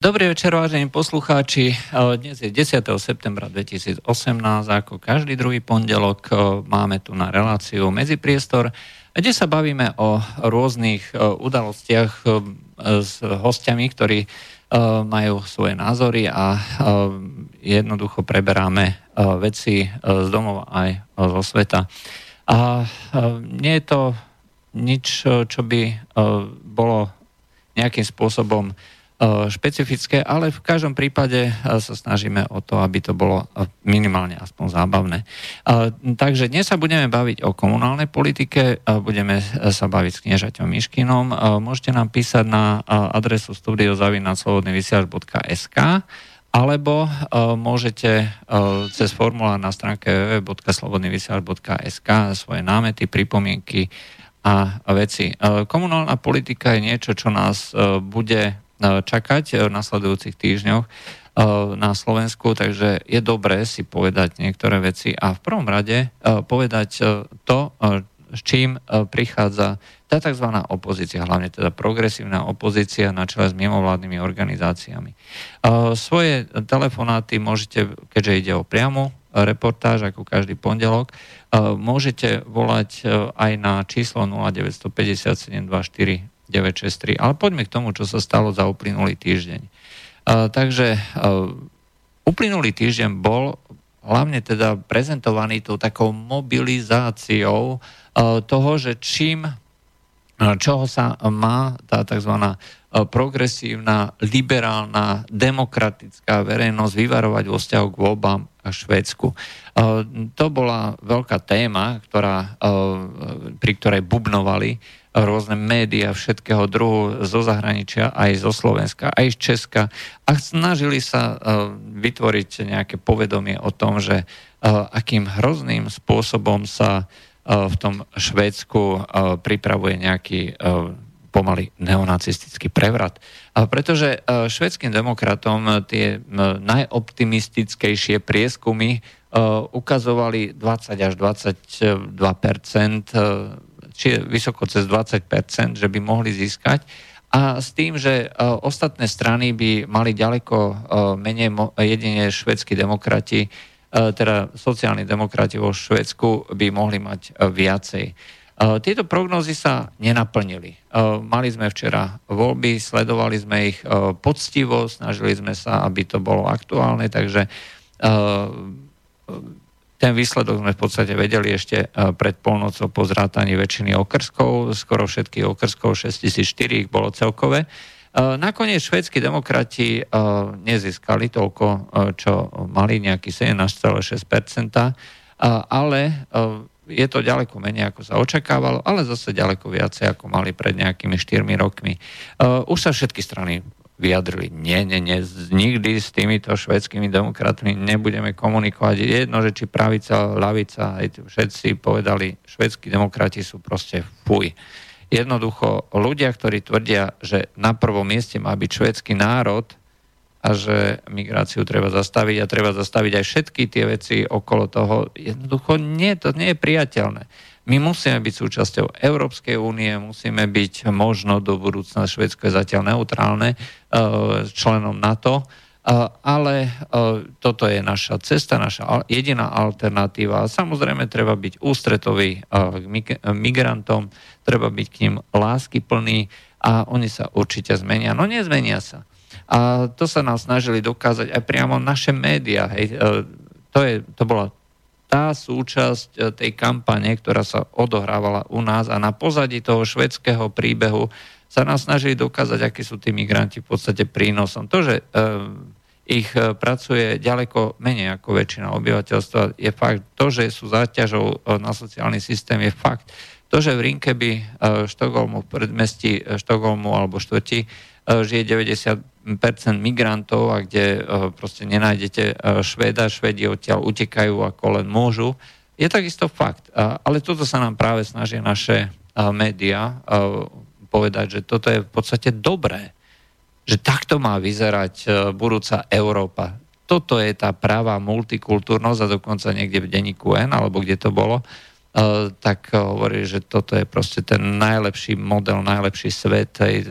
Dobrý večer, vážení poslucháči. Dnes je 10. septembra 2018, ako každý druhý pondelok máme tu na reláciu Medzipriestor, kde sa bavíme o rôznych udalostiach s hostiami, ktorí majú svoje názory a jednoducho preberáme veci z domov aj zo sveta. A nie je to nič, čo by bolo nejakým spôsobom E, špecifické, ale v každom prípade e, sa snažíme o to, aby to bolo e, minimálne aspoň zábavné. Takže dnes sa budeme baviť o komunálnej politike, budeme sa baviť s kniežaťom Miškinom. Môžete nám písať na adresu studiozavinaclobodnyvysiaľ.sk alebo môžete cez formulár na stránke www.slobodnyvysiaľ.sk svoje námety, pripomienky a veci. Komunálna politika je niečo, čo nás bude E, čakať e, v nasledujúcich týždňoch e, na Slovensku, takže je dobré si povedať niektoré veci a v prvom rade povedať to, s čím prichádza tá tzv. opozícia, hlavne teda progresívna opozícia na čele s mimovládnymi organizáciami. Svoje telefonáty môžete, keďže ide o priamu reportáž, ako každý pondelok, môžete volať aj na číslo 0957 963. Ale poďme k tomu, čo sa stalo za uplynulý týždeň. Takže uplynulý týždeň bol hlavne teda prezentovaný tou takou mobilizáciou toho, že čím, čoho sa má tá tzv. progresívna, liberálna, demokratická verejnosť vyvarovať vo vzťahu k voľbám a Švédsku. To bola veľká téma, ktorá, pri ktorej bubnovali rôzne médiá všetkého druhu zo zahraničia, aj zo Slovenska, aj z Česka a snažili sa e, vytvoriť nejaké povedomie o tom, že e, akým hrozným spôsobom sa e, v tom Švédsku pripravuje nejaký pomaly neonacistický prevrat. Pretože švedským demokratom tie najoptimistickejšie prieskumy ukazovali 20 až 22 či vysoko cez 20%, že by mohli získať. A s tým, že uh, ostatné strany by mali ďaleko uh, menej jedine švedskí demokrati, uh, teda sociálni demokrati vo Švedsku by mohli mať viacej. Tieto prognozy sa nenaplnili. Mali sme včera voľby, sledovali sme ich poctivo, snažili sme sa, aby to bolo aktuálne, takže ten výsledok sme v podstate vedeli ešte e, pred polnocou po zrátaní väčšiny okrskov, skoro všetkých okrskov, 6004 ich bolo celkové. E, nakoniec švedskí demokrati e, nezískali toľko, čo mali, nejaký 17,6%, ale je to ďaleko menej, ako sa očakávalo, ale zase ďaleko viacej, ako mali pred nejakými 4 rokmi. Už sa všetky strany vyjadrili, nie, nie, nie, nikdy s týmito švedskými demokratmi nebudeme komunikovať. Jedno, že či pravica, lavica, aj všetci povedali, švedskí demokrati sú proste fuj. Jednoducho ľudia, ktorí tvrdia, že na prvom mieste má byť švedský národ a že migráciu treba zastaviť a treba zastaviť aj všetky tie veci okolo toho, jednoducho nie, to nie je priateľné. My musíme byť súčasťou Európskej únie, musíme byť možno do budúcna, Švedsko je zatiaľ neutrálne, e, členom NATO, e, ale e, toto je naša cesta, naša jediná alternatíva. Samozrejme, treba byť ústretový k migrantom, treba byť k ním láskyplný a oni sa určite zmenia. No nezmenia sa. A to sa nám snažili dokázať aj priamo naše médiá. Hej. To, je, to bola tá súčasť e, tej kampane, ktorá sa odohrávala u nás a na pozadí toho švedského príbehu sa nás snažili dokázať, akí sú tí migranti v podstate prínosom. To, že e, ich e, pracuje ďaleko menej ako väčšina obyvateľstva, je fakt. To, že sú záťažou na sociálny systém, je fakt. To, že v Rinkeby, Štokholmu, v predmestí Štokholmu alebo štvrti žije 90 migrantov a kde eh, proste nenájdete eh, Švéda, Švedi odtiaľ utekajú ako len môžu, je takisto fakt. Ale toto sa nám práve snažia naše eh, médiá povedať, že toto je v podstate dobré. Že takto má vyzerať budúca Európa. Toto je tá práva multikultúrnosť a dokonca niekde v denníku N, alebo kde to bolo, tak hovorí, že toto je proste ten najlepší model, najlepší svet, hej,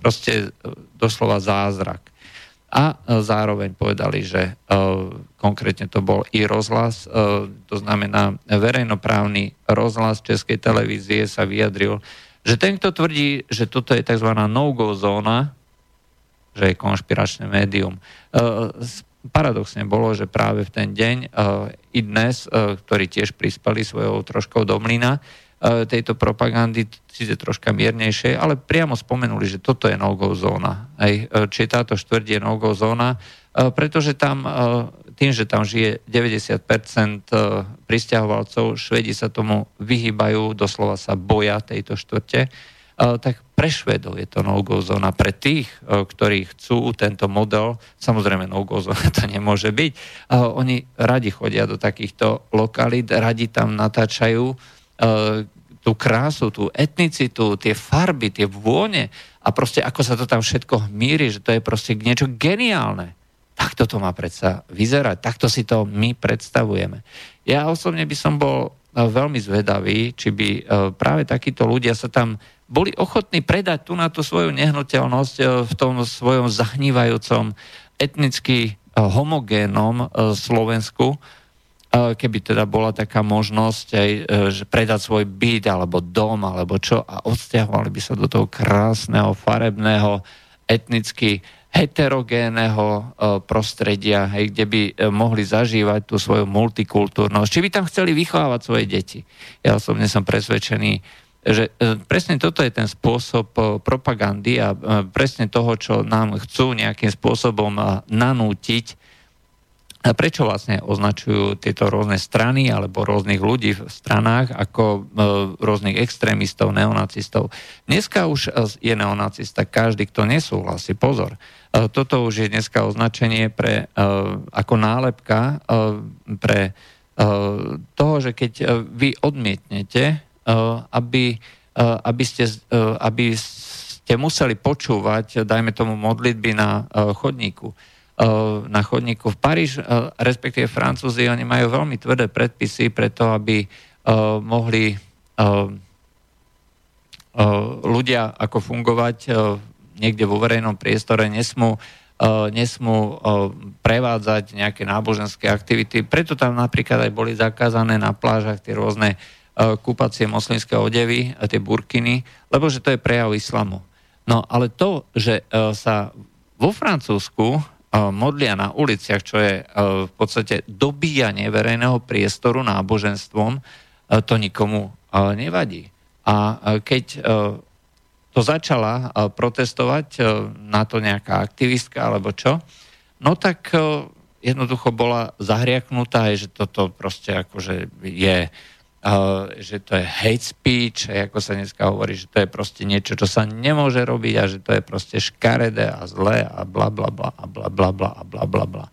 proste doslova zázrak. a zároveň povedali, že konkrétne to bol i rozhlas, to znamená verejnoprávny rozhlas Českej televízie sa vyjadril, že ten, kto tvrdí, že toto je tzv. no-go zóna, že je konšpiračné médium, paradoxne bolo, že práve v ten deň i dnes, ktorí tiež prispeli svojou troškou do mlyna, E, tejto propagandy, síce troška miernejšej, ale priamo spomenuli, že toto je no-go zóna. Hej. Či táto štvrť je no-go zóna, e, pretože tam, tým, že tam žije 90% pristahovalcov, Švedi sa tomu vyhýbajú, doslova sa boja tejto štvrte, tak pre Švedov je to no-go zóna. Pre tých, ktorí chcú tento model, samozrejme no-go zóna to nemôže byť, oni radi chodia do takýchto lokalít, radi tam natáčajú Eh, tú krásu, tú etnicitu, tie farby, tie vône a proste ako sa to tam všetko míri, že to je proste niečo geniálne. Takto to má predsa vyzerať, takto si to my predstavujeme. Ja osobne by som bol veľmi zvedavý, či by eh, práve takíto ľudia sa tam boli ochotní predať tu na tú svoju nehnuteľnosť v tom svojom zahnívajúcom etnicky homogénom Slovensku, keby teda bola taká možnosť aj, e, že predať svoj byt alebo dom alebo čo a odsťahovali by sa do toho krásneho, farebného, etnicky heterogénneho e, prostredia, hej, kde by e, mohli zažívať tú svoju multikultúrnosť. Či by tam chceli vychovávať svoje deti. Ja osobne som presvedčený, že presne toto je ten spôsob propagandy a presne toho, čo nám chcú nejakým spôsobom nanútiť, a prečo vlastne označujú tieto rôzne strany alebo rôznych ľudí v stranách ako e, rôznych extrémistov, neonacistov? Dneska už je neonacista každý, kto nesúhlasí. Pozor. E, toto už je dneska označenie pre, e, ako nálepka pre toho, že keď vy odmietnete, aby, aby, ste, aby ste museli počúvať, dajme tomu, modlitby na chodníku, na chodníku v Paríž, respektíve Francúzi, oni majú veľmi tvrdé predpisy preto, aby eh, mohli ľudia ako fungovať niekde vo verejnom priestore, nesmú, nesmú prevádzať nejaké náboženské aktivity. Preto tam napríklad aj boli zakázané na plážach tie rôzne kúpacie moslimské odevy, tie burkiny, lebo že to je prejav islamu. No ale to, že sa vo Francúzsku modlia na uliciach, čo je v podstate dobíjanie verejného priestoru náboženstvom, to nikomu nevadí. A keď to začala protestovať na to nejaká aktivistka alebo čo, no tak jednoducho bola zahriaknutá, že toto proste akože je že to je hate speech, ako sa dneska hovorí, že to je proste niečo, čo sa nemôže robiť a že to je proste škaredé a zlé a bla bla bla a bla bla bla a bla bla bla.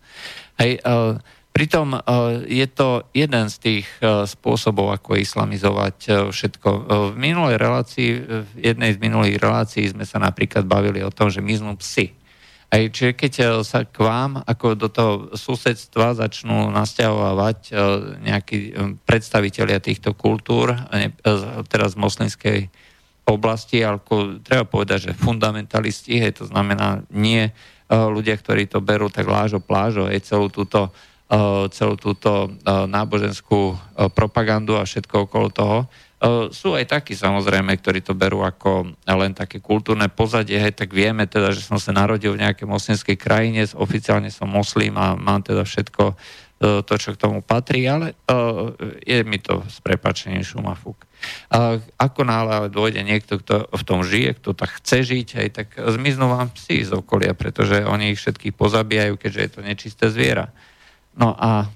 Hej, uh, pritom uh, je to jeden z tých uh, spôsobov, ako islamizovať všetko. V minulej relácii, v jednej z minulých relácií sme sa napríklad bavili o tom, že miznú psy. Aj, čiže keď e, sa k vám ako do toho susedstva začnú nasťahovať e, nejakí e, predstavitelia týchto kultúr, teraz z moslimskej oblasti, ako treba povedať, že fundamentalisti, hej, to znamená nie ľudia, ktorí to berú tak lážo plážo, hej, celú túto, celú túto náboženskú propagandu a všetko okolo toho, sú aj takí samozrejme, ktorí to berú ako len také kultúrne pozadie, hej, tak vieme teda, že som sa narodil v nejakej moslimskej krajine, oficiálne som moslim a mám teda všetko to, čo k tomu patrí, ale je mi to s prepačením šumafúk. Uh, ako náhle ale dôjde niekto, kto v tom žije, kto tak chce žiť, hej, tak zmiznú vám psi z okolia, pretože oni ich všetkých pozabíjajú, keďže je to nečisté zviera. No a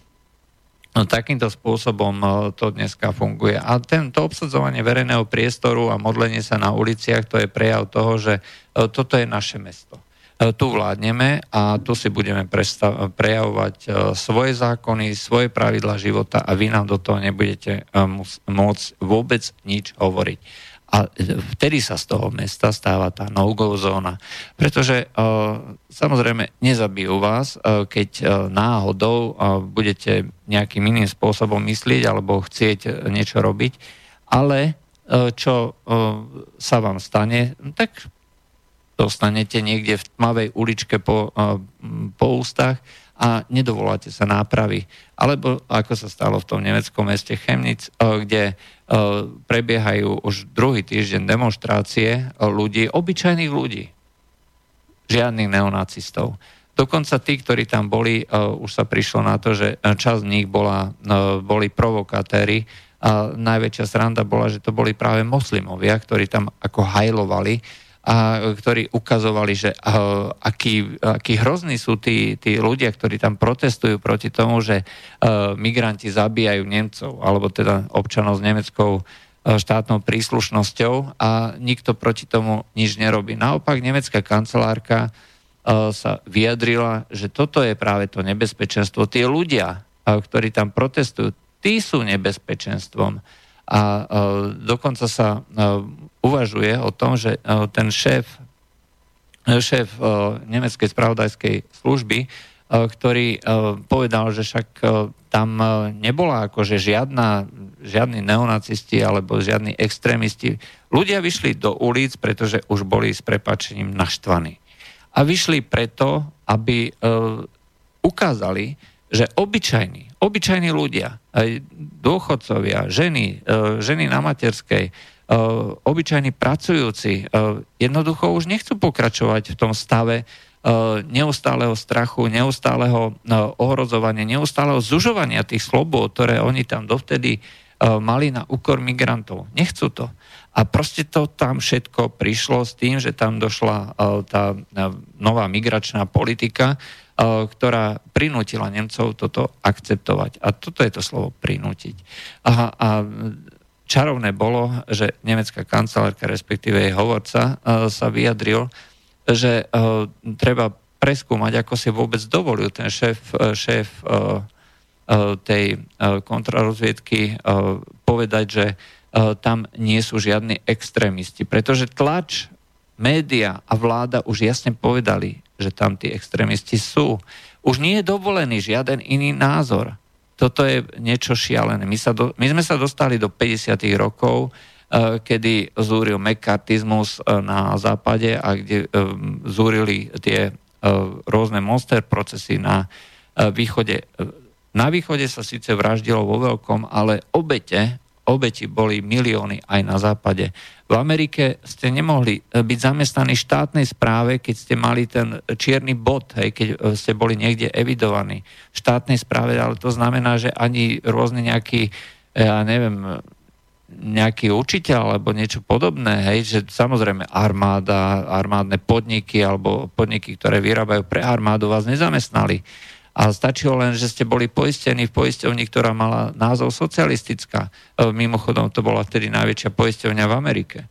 No, takýmto spôsobom e, to dneska funguje. A tento obsadzovanie verejného priestoru a modlenie sa na uliciach, to je prejav toho, že e, toto je naše mesto. E, tu vládneme a tu si budeme prestav- prejavovať svoje zákony, svoje pravidla života a vy nám do toho nebudete môcť vôbec nič hovoriť. A vtedy sa z toho mesta stáva tá no-go zóna. Pretože samozrejme nezabijú vás, keď náhodou budete nejakým iným spôsobom myslieť alebo chcieť niečo robiť, ale čo sa vám stane, tak dostanete niekde v tmavej uličke po po ústach a nedovoláte sa nápravy. Alebo ako sa stalo v tom nemeckom meste Chemnitz, kde prebiehajú už druhý týždeň demonstrácie ľudí, obyčajných ľudí, žiadnych neonacistov. Dokonca tí, ktorí tam boli, už sa prišlo na to, že časť z nich bola, boli provokatéri, a najväčšia sranda bola, že to boli práve moslimovia, ktorí tam ako hajlovali a ktorí ukazovali, že uh, aký, aký hrozní sú tí, tí ľudia, ktorí tam protestujú proti tomu, že uh, migranti zabíjajú Nemcov, alebo teda občanov s nemeckou uh, štátnou príslušnosťou a nikto proti tomu nič nerobí. Naopak nemecká kancelárka uh, sa vyjadrila, že toto je práve to nebezpečenstvo. Tí ľudia, uh, ktorí tam protestujú, tí sú nebezpečenstvom. A uh, dokonca sa uh, uvažuje o tom, že uh, ten šéf, šéf nemeckej spravodajskej služby, ktorý povedal, že však tam nebola akože žiadna, žiadni neonacisti alebo žiadni extrémisti. Ľudia vyšli do ulic, pretože už boli s prepačením naštvaní. A vyšli preto, aby ukázali, že obyčajní, obyčajní ľudia, aj dôchodcovia, ženy, e, ženy na materskej, e, obyčajní pracujúci, e, jednoducho už nechcú pokračovať v tom stave neustáleho strachu, neustáleho ohrozovania, neustáleho zužovania tých slobod, ktoré oni tam dovtedy mali na úkor migrantov. Nechcú to. A proste to tam všetko prišlo s tým, že tam došla tá nová migračná politika, ktorá prinútila Nemcov toto akceptovať. A toto je to slovo prinútiť. A, a čarovné bolo, že nemecká kancelárka, respektíve jej hovorca, sa vyjadril, že treba preskúmať, ako si vôbec dovolil ten šéf, šéf tej kontrarozviedky povedať, že tam nie sú žiadni extrémisti. Pretože tlač, média a vláda už jasne povedali, že tam tí extrémisti sú. Už nie je dovolený žiaden iný názor. Toto je niečo šialené. My, sa do, my sme sa dostali do 50. rokov, uh, kedy zúril mekartizmus uh, na západe a kde uh, zúrili tie rôzne monster procesy na východe. Na východe sa síce vraždilo vo veľkom, ale obete obeti boli milióny aj na západe. V Amerike ste nemohli e, byť zamestnaní štátnej správe, keď ste mali ten čierny bod, hej, keď e, ste boli niekde evidovaní v štátnej správe, ale to znamená, že ani rôzne nejaký, e, ja neviem, nejaký učiteľ alebo niečo podobné, hej, že samozrejme armáda, armádne podniky alebo podniky, ktoré vyrábajú pre armádu vás nezamestnali a stačilo len, že ste boli poistení v poisťovni, ktorá mala názov socialistická. E, mimochodom, to bola vtedy najväčšia poisťovňa v Amerike. E,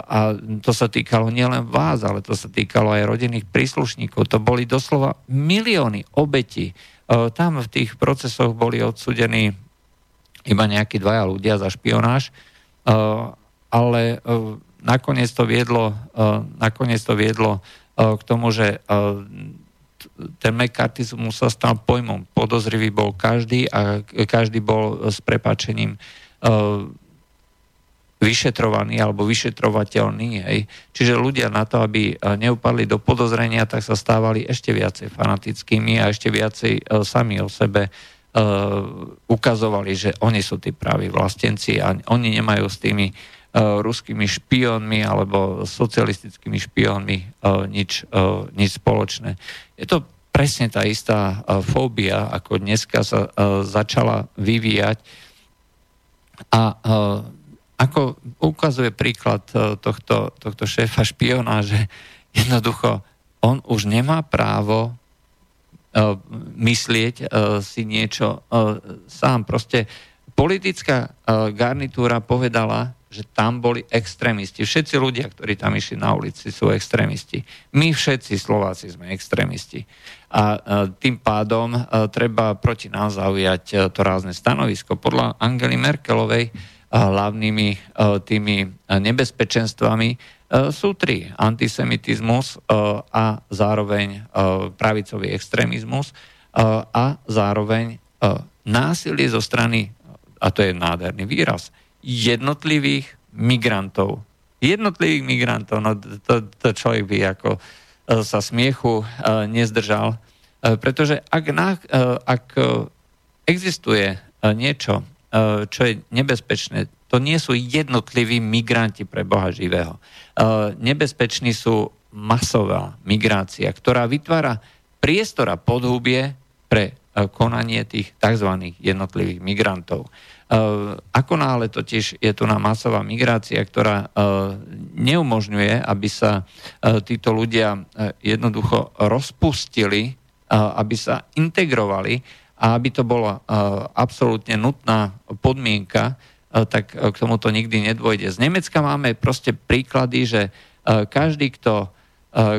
a to sa týkalo nielen vás, ale to sa týkalo aj rodinných príslušníkov. To boli doslova milióny obetí. E, tam v tých procesoch boli odsudení iba nejakí dvaja ľudia za špionáž, ale nakoniec to viedlo, nakoniec to viedlo k tomu, že ten mekartizmus sa stal pojmom. Podozrivý bol každý a každý bol s prepačením uh, vyšetrovaný alebo vyšetrovateľný. Hej. Čiže ľudia na to, aby uh, neupadli do podozrenia, tak sa stávali ešte viacej fanatickými a ešte viacej uh, sami o sebe ukazovali, že oni sú tí praví vlastenci a oni nemajú s tými ruskými špiónmi alebo socialistickými špiónmi nič, nič spoločné. Je to presne tá istá uh, fóbia, ako dneska sa uh, začala vyvíjať. A uh, ako ukazuje príklad tohto, tohto šéfa špionáže, jednoducho on už nemá právo myslieť si niečo sám. Proste politická garnitúra povedala, že tam boli extrémisti. Všetci ľudia, ktorí tam išli na ulici, sú extrémisti. My všetci Slováci sme extrémisti. A tým pádom treba proti nám zaujať e, to rázne stanovisko. Podľa Angely Merkelovej hlavnými tými nebezpečenstvami e, sú tri. Antisemitizmus e, a zároveň pravicový extrémizmus a zároveň násilie zo strany, a to je nádherný výraz, jednotlivých migrantov. Jednotlivých migrantov, no to, to človek by ako sa smiechu nezdržal, pretože ak, na, ak existuje niečo, čo je nebezpečné, to nie sú jednotliví migranti pre Boha živého. Nebezpeční sú masová migrácia, ktorá vytvára priestor a podhubie pre konanie tých tzv. jednotlivých migrantov. Ako náhle totiž je tu na masová migrácia, ktorá neumožňuje, aby sa títo ľudia jednoducho rozpustili, aby sa integrovali a aby to bola absolútne nutná podmienka, tak k tomuto nikdy nedôjde. Z Nemecka máme proste príklady, že každý, kto,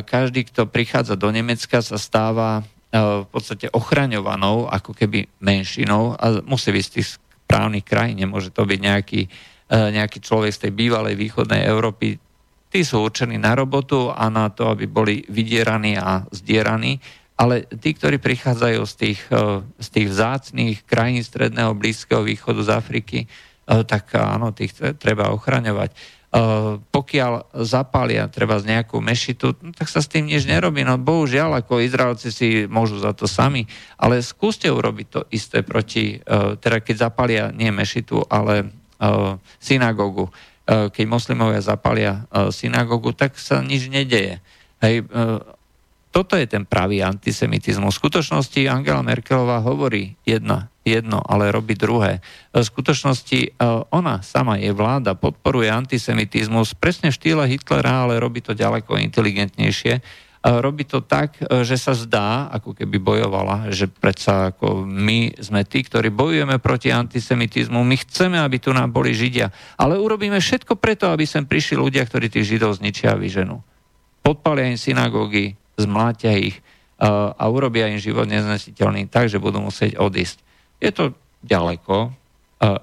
každý, kto prichádza do Nemecka, sa stáva v podstate ochraňovanou ako keby menšinou a musí tých právnych krajín, nemôže to byť nejaký, e, nejaký človek z tej bývalej východnej Európy. Tí sú určení na robotu a na to, aby boli vydieraní a zdieraní, ale tí, ktorí prichádzajú z tých, e, z tých vzácných krajín Stredného Blízkeho východu z Afriky, e, tak áno, tých treba ochraňovať. Pokiaľ zapália treba z nejakú mešitu, no, tak sa s tým nič nerobí. No bohužiaľ, ako Izraelci si môžu za to sami, ale skúste urobiť to isté proti, teda keď zapália nie mešitu, ale synagogu. Keď moslimovia zapália synagogu, tak sa nič nedeje. Hej, toto je ten pravý antisemitizmus. V skutočnosti Angela Merkelová hovorí jedna, jedno, ale robí druhé. V skutočnosti e, ona sama, je vláda, podporuje antisemitizmus presne v štýle Hitlera, ale robí to ďaleko inteligentnejšie. E, robí to tak, e, že sa zdá, ako keby bojovala, že predsa ako my sme tí, ktorí bojujeme proti antisemitizmu, my chceme, aby tu nám boli Židia, ale urobíme všetko preto, aby sem prišli ľudia, ktorí tých Židov zničia a vyženú. Podpalia im synagógy, zmlátia ich a urobia im život neznesiteľný tak, že budú musieť odísť. Je to ďaleko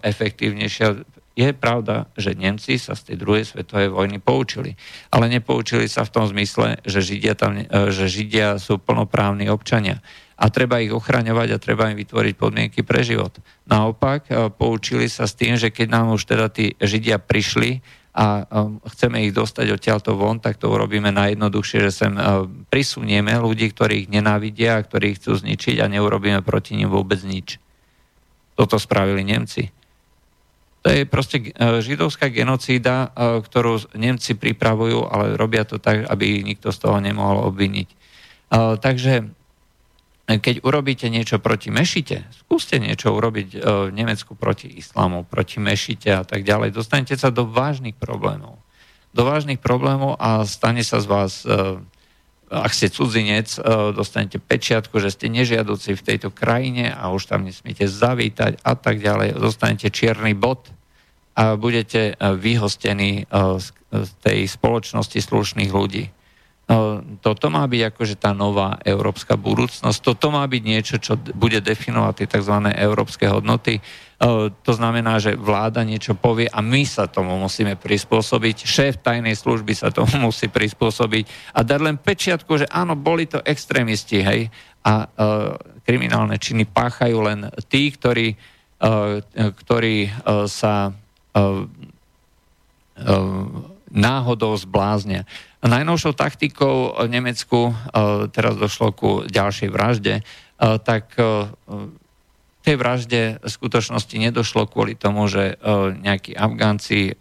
efektívnejšie. Je pravda, že Nemci sa z tej druhej svetovej vojny poučili. Ale nepoučili sa v tom zmysle, že Židia, tam, e, že Židia sú plnoprávni občania. A treba ich ochraňovať a treba im vytvoriť podmienky pre život. Naopak, e, poučili sa s tým, že keď nám už teda tí Židia prišli a chceme ich dostať odtiaľto von, tak to urobíme najjednoduchšie, že sem prisunieme ľudí, ktorých nenávidia a ktorých chcú zničiť a neurobíme proti nim vôbec nič. Toto spravili Nemci. To je proste uh, židovská genocída, uh, ktorú Nemci pripravujú, ale robia to tak, aby nikto z toho nemohol obviniť. Takže keď urobíte niečo proti mešite, skúste niečo urobiť e, v Nemecku proti islamu, proti mešite a tak ďalej, dostanete sa do vážnych problémov. Do vážnych problémov a stane sa z vás, e, ak ste cudzinec, e, dostanete pečiatku, že ste nežiaduci v tejto krajine a už tam nesmiete zavítať a tak ďalej. Dostanete čierny bod a budete vyhostení z tej spoločnosti slušných ľudí. No, toto má byť akože tá nová európska budúcnosť, toto má byť niečo, čo bude definovať tie tzv. európske hodnoty. To znamená, že vláda niečo povie a my sa tomu musíme prispôsobiť, šéf tajnej služby sa tomu musí prispôsobiť a dať len pečiatku, že áno, boli to extrémisti, hej, a kriminálne činy páchajú len tí, ktorí, ktorí sa náhodou zbláznia. Najnovšou taktikou v Nemecku, e, teraz došlo ku ďalšej vražde, e, tak tej vražde v skutočnosti nedošlo kvôli tomu, že nejakí Afgánci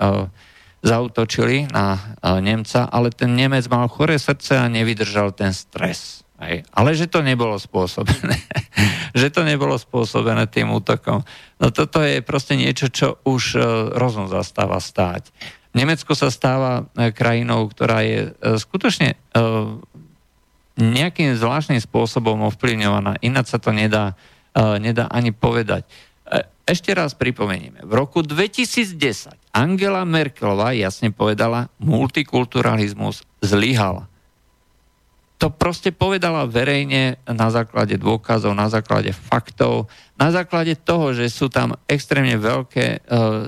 zautočili na Nemca, ale ten Nemec mal choré srdce a nevydržal ten stres. Ale že to nebolo spôsobené. že to nebolo spôsobené tým útokom. No toto je proste niečo, čo už rozum zastáva stáť. Nemecko sa stáva e, krajinou, ktorá je e, skutočne e, nejakým zvláštnym spôsobom ovplyvňovaná. Ináč sa to nedá, nedá ani povedať. Ešte raz pripomenieme. V roku 2010 Angela Merkelová jasne povedala, multikulturalizmus zlyhal to proste povedala verejne na základe dôkazov, na základe faktov, na základe toho, že sú tam extrémne veľké, e,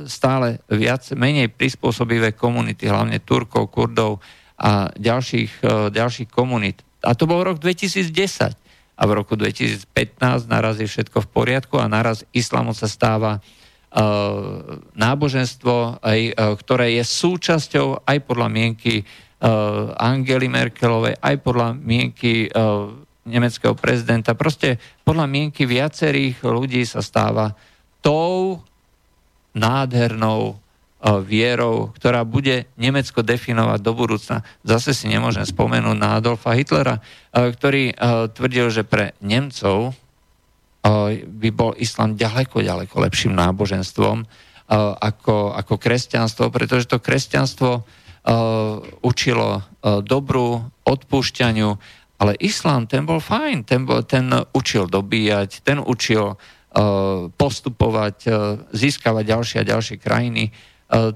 stále viac, menej prispôsobivé komunity, hlavne Turkov, Kurdov a ďalších, e, ďalších komunít. A to bol rok 2010. A v roku 2015 naraz je všetko v poriadku a naraz islamu sa stáva e, náboženstvo, ktoré je súčasťou aj podľa mienky Angely Merkelovej, aj podľa mienky nemeckého prezidenta. Proste podľa mienky viacerých ľudí sa stáva tou nádhernou vierou, ktorá bude Nemecko definovať do budúcna. Zase si nemôžem spomenúť na Adolfa Hitlera, ktorý tvrdil, že pre Nemcov by bol islám ďaleko, ďaleko lepším náboženstvom ako, ako kresťanstvo, pretože to kresťanstvo učilo dobrú odpúšťaniu, ale islám ten bol fajn, ten, bol, ten učil dobíjať, ten učil postupovať, získavať ďalšie a ďalšie krajiny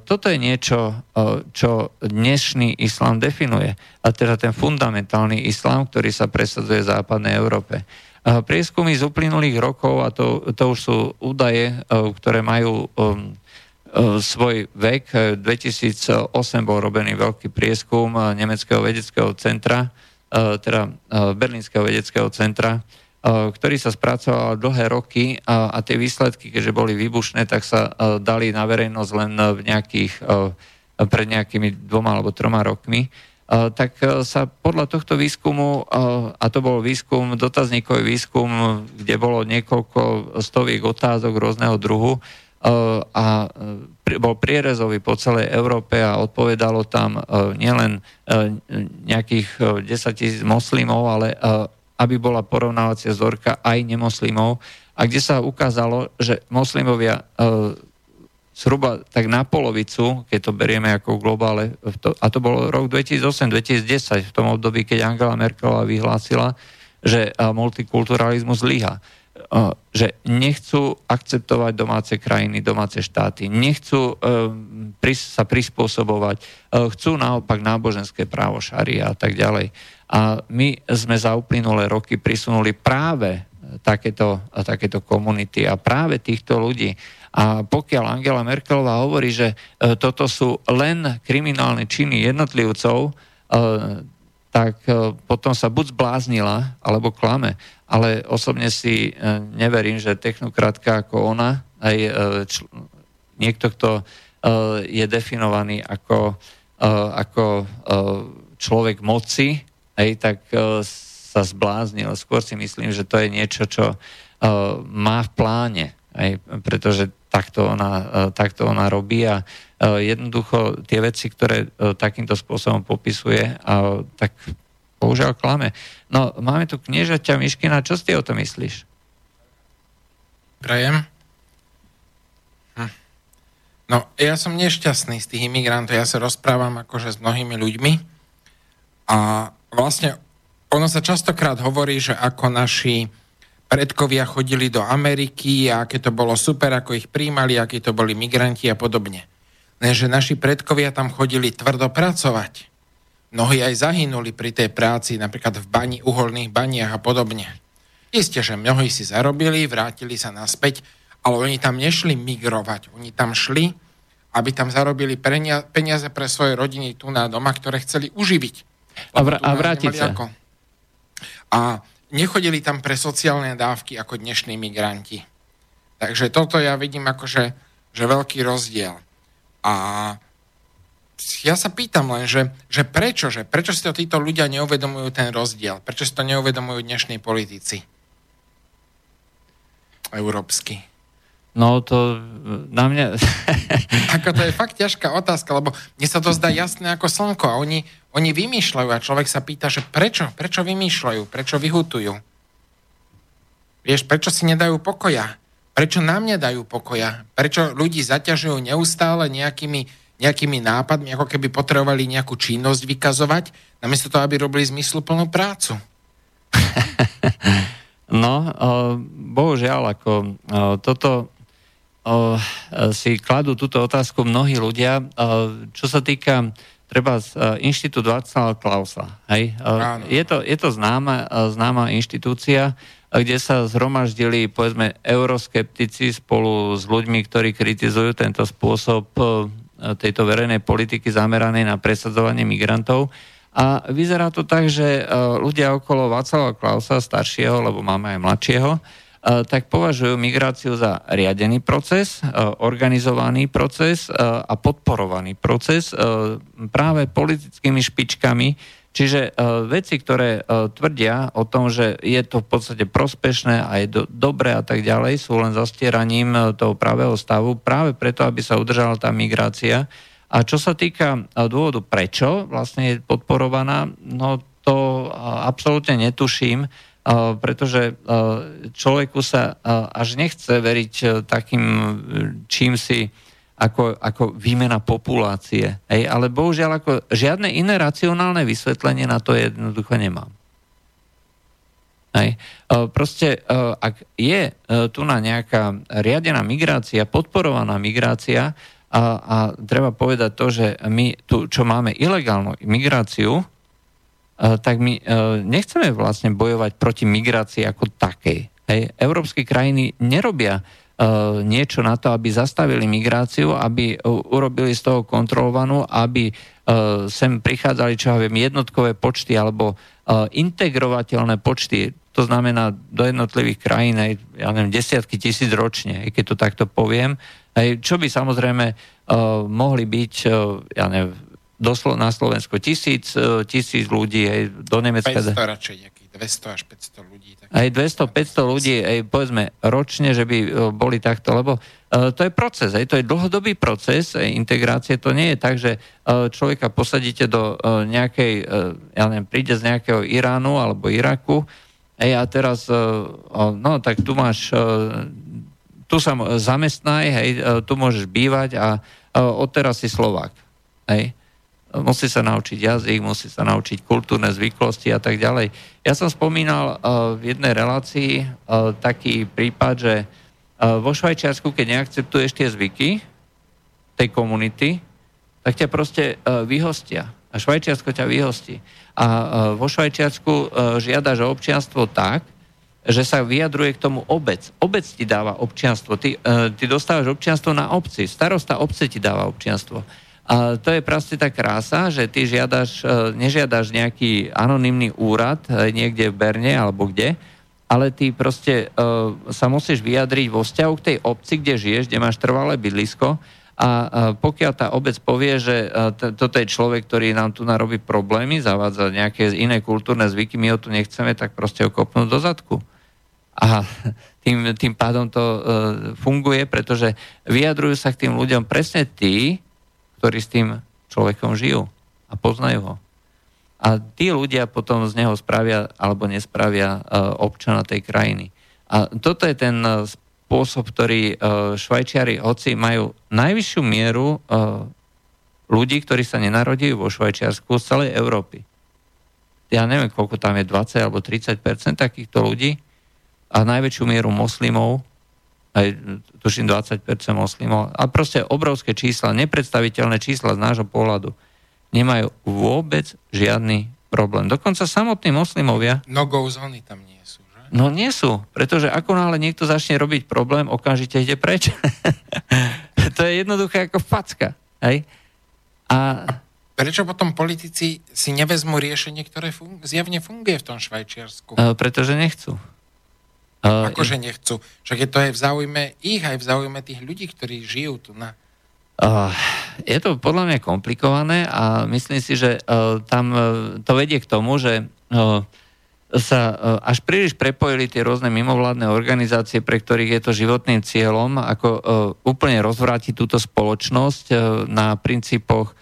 toto je niečo, čo dnešný islám definuje. A teda ten fundamentálny islám, ktorý sa presadzuje v západnej Európe. Prieskumy z uplynulých rokov, a to, to už sú údaje, ktoré majú svoj vek. 2008 bol robený veľký prieskum Nemeckého vedeckého centra, teda Berlínskeho vedeckého centra, ktorý sa spracoval dlhé roky a, a tie výsledky, keďže boli výbušné, tak sa dali na verejnosť len v nejakých, pred nejakými dvoma alebo troma rokmi. Tak sa podľa tohto výskumu, a to bol výskum, dotazníkový výskum, kde bolo niekoľko stoviek otázok rôzneho druhu, a bol prierezový po celej Európe a odpovedalo tam nielen nejakých 10 tisíc moslimov, ale aby bola porovnávacia vzorka aj nemoslimov a kde sa ukázalo, že moslimovia zhruba tak na polovicu, keď to berieme ako globále, a to bol rok 2008-2010, v tom období, keď Angela Merkelová vyhlásila, že multikulturalizmus zlyha. E, že nechcú akceptovať domáce krajiny, domáce štáty, nechcú e, sa prispôsobovať, e, chcú naopak náboženské právo šaria a tak ďalej. A my sme za uplynulé roky prisunuli práve takéto, takéto komunity a práve týchto ľudí. A pokiaľ Angela Merkelová hovorí, že e, toto sú len kriminálne činy jednotlivcov, e, tak e, potom sa buď zbláznila, alebo klame. Ale osobne si neverím, že technokratka ako ona, aj čl- niekto, kto je definovaný ako, ako človek moci, hej, tak sa zbláznil. Skôr si myslím, že to je niečo, čo má v pláne, hej, pretože takto ona, takto ona robí a jednoducho tie veci, ktoré takýmto spôsobom popisuje, tak bohužiaľ klame. No, máme tu kniežaťa Miškina, čo si o to myslíš? Prajem. Hm. No, ja som nešťastný z tých imigrantov, ja sa rozprávam akože s mnohými ľuďmi a vlastne ono sa častokrát hovorí, že ako naši predkovia chodili do Ameriky a aké to bolo super, ako ich príjmali, akí to boli migranti a podobne. Lenže naši predkovia tam chodili tvrdo pracovať. Mnohí aj zahynuli pri tej práci, napríklad v bani, uholných baniach a podobne. Isté, že mnohí si zarobili, vrátili sa naspäť, ale oni tam nešli migrovať. Oni tam šli, aby tam zarobili peniaze pre svoje rodiny tu na doma, ktoré chceli uživiť. A, vr- a vrátiť sa. Ako. A nechodili tam pre sociálne dávky ako dnešní migranti. Takže toto ja vidím ako, že, že veľký rozdiel. A ja sa pýtam len, že, že prečo, že prečo si to títo ľudia neuvedomujú ten rozdiel? Prečo si to neuvedomujú dnešní politici? Európsky. No to na mňa... ako to je fakt ťažká otázka, lebo mne sa to zdá jasné ako slnko a oni, oni vymýšľajú a človek sa pýta, že prečo? Prečo vymýšľajú? Prečo vyhutujú? Vieš, prečo si nedajú pokoja? Prečo nám nedajú pokoja? Prečo ľudí zaťažujú neustále nejakými, nejakými nápadmi, ako keby potrebovali nejakú činnosť vykazovať, namiesto toho, aby robili zmysluplnú prácu? No, bohužiaľ, ako toto si kladú túto otázku mnohí ľudia. Čo sa týka treba z Inštitút Václava Klausa. Hej? Je, to, je to známa, známa inštitúcia, kde sa zhromaždili, povedzme, euroskeptici spolu s ľuďmi, ktorí kritizujú tento spôsob tejto verejnej politiky zameranej na presadzovanie migrantov. A vyzerá to tak, že ľudia okolo Václava Klausa, staršieho, lebo máme aj mladšieho, tak považujú migráciu za riadený proces, organizovaný proces a podporovaný proces práve politickými špičkami, Čiže uh, veci, ktoré uh, tvrdia o tom, že je to v podstate prospešné a je do, dobré a tak ďalej, sú len zastieraním uh, toho pravého stavu, práve preto, aby sa udržala tá migrácia. A čo sa týka uh, dôvodu, prečo vlastne je podporovaná, no to uh, absolútne netuším, uh, pretože uh, človeku sa uh, až nechce veriť uh, takým čím si ako, ako výmena populácie. Hej? Ale bohužiaľ ako žiadne iné racionálne vysvetlenie na to jednoducho nemám. Hej. E, proste, e, ak je e, tu na nejaká riadená migrácia, podporovaná migrácia, a, a treba povedať to, že my tu, čo máme ilegálnu migráciu, tak my nechceme vlastne bojovať proti migrácii ako takej. Hej. Európske krajiny nerobia niečo na to, aby zastavili migráciu, aby urobili z toho kontrolovanú, aby e, sem prichádzali, čo ja viem, jednotkové počty alebo integrovateľné počty, to znamená do jednotlivých krajín, aj, ja neviem, desiatky tisíc ročne, keď to takto poviem, aj, čo by samozrejme mohli byť, ja neviem, doslo, na Slovensku tisíc, tisíc ľudí, aj do Nemecka. 500 radšej, 200 až 500 ľudí. Tak... Aj 200-500 ľudí, aj povedzme ročne, že by e, boli takto, lebo uh, to je proces, aj to je dlhodobý proces aj integrácie, to nie je tak, že uh, človeka posadíte do uh, nejakej, ja neviem, príde z nejakého Iránu alebo Iraku, aj a teraz, no tak tu máš, tu sa zamestnaj, hej, tu môžeš bývať a odteraz si Slovák, hej musí sa naučiť jazyk, musí sa naučiť kultúrne zvyklosti a tak ďalej. Ja som spomínal uh, v jednej relácii uh, taký prípad, že uh, vo Švajčiarsku, keď neakceptuješ tie zvyky tej komunity, tak ťa proste vyhostia. A Švajčiarsko ťa vyhostí. A vo Švajčiarsku žiadaš občianstvo tak, že sa vyjadruje k tomu obec. Obec ti dáva občianstvo. Ty, ty dostávaš občianstvo na obci. Starosta obce ti dáva občianstvo. A to je proste tá krása, že ty žiadaš, e, nežiadaš nejaký anonymný úrad e, niekde v Berne alebo kde, ale ty proste uh, sa musíš vyjadriť vo vzťahu k tej obci, kde žiješ, kde máš trvalé bydlisko a pokiaľ tá obec povie, že toto je človek, ktorý nám tu narobí problémy, zavádza nejaké iné kultúrne zvyky, my ho tu nechceme, tak proste ho kopnú do zadku. A tým, tým pádom to funguje, pretože vyjadrujú sa k tým ľuďom presne tí, ktorí s tým človekom žijú a poznajú ho. A tí ľudia potom z neho spravia alebo nespravia e, občana tej krajiny. A toto je ten e, spôsob, ktorý e, Švajčiari, hoci majú najvyššiu mieru ľudí, ktorí sa nenarodili vo Švajčiarsku z celej Európy. Ja neviem, koľko tam je, 20 alebo 30% takýchto ľudí a najväčšiu mieru moslimov aj tuším 20% moslimov, a proste obrovské čísla, nepredstaviteľné čísla z nášho pohľadu, nemajú vôbec žiadny problém. Dokonca samotní moslimovia... No-go zóny tam nie sú, že? No nie sú, pretože ako náhle niekto začne robiť problém, okamžite ide preč. to je jednoduché ako facka. Hej? A... a prečo potom politici si nevezmú riešenie, ktoré fun- zjavne funguje v tom Švajčiarsku? A, pretože nechcú. Uh, akože nechcú. Však je to aj v záujme ich, aj v záujme tých ľudí, ktorí žijú tu na... Uh, je to podľa mňa komplikované a myslím si, že uh, tam uh, to vedie k tomu, že uh, sa uh, až príliš prepojili tie rôzne mimovládne organizácie, pre ktorých je to životným cieľom, ako uh, úplne rozvrátiť túto spoločnosť uh, na princípoch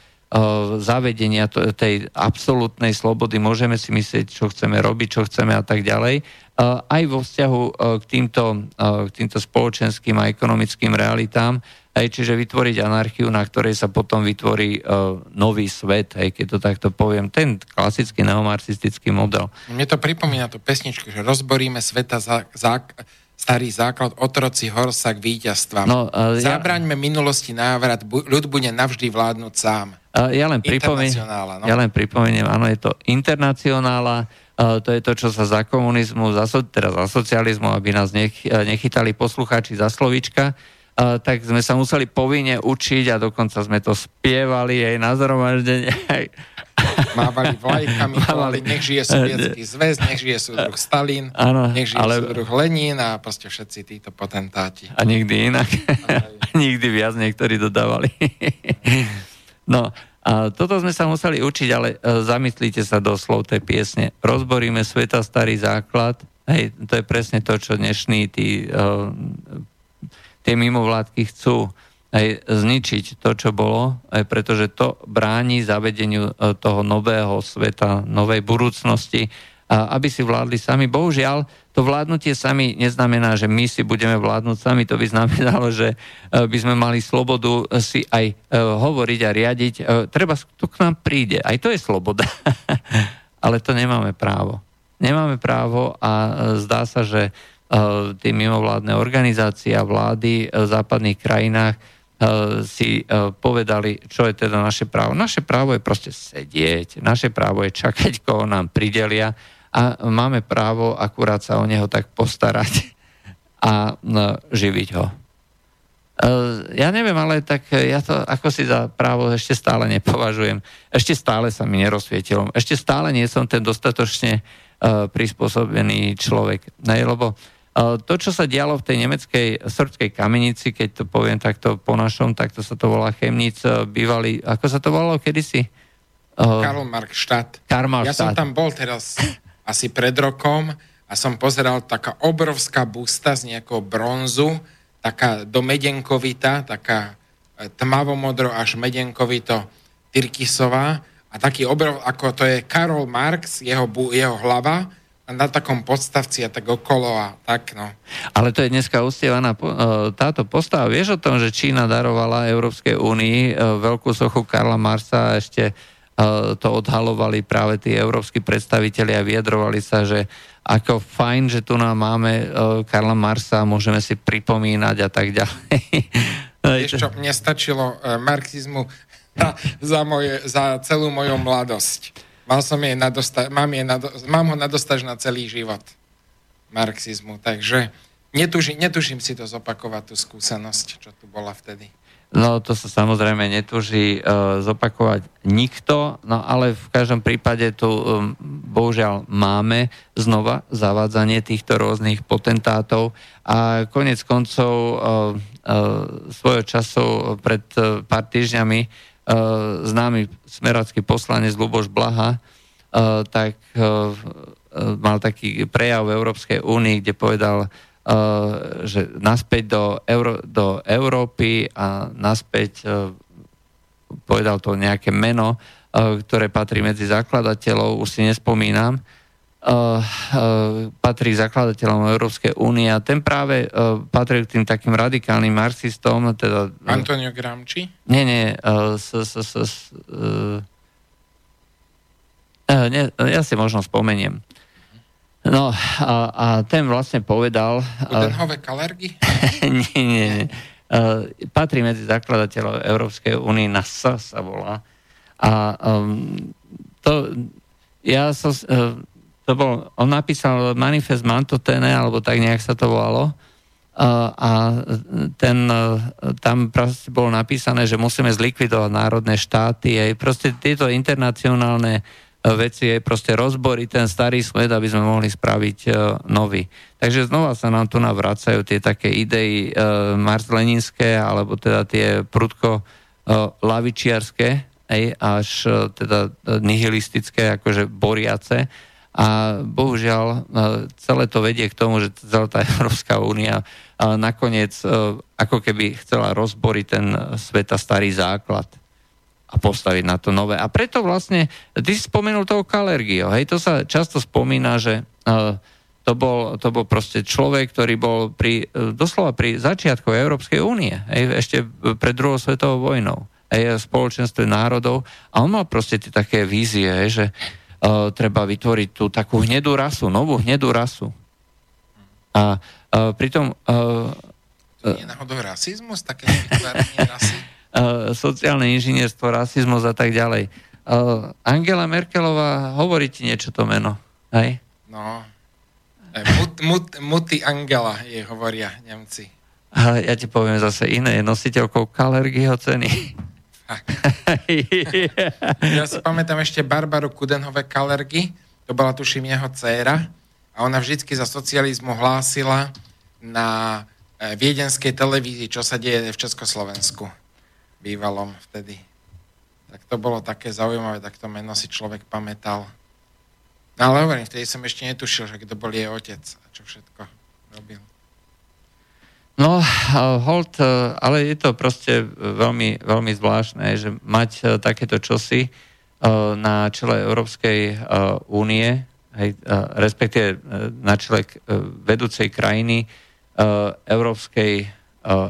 zavedenia tej absolútnej slobody, môžeme si myslieť, čo chceme robiť, čo chceme a tak ďalej, aj vo vzťahu k týmto, k týmto spoločenským a ekonomickým realitám, aj čiže vytvoriť anarchiu, na ktorej sa potom vytvorí uh, nový svet, aj keď to takto poviem, ten klasický neomarxistický model. Mne to pripomína tú pesničku, že rozboríme sveta za, za, starý základ, otroci horsa k víťazstvám. No, uh, Zabraňme ja... minulosti návrat, bu, ľud bude navždy vládnuť sám. Uh, ja len pripomeniem, no? ja len pripomeniem, áno, je to internacionála, to je to, čo sa za komunizmu, za, teda za socializmu, aby nás nech, nechytali poslucháči za slovička, tak sme sa museli povinne učiť a dokonca sme to spievali aj na zhromaždenie. mávali vlajkami, mávali, nech žije sovietský zväz, nech žije súdruh Stalin, ano, nech žije ale... súdruh Lenin a proste všetci títo potentáti. A nikdy inak. a nikdy viac niektorí dodávali. no, toto sme sa museli učiť, ale e, zamyslíte sa do slov tej piesne. Rozboríme sveta starý základ. Hej, to je presne to, čo dnešní tí, uh, tie mimovládky chcú aj zničiť to, čo bolo, aj pretože to bráni zavedeniu uh, toho nového sveta, novej budúcnosti, aby si vládli sami. Bohužiaľ, to vládnutie sami neznamená, že my si budeme vládnuť sami, to by znamenalo, že e, by sme mali slobodu si aj e, hovoriť a riadiť. E, treba, to k nám príde. Aj to je sloboda. Ale to nemáme právo. Nemáme právo a zdá sa, že tie mimovládne organizácie a vlády v západných krajinách si povedali, čo je teda naše právo. Naše právo je proste sedieť, naše právo je čakať, koho nám pridelia a máme právo akurát sa o neho tak postarať a živiť ho. E, ja neviem, ale tak ja to ako si za právo ešte stále nepovažujem. Ešte stále sa mi nerozsvietilo. Ešte stále nie som ten dostatočne uh, prispôsobený človek. Ne, lebo to, čo sa dialo v tej nemeckej srbskej kamenici, keď to poviem takto po našom, tak to sa to volá Chemnic, bývalý, ako sa to volalo kedysi? Karl Markstadt. Karl Ja som tam bol teraz asi pred rokom a som pozeral taká obrovská busta z nejakého bronzu, taká do medenkovita, taká e, tmavomodro až medenkovito Tyrkisová a taký obrov, ako to je Karol Marx, jeho, jeho hlava, na takom podstavci a tak okolo a tak, no. Ale to je dneska ustievaná e, táto postava. Vieš o tom, že Čína darovala Európskej únii e, veľkú sochu Karla Marsa a ešte to odhalovali práve tí európsky predstaviteľi a vyjadrovali sa, že ako fajn, že tu nám máme e, Karla Marsa, môžeme si pripomínať a tak ďalej. Vieš čo, mne stačilo e, marxizmu za, moje, za celú moju mladosť. Mal som jej nadosta- mám, jej nado- mám ho nadostaž na celý život marxizmu, takže netužím, netužím si to zopakovať, tú skúsenosť, čo tu bola vtedy. No to sa samozrejme netuží uh, zopakovať nikto, no ale v každom prípade tu um, bohužiaľ máme znova zavádzanie týchto rôznych potentátov. A konec koncov uh, uh, svojho času pred uh, pár týždňami uh, známy smeracký poslanec Luboš Blaha uh, tak uh, mal taký prejav v Európskej únii, kde povedal, že naspäť do, Euró- do Európy a naspäť eh, povedal to nejaké meno, eh, ktoré patrí medzi zakladateľov, už si nespomínam, patrí zakladateľom Európskej únie a ten práve patrí k tým takým radikálnym marxistom. Teda, Antonio Gramsci? Nie, nie, s, s, s, s, nie, ja si možno spomeniem. No a, a ten vlastne povedal... Udenhove kalergy? nie, nie, nie. Uh, patrí medzi zakladateľov Európskej únie, na S sa volá. A um, to, ja som, uh, to bol, on napísal manifest Mantotene, alebo tak nejak sa to volalo, uh, a ten, uh, tam proste bolo napísané, že musíme zlikvidovať národné štáty, aj proste tieto internacionálne veci je proste rozboriť ten starý svet, aby sme mohli spraviť uh, nový. Takže znova sa nám tu navracajú tie také idei uh, Mars-Leninské, alebo teda tie prudko uh, lavičiarské, aj, až uh, teda nihilistické, akože boriace. A bohužiaľ uh, celé to vedie k tomu, že celá tá Európska únia uh, nakoniec uh, ako keby chcela rozboriť ten sveta starý základ a postaviť na to nové. A preto vlastne, ty si spomenul toho Kalergio, hej, to sa často spomína, že uh, to bol, to bol proste človek, ktorý bol pri, uh, doslova pri začiatku Európskej únie, hej, ešte pred druhou svetovou vojnou, hej, spoločenstve národov a on mal proste tie také vízie, hej, že uh, treba vytvoriť tú takú hnedú rasu, novú hnedú rasu. A uh, pritom... Uh, nie je náhodou rasizmus, také rasy? Eh, sociálne inžinierstvo, rasizmus a tak ďalej. Uh, Angela Merkelová, hovorí ti niečo to meno, hej? No, mut, mut, muti Angela je hovoria Nemci. A ja ti poviem zase iné, je nositeľkou Kalergyho ceny. ja si pamätám ešte Barbaru Kudenhove Kalergy, to bola tuším jeho dcéra a ona vždycky za socializmu hlásila na e, viedenskej televízii, čo sa deje v Československu bývalom vtedy. Tak to bolo také zaujímavé, tak to meno si človek pamätal. No ale hovorím, vtedy som ešte netušil, že kto bol jej otec a čo všetko robil. No, hold, e, ale je to proste veľmi, veľmi zvláštne, že mať takéto čosi na čele Európskej únie, respektíve na čele vedúcej krajiny Európskej,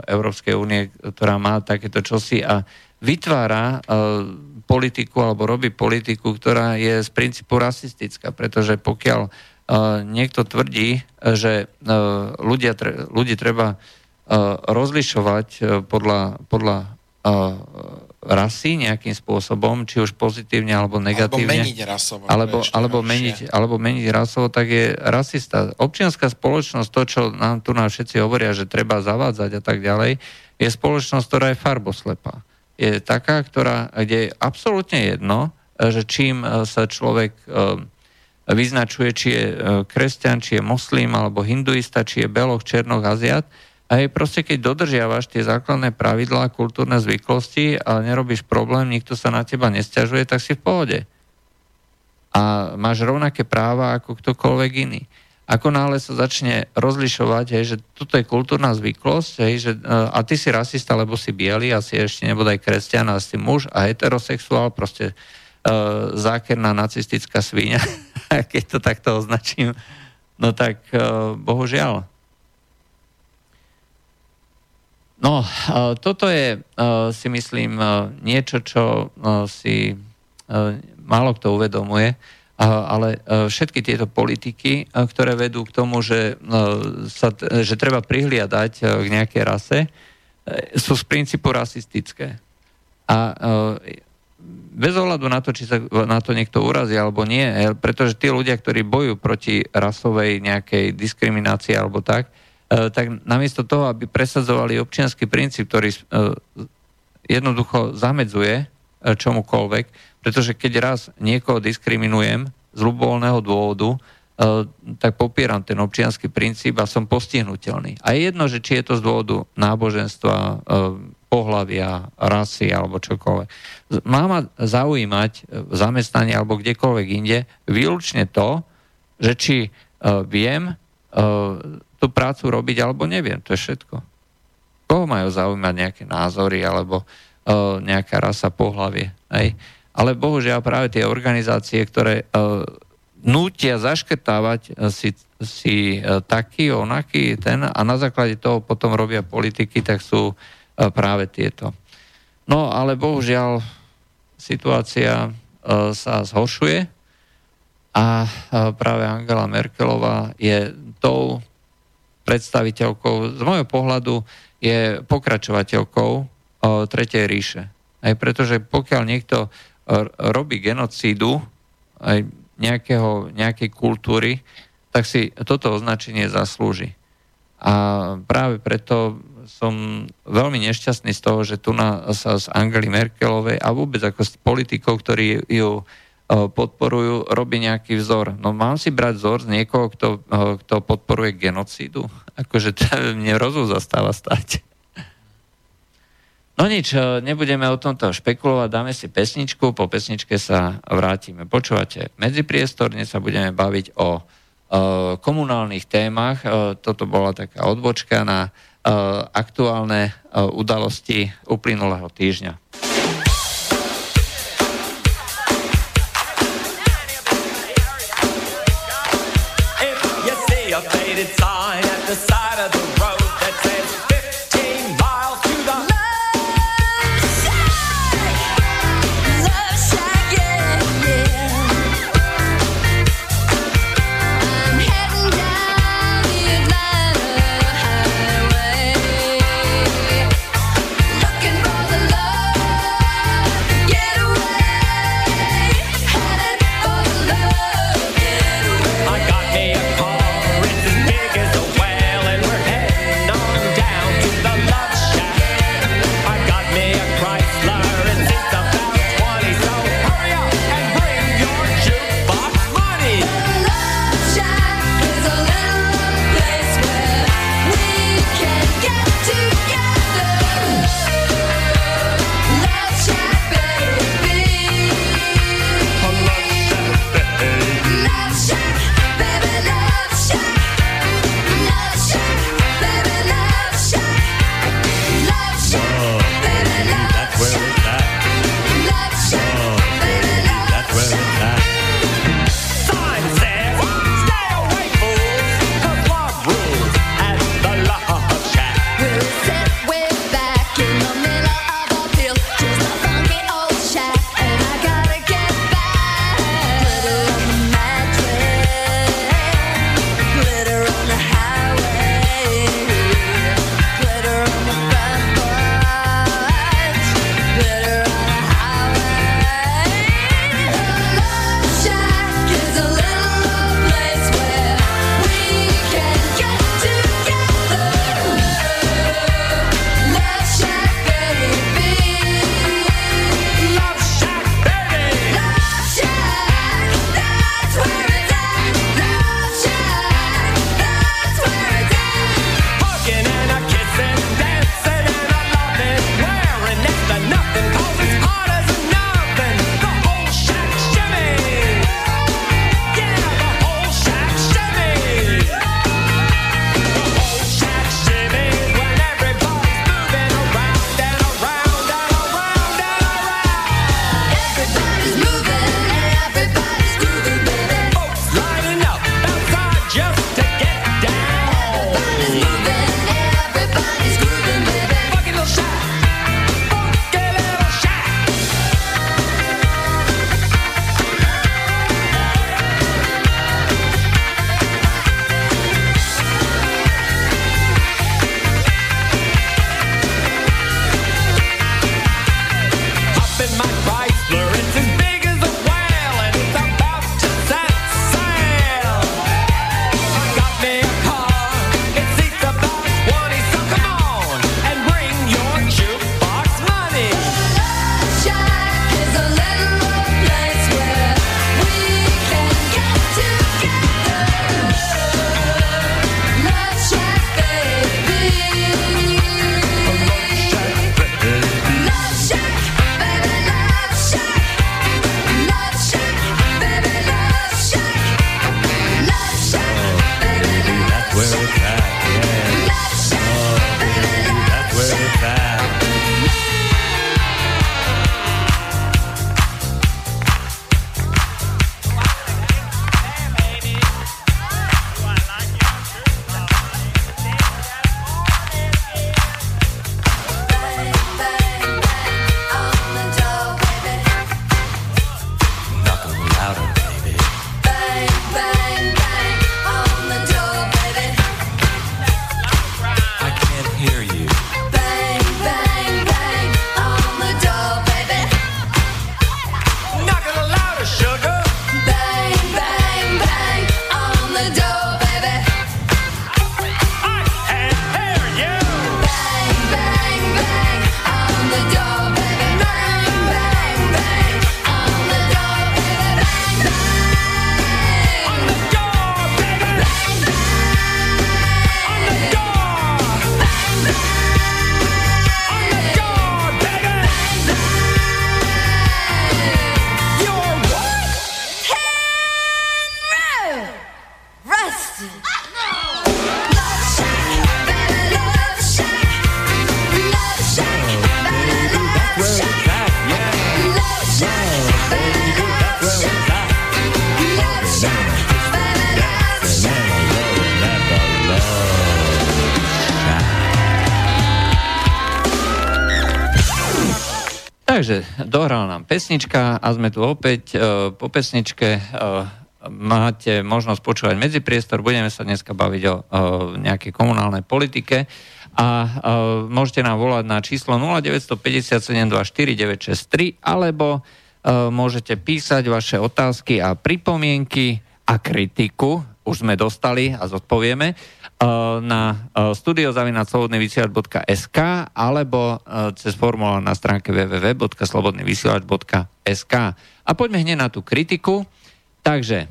Európskej únie, ktorá má takéto čosi a vytvára politiku alebo robí politiku, ktorá je z princípu rasistická, pretože pokiaľ niekto tvrdí, že ľudia, ľudí treba Eh, rozlišovať eh, podľa, podľa eh, rasy nejakým spôsobom, či už pozitívne alebo negatívne. Alebo meniť rasovo. Alebo, alebo, meniť, alebo meniť rasovo, tak je rasista. Občianská spoločnosť, to, čo nám tu nám všetci hovoria, že treba zavádzať a tak ďalej, je spoločnosť, ktorá je farboslepá. Je taká, ktorá, kde je absolútne jedno, že čím sa človek vyznačuje, či je kresťan, či je moslim, alebo hinduista, či je beloch, černoch, aziat, je proste, keď dodržiavaš tie základné pravidlá, kultúrne zvyklosti a nerobíš problém, nikto sa na teba nestiažuje, tak si v pohode. A máš rovnaké práva ako ktokoľvek iný. Ako náhle sa začne rozlišovať, hej, že toto je kultúrna zvyklosť, hej, že, e, a ty si rasista, lebo si biely a si ešte nebodaj kresťan a si muž a heterosexuál, proste uh, zákerná nacistická svíňa, keď to takto označím, no tak uh, bohužiaľ. No, toto je, si myslím, niečo, čo si málo kto uvedomuje, ale všetky tieto politiky, ktoré vedú k tomu, že, sa, že treba prihliadať k nejakej rase, e, sú z princípu rasistické. A bez ohľadu na to, či sa na to niekto urazí alebo nie, e, pretože tí ľudia, ktorí bojujú proti rasovej nejakej diskriminácii alebo tak, E, tak namiesto toho, aby presadzovali občianský princíp, ktorý e, jednoducho zamedzuje e, čomukoľvek, pretože keď raz niekoho diskriminujem z ľubovoľného dôvodu, tak popieram ten občianský princíp a som postihnutelný. A je jedno, že či je to z dôvodu náboženstva, pohľavia, rasy alebo čokoľvek. Má ma zaujímať v zamestnaní alebo kdekoľvek inde výlučne to, že či viem tú prácu robiť, alebo neviem, to je všetko. Koho majú zaujímať nejaké názory, alebo uh, nejaká rasa pohlavie. Hej? Ale bohužiaľ práve tie organizácie, ktoré uh, nútia zaškrtávať uh, si, si uh, taký, onaký, ten a na základe toho potom robia politiky, tak sú uh, práve tieto. No ale bohužiaľ situácia sa zhoršuje a práve Angela Merkelová je tou predstaviteľkou, z môjho pohľadu je pokračovateľkou o, Tretej ríše. Aj pretože pokiaľ niekto robí genocídu aj nejakého, nejakej kultúry, tak si toto označenie zaslúži. A práve preto som veľmi nešťastný z toho, že tu na, sa z Angely Merkelovej a vôbec ako z politikov, ktorí ju podporujú, robí nejaký vzor. No mám si brať vzor z niekoho, kto, kto podporuje genocídu? Akože to mne rozum zastáva stať. No nič, nebudeme o tomto špekulovať, dáme si pesničku, po pesničke sa vrátime. Počúvate medzipriestor, dnes sa budeme baviť o, komunálnych témach. Toto bola taká odbočka na aktuálne udalosti uplynulého týždňa. Pesnička a sme tu opäť. E, po pesničke e, máte možnosť počúvať medzipriestor. Budeme sa dneska baviť o, nejakej komunálnej politike a môžete nám volať na číslo 0957249963 alebo e, môžete písať vaše otázky a pripomienky a kritiku. Už sme dostali a zodpovieme na eh, studiozavinaclobodnyvysielač.sk alebo eh, cez formulár na stránke www.slobodnyvysielač.sk A poďme hneď na tú kritiku. Takže,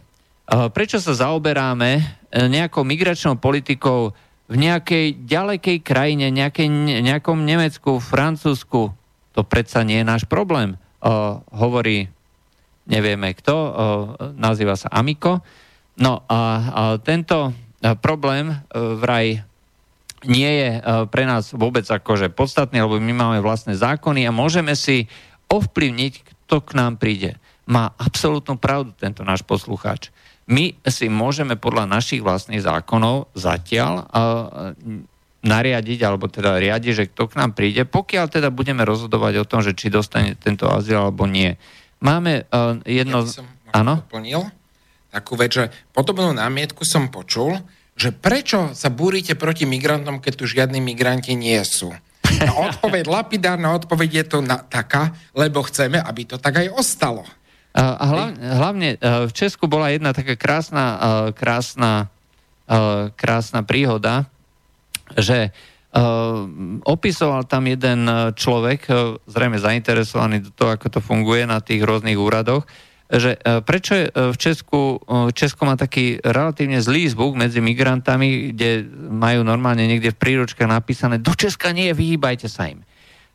prečo sa zaoberáme nejakou migračnou politikou v nejakej ďalekej krajine, nejakej, nejakom Nemecku, Francúzsku? To predsa nie je náš problém. Hovorí, nevieme kto, nazýva sa Amiko. No a tento E, problém e, vraj nie je e, pre nás vôbec akože podstatný, lebo my máme vlastné zákony a môžeme si ovplyvniť, kto k nám príde. Má absolútnu pravdu tento náš poslucháč. My si môžeme podľa našich vlastných zákonov zatiaľ nariadiť, alebo teda riadiť, že kto k nám príde, pokiaľ teda budeme rozhodovať o tom, že či dostane tento azyl alebo nie. Máme jedno... Ja som áno? doplnil takú vec, že podobnú námietku som počul, že prečo sa búrite proti migrantom, keď tu žiadni migranti nie sú. A odpoveď, lapidárna odpoveď je to na, taká, lebo chceme, aby to tak aj ostalo. A hlavne, hlavne e, v Česku bola jedna taká krásna, e, krásna, e, krásna príhoda, že opisoval tam jeden človek, zrejme zainteresovaný do toho, ako to funguje na tých rôznych úradoch, že e, prečo e, v Česku, e, Česko má taký relatívne zlý zvuk medzi migrantami, kde majú normálne niekde v príručkách napísané do Česka nie, vyhýbajte sa im.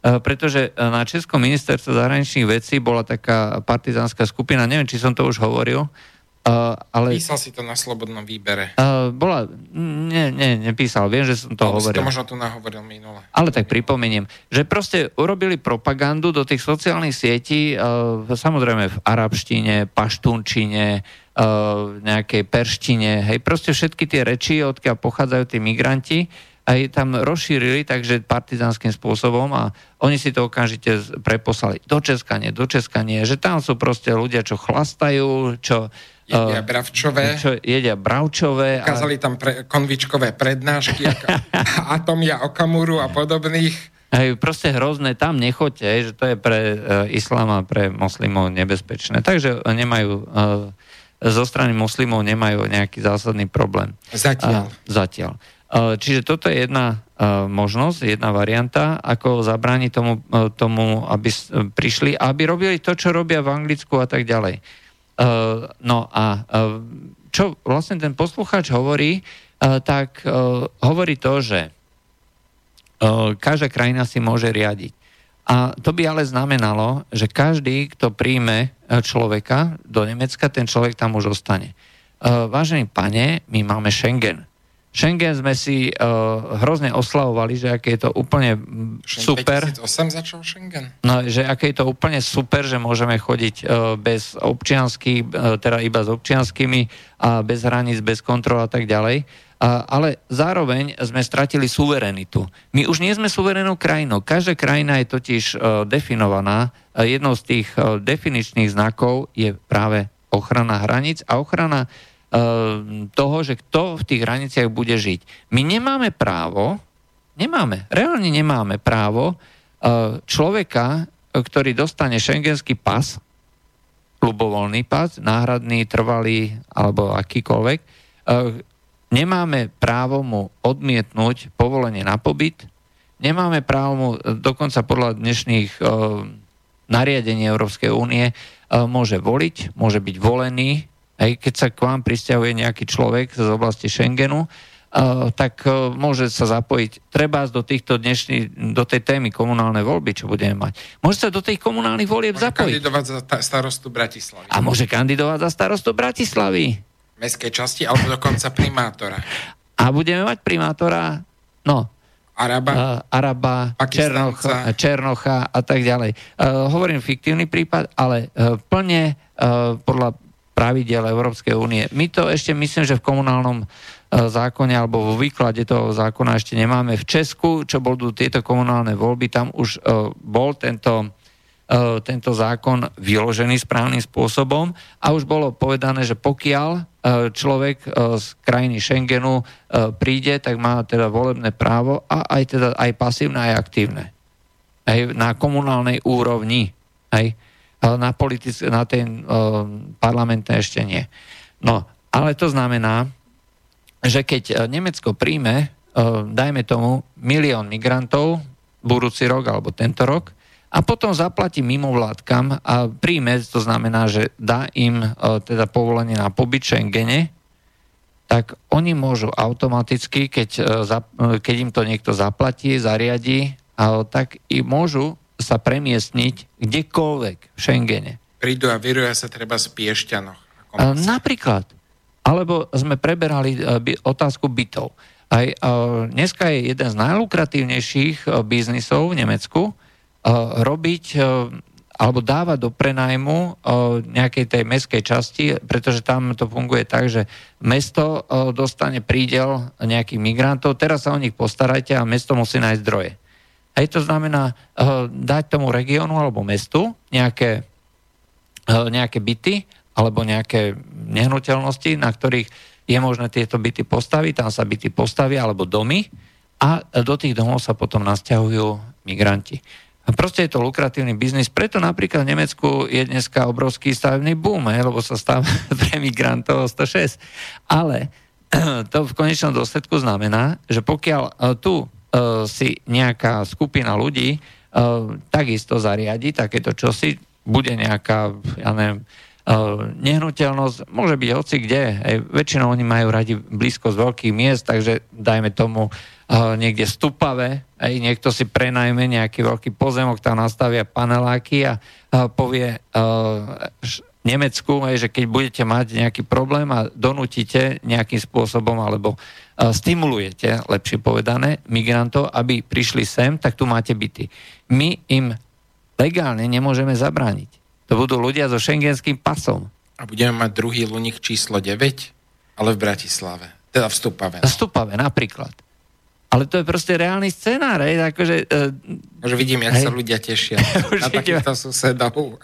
Pretože na Českom ministerstve zahraničných vecí bola taká partizánska skupina, neviem, či som to už hovoril, Uh, ale, Písal si to na slobodnom výbere. Uh, bola, nie, nie, nepísal, viem, že som to ale hovoril. Si to možno tu nahovoril minule. Ale tak pripomeniem, že proste urobili propagandu do tých sociálnych sietí, uh, samozrejme v arabštine, paštunčine, uh, nejakej perštine, hej, proste všetky tie reči, odkiaľ pochádzajú tí migranti, aj tam rozšírili, takže partizánskym spôsobom a oni si to okamžite preposlali do Česka nie, do Česka nie, že tam sú proste ľudia, čo chlastajú, čo Jedia bravčové. Čo, jedia bravčové. Kázali tam pre, konvičkové prednášky, Atomia Okamuru a podobných. Hej, proste hrozné, tam nechoďte, že to je pre uh, islám a pre moslimov nebezpečné. Takže nemajú, uh, zo strany moslimov nemajú nejaký zásadný problém. Zatiaľ. Uh, zatiaľ. Uh, čiže toto je jedna uh, možnosť, jedna varianta, ako zabrániť tomu, uh, tomu, aby prišli, aby robili to, čo robia v Anglicku a tak ďalej. Uh, no a uh, čo vlastne ten poslucháč hovorí, uh, tak hovorí to, že každá krajina si môže riadiť. A to by ale znamenalo, že každý, kto príjme človeka do Nemecka, ten človek tam už ostane. Vážený pane, my máme Schengen. Schengen sme si uh, hrozne oslavovali, že aké je to úplne super. 2008 začal Schengen. No, že aké je to úplne super, že môžeme chodiť uh, bez občianských, uh, teda iba s občianskými a bez hraníc, bez kontrol a tak ďalej. Uh, ale zároveň sme stratili suverenitu. My už nie sme suverenou krajinou. Každá krajina je totiž uh, definovaná. Uh, jednou z tých uh, definičných znakov je práve ochrana hraníc a ochrana Ehm, toho, že kto v tých hraniciach bude žiť. My nemáme právo, nemáme, reálne nemáme právo ehm, človeka, ktorý dostane šengenský pas, ľubovoľný pas, náhradný, trvalý alebo akýkoľvek, ehm, nemáme právo mu odmietnúť povolenie na pobyt, nemáme právo mu dokonca podľa dnešných nariadení Európskej únie môže voliť, môže byť volený, Hej, keď sa k vám pristahuje nejaký človek z oblasti Schengenu, Uh, tak uh, môže sa zapojiť treba do týchto dnešných, do tej témy komunálnej voľby, čo budeme mať. Môže sa do tých komunálnych volieb môže zapojiť. kandidovať za ta- starostu Bratislavy. A môže kandidovať za starostu Bratislavy. Mestskej časti, alebo dokonca primátora. A budeme mať primátora, no, Araba, uh, Araba Černocha, Černocha a tak ďalej. Uh, hovorím fiktívny prípad, ale uh, plne uh, podľa pravidel Európskej únie. My to ešte myslím, že v komunálnom e, zákone alebo vo výklade toho zákona ešte nemáme. V Česku, čo budú tieto komunálne voľby, tam už e, bol tento, e, tento zákon vyložený správnym spôsobom a už bolo povedané, že pokiaľ človek z krajiny Schengenu príde, tak má teda volebné právo a aj, teda, aj pasívne, aj aktívne. Aj na komunálnej úrovni. Aj na, politic- na tej uh, parlamentnej ešte nie. No, ale to znamená, že keď e, Nemecko príjme, uh, dajme tomu, milión migrantov budúci rok alebo tento rok, a potom zaplatí mimovládkam a príjme, to znamená, že dá im teda povolenie na pobyt Schengene, tak oni môžu automaticky, keď, keď im to niekto zaplatí, zariadi, tak i môžu sa premiestniť kdekoľvek v Schengene. Prídu a vyruja sa treba z Piešťanoch. Napríklad. Alebo sme preberali e, otázku bytov. Aj, e, dneska je jeden z najlukratívnejších e, biznisov v Nemecku robiť alebo dávať do prenajmu nejakej tej mestskej časti, pretože tam to funguje tak, že mesto dostane prídel nejakých migrantov, teraz sa o nich postarajte a mesto musí nájsť zdroje. Hej, to znamená uh, dať tomu regiónu alebo mestu nejaké, uh, nejaké byty alebo nejaké nehnuteľnosti, na ktorých je možné tieto byty postaviť, tam sa byty postavia alebo domy a do tých domov sa potom nasťahujú migranti. Proste je to lukratívny biznis, preto napríklad v Nemecku je dneska obrovský stavebný boom, he, lebo sa stáva pre migrantov 106. Ale to v konečnom dôsledku znamená, že pokiaľ e, tu si nejaká skupina ľudí uh, takisto zariadi takéto čosi, bude nejaká, ja neviem, uh, nehnuteľnosť, môže byť hoci kde. Aj, väčšinou oni majú radi blízko z veľkých miest, takže dajme tomu niekde stupave, aj niekto si prenajme nejaký veľký pozemok, tam nastavia paneláky a povie uh, Nemecku, že keď budete mať nejaký problém a donútite nejakým spôsobom alebo stimulujete, lepšie povedané, migrantov, aby prišli sem, tak tu máte byty. My im legálne nemôžeme zabrániť. To budú ľudia so šengenským pasom. A budeme mať druhý luník číslo 9, ale v Bratislave. Teda v Stupave. No. V Stupave napríklad. Ale to je proste reálny scenár, hej, akože... Uh, Už vidím, jak hej. sa ľudia tešia na takýchto susedov.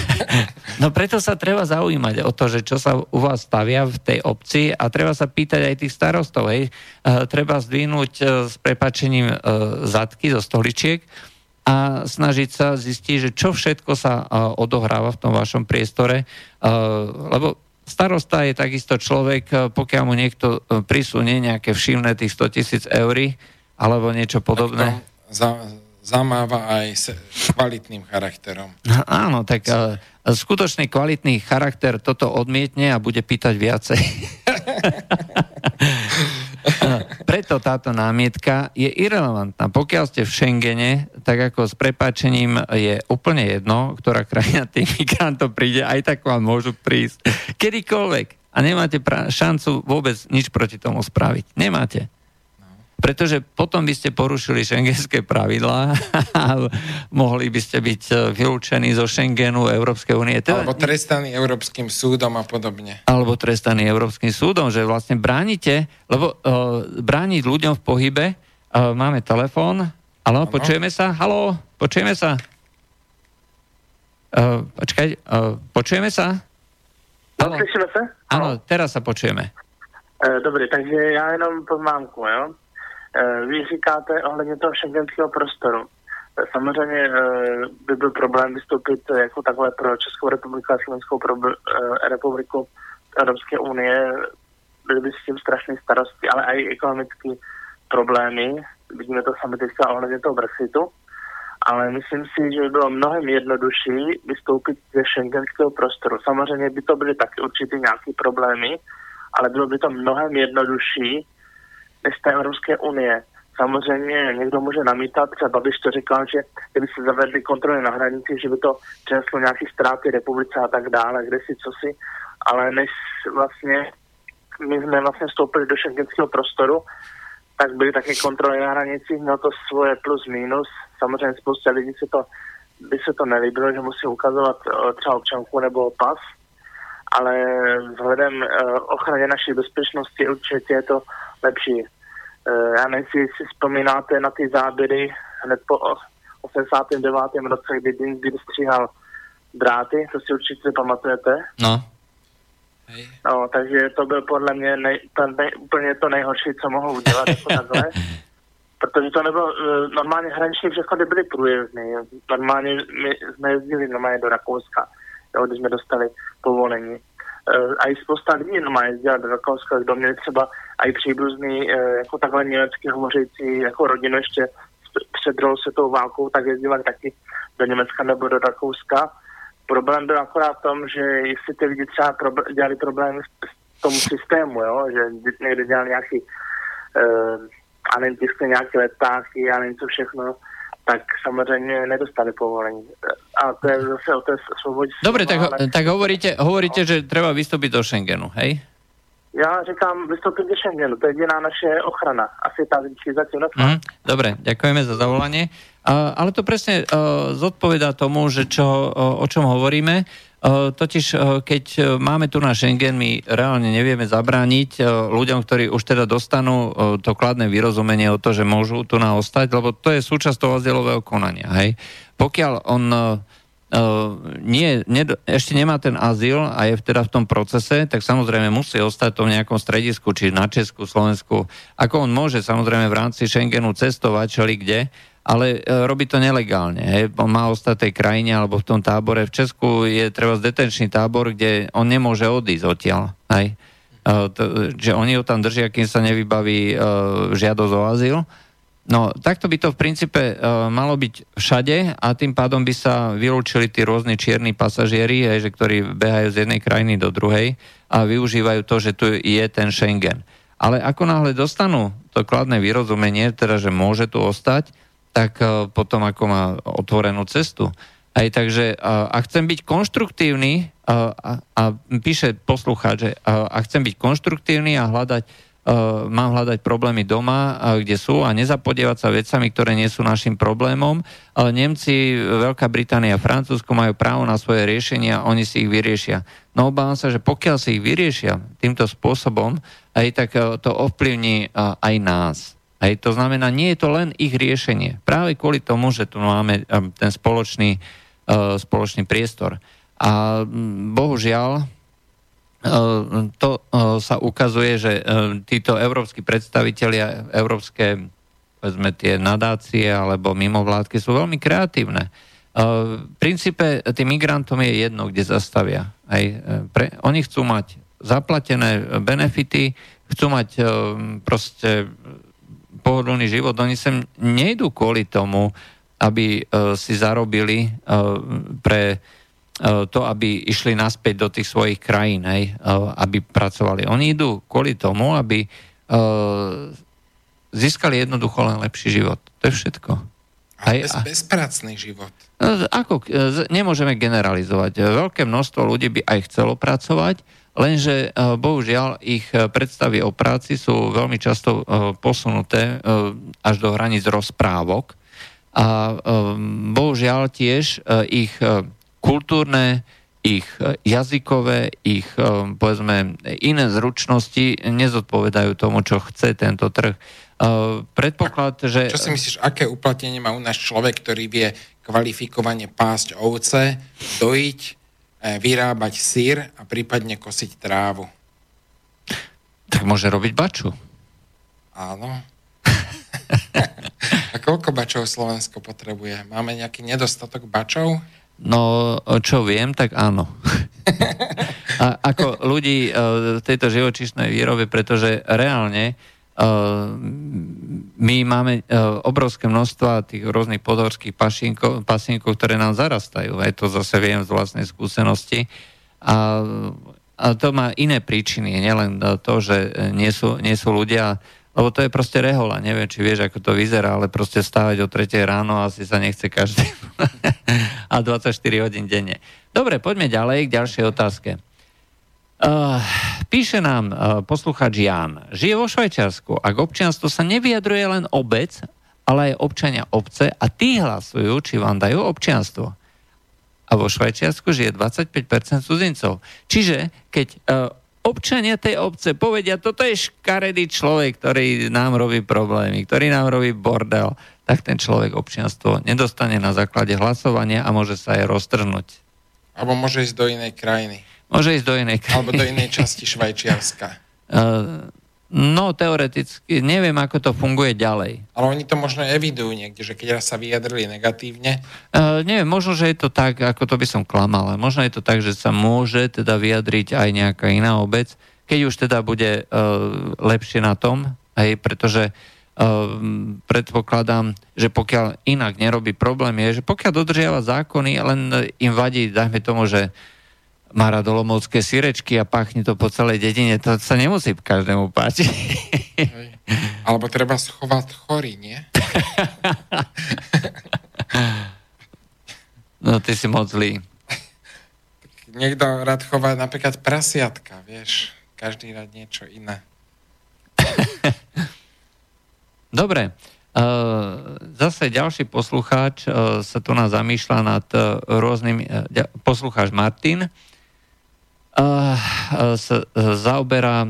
no preto sa treba zaujímať o to, že čo sa u vás stavia v tej obci a treba sa pýtať aj tých starostov, hej. Uh, treba zdvihnúť uh, s prepačením uh, zadky zo stoličiek a snažiť sa zistiť, že čo všetko sa uh, odohráva v tom vašom priestore, uh, lebo Starosta je takisto človek, e, pokiaľ mu niekto e, prisunie nejaké všimné tých 100 tisíc eur alebo niečo podobné. Za, zamáva aj s kvalitným charakterom. Áno, tak uh, skutočný kvalitný charakter toto odmietne a bude pýtať viacej. Preto táto námietka je irrelevantná. Pokiaľ ste v Schengene, tak ako s prepáčením je úplne jedno, ktorá krajina tých migrantov príde, aj tak vám môžu prísť kedykoľvek. a nemáte pra- šancu vôbec nič proti tomu spraviť. Nemáte. Pretože potom by ste porušili šengenské pravidlá a mohli by ste byť e, vylúčení zo Schengenu Európskej únie. Teda, alebo trestaní Európskym súdom a podobne. Alebo trestaní Európskym súdom, že vlastne bránite, lebo uh, brániť ľuďom v pohybe, uh, máme telefón, Halo, počujeme sa? Halo, počujeme sa? Uh, počkaj, uh, počujeme sa? Halo. Slyšíme sa? Áno, teraz sa počujeme. Uh, Dobre, takže já jenom poznámku, jo? Eh, vy říkáte ohledně toho šengenského prostoru. Eh, samozřejmě eh, by byl problém vystoupit jako takhle pro Českou republiku a Slovenskou republiku Evropské unie. Byly by s tím strašné starosti, ale i ekonomické problémy. Vidíme to sami teďka ohledně toho Brexitu. Ale myslím si, že by bylo mnohem jednodušší vystoupit ze šengenského prostoru. Samozřejmě by to byly taky určitě nějaké problémy, ale bylo by to mnohem jednodušší, než té Evropské unie. Samozřejmě někdo může namítat, třeba Babiš to říkal, že kdyby se zavedly kontroly na hranici, že by to přineslo nějaké ztráty republice a tak dále, kde si, co si, ale než vlastně my jsme vlastně vstoupili do šengenského prostoru, tak byly také kontroly na hranicích, mělo to svoje plus minus. Samozřejmě spousta lidí se to, by se to nelíbilo, že musí ukazovat eh, třeba občanku nebo pas, ale vzhledem uh, ochraně naší bezpečnosti určitě je to lepší. Uh, já nevím, si vzpomínáte na ty záběry hned po 89. roce, kdy kdy stříhal dráty, to si určitě pamatujete. No. No, takže to byl podle mě nej, to nej, úplně to nejhorší, co mohl udělat jako takhle. Protože to nebylo, uh, normálně hraniční přechody byly průjezdné. Normálně my jsme jezdili normálně do Rakouska jo, když jsme dostali povolení. Uh, a i spousta lidí no, má jezdila do Rakouska, kdo měli třeba i příbuzný, uh, jako takhle německy hovořící, jako rodinu ještě před druhou světovou válkou, tak jezdila taky do Německa nebo do Rakouska. Problém byl akorát v tom, že jestli ty lidi třeba probl- dělali problémy v tomu systému, jo, že někdy dělali nějaký uh, a nějaké letáky a nevím co všechno, tak samozrejme nedostali povolenie. A to je zase o tej svobode. Dobre, tak, ale... tak hovoríte, hovoríte, že treba vystúpiť do Schengenu, hej? Ja říkám vystúpiť do Schengenu, to je jediná naše ochrana. Asi tá zatím mm, Dobre, ďakujeme za zavolanie. Uh, ale to presne uh, zodpovedá tomu, že čo, uh, o čom hovoríme. E, totiž, e, keď e, máme tu na Schengen, my reálne nevieme zabrániť ľuďom, ktorí už teda dostanú to kladné vyrozumenie o to, že môžu tu na ostať, lebo to je súčasť toho azylového konania. Hej? Pokiaľ on nie, nie, ešte nemá ten azyl a je teda v tom procese, tak samozrejme musí ostať v tom nejakom stredisku, či na Česku, Slovensku. Ako on môže samozrejme v rámci Schengenu cestovať, čeli kde, ale e, robí to nelegálne. Hej. On má ostať tej krajine alebo v tom tábore. V Česku je treba detenčný tábor, kde on nemôže odísť odtiaľ. Hej. E, že oni ho tam držia, kým sa nevybaví uh, žiadosť o azyl. No, takto by to v princípe uh, malo byť všade a tým pádom by sa vylúčili tí rôzni čierni pasažieri, hej, že ktorí behajú z jednej krajiny do druhej a využívajú to, že tu je ten Schengen. Ale ako náhle dostanú to kladné vyrozumenie, teda, že môže tu ostať, tak e, potom ako má otvorenú cestu. Aj takže a, a chcem byť konštruktívny a, a, a píše poslucháč, že a, a chcem byť konštruktívny a hľadať, a, e, mám hľadať problémy doma, a, kde sú a nezapodievať sa vecami, ktoré nie sú našim problémom. Ale Nemci, Veľká Británia, Francúzsko majú právo na svoje riešenia, oni si ich vyriešia. No obávam sa, že pokiaľ si ich vyriešia týmto spôsobom, aj tak e, to ovplyvní aj nás. Hej, to znamená, nie je to len ich riešenie. Práve kvôli tomu, že tu máme um, ten spoločný, uh, spoločný priestor. A mm, bohužiaľ, uh, to sa ukazuje, že títo európsky predstavitelia, európske povedzme, tie nadácie alebo mimovládky sú veľmi kreatívne. V princípe tým migrantom je jedno, kde zastavia. Aj pre, oni chcú mať zaplatené benefity, chcú mať proste pohodlný život. Oni sem nejdú kvôli tomu, aby uh, si zarobili uh, pre uh, to, aby išli naspäť do tých svojich krajín, hej, aby pracovali. Oni idú kvôli tomu, aby získali jednoducho len lepší život. To je všetko. A bez, bezpracný život. Ako, nemôžeme generalizovať. Veľké množstvo ľudí by aj chcelo pracovať, Lenže bohužiaľ ich predstavy o práci sú veľmi často posunuté až do hraníc rozprávok a bohužiaľ tiež ich kultúrne, ich jazykové, ich povedzme iné zručnosti nezodpovedajú tomu, čo chce tento trh. Predpoklad, že... Čo si myslíš, aké uplatnenie má u nás človek, ktorý vie kvalifikovane pásť ovce, dojiť, vyrábať sír a prípadne kosiť trávu. Tak môže robiť baču. Áno. a koľko bačov Slovensko potrebuje? Máme nejaký nedostatok bačov? No, čo viem, tak áno. a ako ľudí e, v tejto živočišnej výrobe, pretože reálne my máme ehm, obrovské množstva tých rôznych podhorských pasínkov, pasínkov, ktoré nám zarastajú. Aj to zase viem z vlastnej skúsenosti. A, a to má iné príčiny, nielen to, že nie sú, nie sú ľudia, lebo to je proste rehola. Neviem, či vieš, ako to vyzerá, ale proste stávať o 3 ráno asi sa nechce každý. a 24 hodín denne. Dobre, poďme ďalej k ďalšej otázke. Uh, píše nám uh, posluchač Jan, žije vo Švajčiarsku a k občianstvu sa nevyjadruje len obec, ale aj občania obce a tí hlasujú, či vám dajú občianstvo. A vo Švajčiarsku žije 25% cudzincov. Čiže keď uh, občania tej obce povedia, toto je škaredý človek, ktorý nám robí problémy, ktorý nám robí bordel, tak ten človek občianstvo nedostane na základe hlasovania a môže sa aj roztrhnúť. Alebo môže ísť do inej krajiny. Môže ísť do inej krajiny. Alebo do inej časti Švajčiarska. Uh, no, teoreticky, neviem, ako to funguje ďalej. Ale oni to možno evidujú niekde, že keď raz sa vyjadrili negatívne. Uh, neviem, možno, že je to tak, ako to by som klamal, ale možno je to tak, že sa môže teda vyjadriť aj nejaká iná obec, keď už teda bude uh, lepšie na tom, aj pretože uh, predpokladám, že pokiaľ inak nerobí problém, je, že pokiaľ dodržiava zákony, len im vadí, dajme tomu, že má radolomovské syrečky a pachne to po celej dedine, to sa nemusí každému páčiť. Alebo treba schovať chorý, nie? no ty si moc zlý. Niekto rád chová napríklad prasiatka, vieš, každý rád niečo iné. Dobre, zase ďalší poslucháč sa tu nás zamýšľa nad rôznymi, poslucháč Martin, sa zaoberá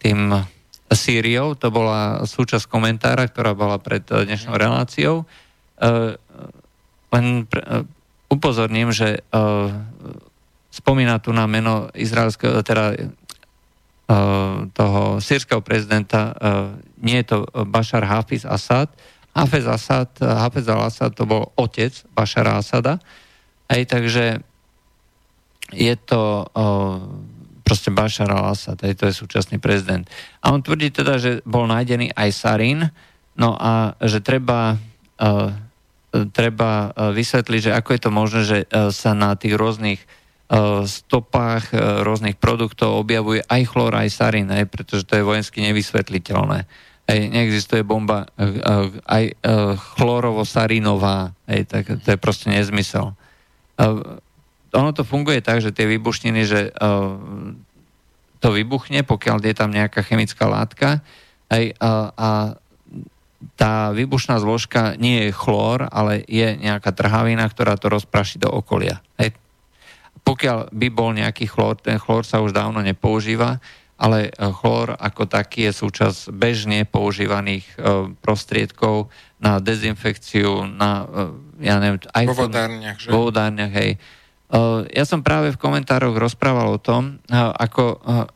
tým Sýriou, to bola súčasť komentára, ktorá bola pred dnešnou reláciou. Len upozorním, že spomína tu na meno izraelského, teda toho sírskeho prezidenta, nie je to Bashar Hafiz Assad. Hafiz Assad, Hafiz al-Assad to bol otec Bashara Asada. Hej, takže je to proste Bashar al-Assad, to je súčasný prezident. A on tvrdí teda, že bol nájdený aj Sarin, no a že treba, o, treba vysvetliť, že ako je to možné, že sa na tých rôznych stopách rôznych produktov objavuje aj chlor, aj sarin, aj, pretože to je vojensky nevysvetliteľné. Aj, neexistuje bomba aj chlorovo-sarinová, aj, tak to je proste nezmysel ono to funguje tak, že tie výbušniny, že uh, to vybuchne, pokiaľ je tam nejaká chemická látka hej, a, a tá výbušná zložka nie je chlór, ale je nejaká trhavina, ktorá to rozpraší do okolia. Hej. Pokiaľ by bol nejaký chlór, ten chlór sa už dávno nepoužíva, ale chlór ako taký je súčasť bežne používaných uh, prostriedkov na dezinfekciu, na, ja neviem, aj vo vodárniach, že? Vo vodárniach, hej Eh, ja som práve v komentároch rozprával o tom, eh, ako eh,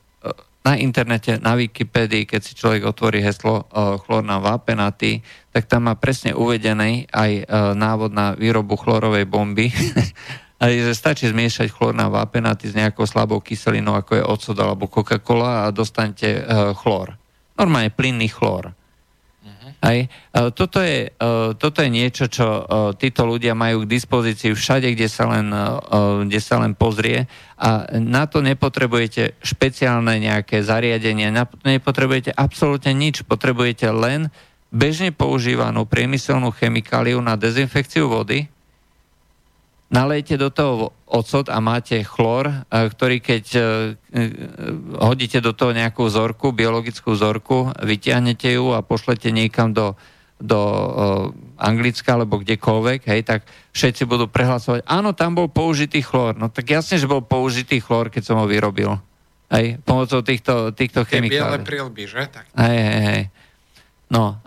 na internete, na Wikipedii, keď si človek otvorí heslo chlorná vápenaty, tak tam má presne uvedený aj návod na výrobu chlorovej bomby. a že stačí zmiešať chlorná vápenaty s nejakou slabou kyselinou, ako je ocot alebo Coca-Cola a dostanete chlor. Normálne plynný chlor. Aj, e, toto, je, e, toto je niečo, čo e, títo ľudia majú k dispozícii všade, kde sa, len, kde sa len pozrie. A na to nepotrebujete špeciálne nejaké zariadenie, nepotrebujete absolútne nič, potrebujete len bežne používanú priemyselnú chemikáliu na dezinfekciu vody nalejete do toho ocot a máte chlor, ktorý keď hodíte do toho nejakú vzorku, biologickú vzorku, vyťahnete ju a pošlete niekam do, do Anglicka alebo kdekoľvek, hej, tak všetci budú prehlasovať, áno, tam bol použitý chlor. No tak jasne, že bol použitý chlor, keď som ho vyrobil. Hej, pomocou týchto, týchto chemikálií. Biele prilby, že? Tak. Hej, hej, hej. No,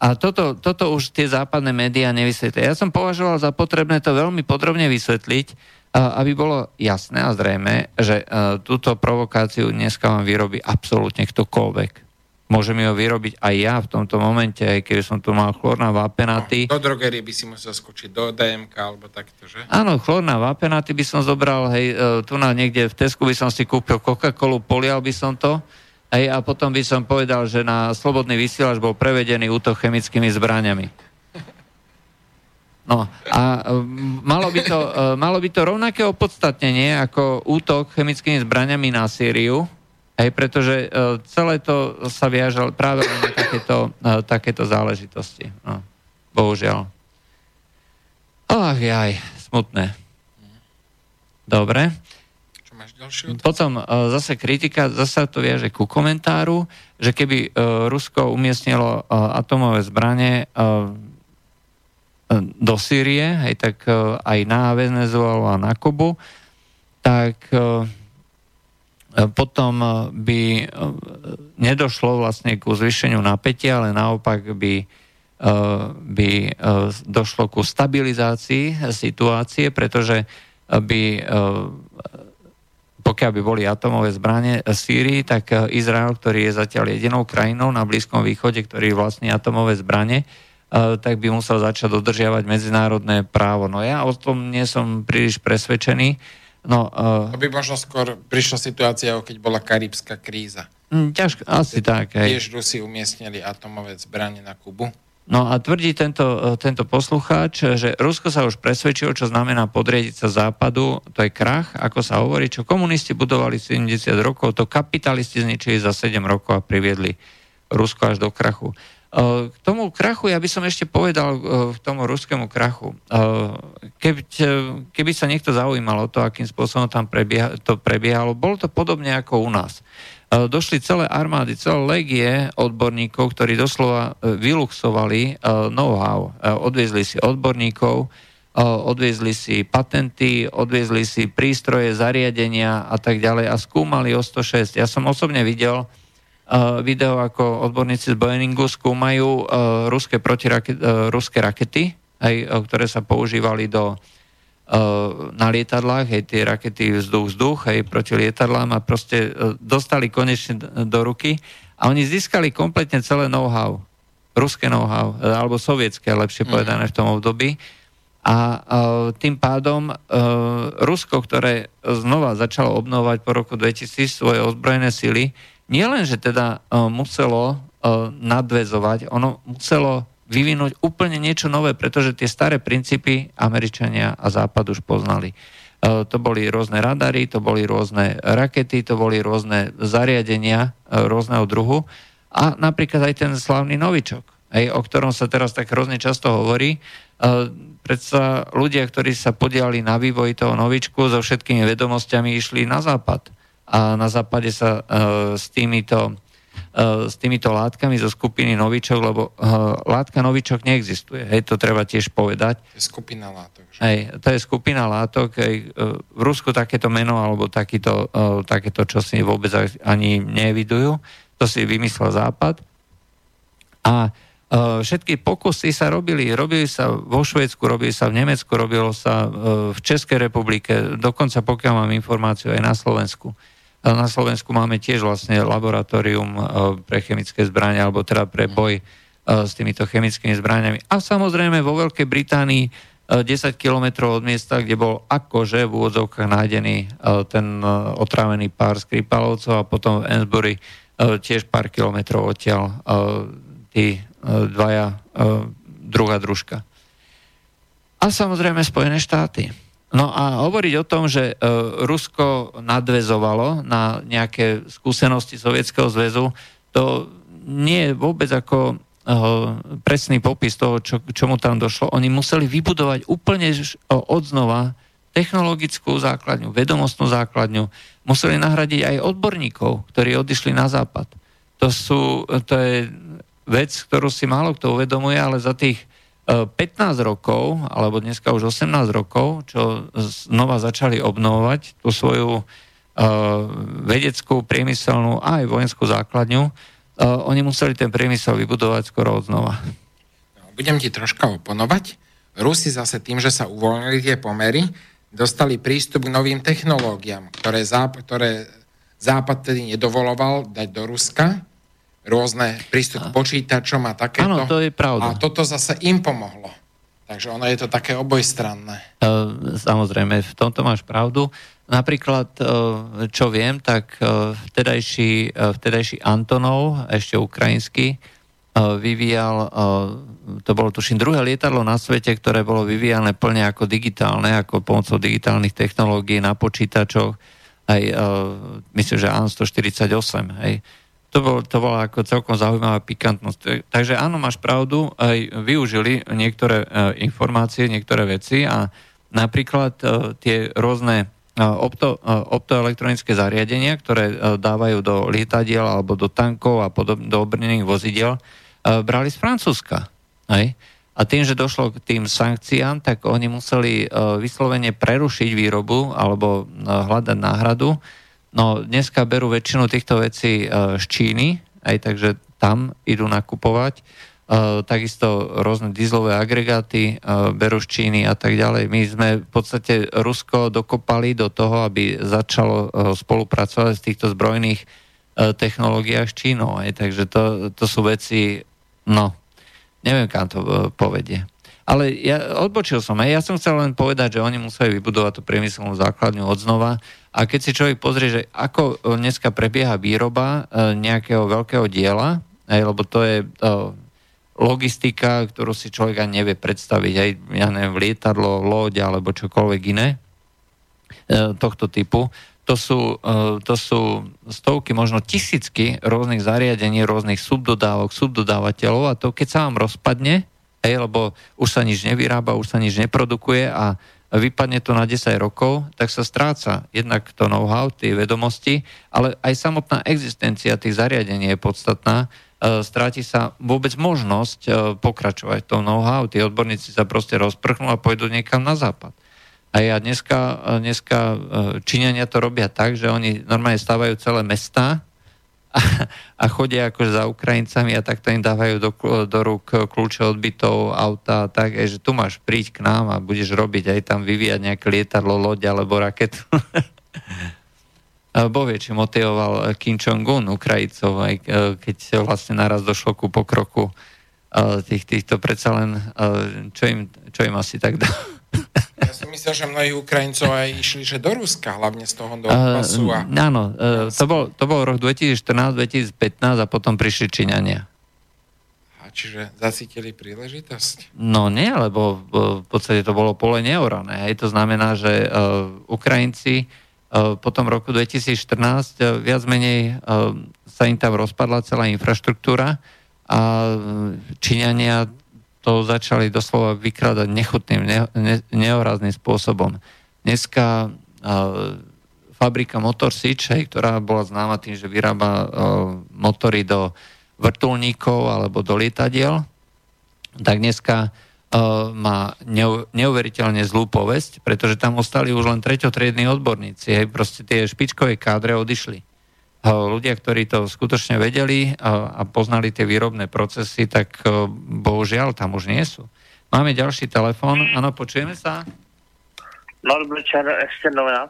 a, toto, toto už tie západné médiá nevysvetlia. Ja som považoval za potrebné to veľmi podrobne vysvetliť, aby bolo jasné a zrejme, že túto provokáciu dneska vám vyrobí absolútne ktokoľvek. Môžem ho vyrobiť aj ja v tomto momente, aj keby som tu mal chlorná vápenaty. No, do drogerie by si musel skočiť, do DMK alebo takto, že? Áno, chlorná vápenaty by som zobral, hej, e, tu na niekde v Tesku by som si kúpil Coca-Colu, polial by som to, hej, a potom by som povedal, že na slobodný vysielač bol prevedený útok chemickými zbraniami. No a e, malo by, to, e, malo by to rovnaké opodstatnenie ako útok chemickými zbraniami na Sýriu, Hej, pretože uh, celé to sa viaže práve na takéto, takéto záležitosti. No, bohužiaľ. Ach, jaj, smutné. Dobre. Potom uh, zase kritika, zase to viaže ku komentáru, že keby uh, Rusko umiestnilo uh, atomové zbranie do Sýrie, hej, tak aj na Venezuelu a na Kubu, tak E, potom e, by e, nedošlo vlastne ku zvýšeniu napätia, ale naopak by, by došlo ku stabilizácii situácie, pretože by pokiaľ by boli atomové zbranie v Sýrii, tak Izrael, ktorý je zatiaľ jedinou krajinou na Blízkom východe, ktorý vlastní atomové zbranie, tak by musel začať dodržiavať medzinárodné právo. No ja o tom nie som príliš presvedčený, No, uh, to by možno skôr prišla situácia, keď bola karibská kríza. Mm, ťažko, asi tak. Hej. Tiež Rusi umiestnili atomové zbranie na Kubu. No a tvrdí tento, e, tento poslucháč, že Rusko sa už presvedčilo, čo znamená podriediť sa západu, to je krach, ako sa hovorí, čo komunisti budovali 70 rokov, to kapitalisti zničili za 7 rokov a priviedli Rusko až do krachu. K tomu krachu ja by som ešte povedal, k tomu ruskému krachu. Keby, keby sa niekto zaujímal o to, akým spôsobom tam prebieha, to prebiehalo, bolo to podobne ako u nás. Došli celé armády, celé legie odborníkov, ktorí doslova e, vyluxovali know-how. Odviezli si odborníkov, odviezli si patenty, odviezli si prístroje, zariadenia a tak ďalej a skúmali o 106. Ja som osobne videl video, ako odborníci z Boeingu skúmajú ruské, protiraket, ruské rakety, aj, ktoré sa používali do, na lietadlách, hej, tie rakety vzduch-vzduch, hej, proti lietadlám a proste dostali konečne do ruky a oni získali kompletne celé know-how, ruské know-how, alebo sovietské, lepšie mm. povedané v tom období. A tým pádom Rusko, ktoré znova začalo obnovať po roku 2000 svoje ozbrojené sily, nielen, že teda muselo nadvezovať, ono muselo vyvinúť úplne niečo nové, pretože tie staré princípy Američania a Západ už poznali. Uh, to boli rôzne radary, to boli rôzne rakety, to boli rôzne zariadenia uh, rôzneho druhu a napríklad aj ten slavný novičok, aj, o ktorom sa teraz tak hrozne často hovorí. Uh, predsa ľudia, ktorí sa podiali na vývoji toho novičku so všetkými vedomosťami išli na západ a na západe sa s týmito s týmito látkami zo skupiny novičok, lebo uh, látka novičok neexistuje. Hej, to treba tiež povedať. To je skupina látok. Že? Hej, to je skupina látok. Hej, uh, v Rusku takéto meno alebo takýto, takéto čo si vôbec ani nevidujú. To si vymyslel Západ. A všetky pokusy sa robili. Robili sa vo Švedsku, robili sa v Nemecku, robilo sa v Českej republike, dokonca pokiaľ mám informáciu aj na Slovensku. Na Slovensku máme tiež vlastne laboratórium e, pre chemické zbrania, alebo teda pre boj e, s týmito chemickými zbraniami. A samozrejme vo Veľkej Británii 10 e, kilometrov od miesta, kde bol akože v úvodzovkách nájdený ten otrávený pár Skripalovcov a potom v Ensbury tiež pár kilometrov odtiaľ tí dvaja druhá družka. A samozrejme Spojené štáty. No a hovoriť o tom, že e, Rusko nadvezovalo na nejaké skúsenosti Sovietskeho zväzu, to nie je vôbec ako e, presný popis toho, čo, čomu tam došlo. Oni museli vybudovať úplne odznova technologickú základňu, vedomostnú základňu. Museli nahradiť aj odborníkov, ktorí odišli na západ. To, sú, to je vec, ktorú si málo kto uvedomuje, ale za tých 15 rokov, alebo dneska už 18 rokov, čo znova začali obnovovať tú svoju vedeckú, priemyselnú a aj vojenskú základňu, oni museli ten priemysel vybudovať skoro od znova. No, budem ti troška oponovať. Rusi zase tým, že sa uvoľnili tie pomery, dostali prístup k novým technológiám, ktoré, záp- ktoré Západ tedy nedovoloval dať do Ruska, rôzne prístup k počítačom a takéto. Áno, to je pravda. A toto zase im pomohlo. Takže ono je to také obojstranné. Samozrejme, v tomto máš pravdu. Napríklad, e, čo viem, tak e, vtedajší, e, vtedajší Antonov, ešte ukrajinský, vyvíjal, to bolo tuším druhé lietadlo na svete, ktoré bolo vyvíjane plne ako digitálne, ako pomocou digitálnych technológií na počítačoch, aj myslím, že AN-148, hej. To, bol, to bola ako celkom zaujímavá pikantnosť. Takže áno, máš pravdu, aj využili niektoré informácie, niektoré veci a napríklad tie rôzne opto, optoelektronické zariadenia, ktoré dávajú do lietadiel alebo do tankov a podob, do obrnených vozidel, brali z Francúzska. Hej? A tým, že došlo k tým sankciám, tak oni museli vyslovene prerušiť výrobu alebo hľadať náhradu. No dneska berú väčšinu týchto vecí z Číny, aj takže tam idú nakupovať Eh, takisto rôzne dieselové agregáty uh, berú z Číny a tak ďalej. My sme v podstate Rusko dokopali do toho, aby začalo spolupracovať v týchto zbrojných technológiách s Čínou. Aj. Takže to, to sú veci, no, neviem, kam to povedie. Ale ja odbočil som, aj ja som chcel len povedať, že oni museli vybudovať tú priemyselnú základňu od znova a keď si človek pozrie, že ako dneska prebieha výroba nejakého veľkého diela, lebo to je logistika, ktorú si človek ani nevie predstaviť, aj ja neviem, lietadlo, loď alebo čokoľvek iné e, tohto typu. To sú, e, to sú stovky, možno tisícky rôznych zariadení, rôznych subdodávok, subdodávateľov a to keď sa vám rozpadne, hej, lebo už sa nič nevyrába, už sa nič neprodukuje a vypadne to na 10 rokov, tak sa stráca jednak to know-how, tie vedomosti, ale aj samotná existencia tých zariadení je podstatná, E, stráti sa vôbec možnosť e, pokračovať v tom know-how. Tí odborníci sa proste rozprchnú a pôjdu niekam na západ. A ja dneska, e, dneska Číňania to robia tak, že oni normálne stávajú celé mesta a, a chodia akože za Ukrajincami a takto im dávajú do, do rúk kľúče od bytov, auta, tak, že tu máš príť k nám a budeš robiť aj tam vyvíjať nejaké lietadlo, loď alebo raketu. Boh vie, či motivoval Kim Jong-un Ukrajicov, aj eh, keď vlastne naraz došlo ku pokroku eh, tých, týchto predsa len, čo im, čo im asi tak dá. Ja som myslel, že mnohí Ukrajincov aj išli že do Ruska, hlavne z toho Donbasu. Uh, áno, uh, to, bol, to bol rok 2014-2015 a potom prišli Číňania. A čiže zacítili príležitosť? No nie, lebo v podstate to bolo pole neorané. Hej. To znamená, že uh, Ukrajinci Eh, potom roku 2014 eh, viac menej eh, sa im tam rozpadla celá infraštruktúra a Číňania to začali doslova vykradať nechutným, ne, ne, nehorázným spôsobom. Dneska fabrika Motor Sič, ktorá bola známa tým, že vyrába motory do vrtulníkov alebo do lietadiel, tak dneska uh, má neuveriteľne zlú povesť, pretože tam ostali už len treťotriední odborníci. Hej, proste tie špičkové kádre odišli. Ľudia, ktorí to skutočne vedeli a poznali tie výrobné procesy, tak uh, bohužiaľ tam už nie sú. Máme ďalší telefon. Áno, počujeme sa? No, dobrý večer, ešte novina.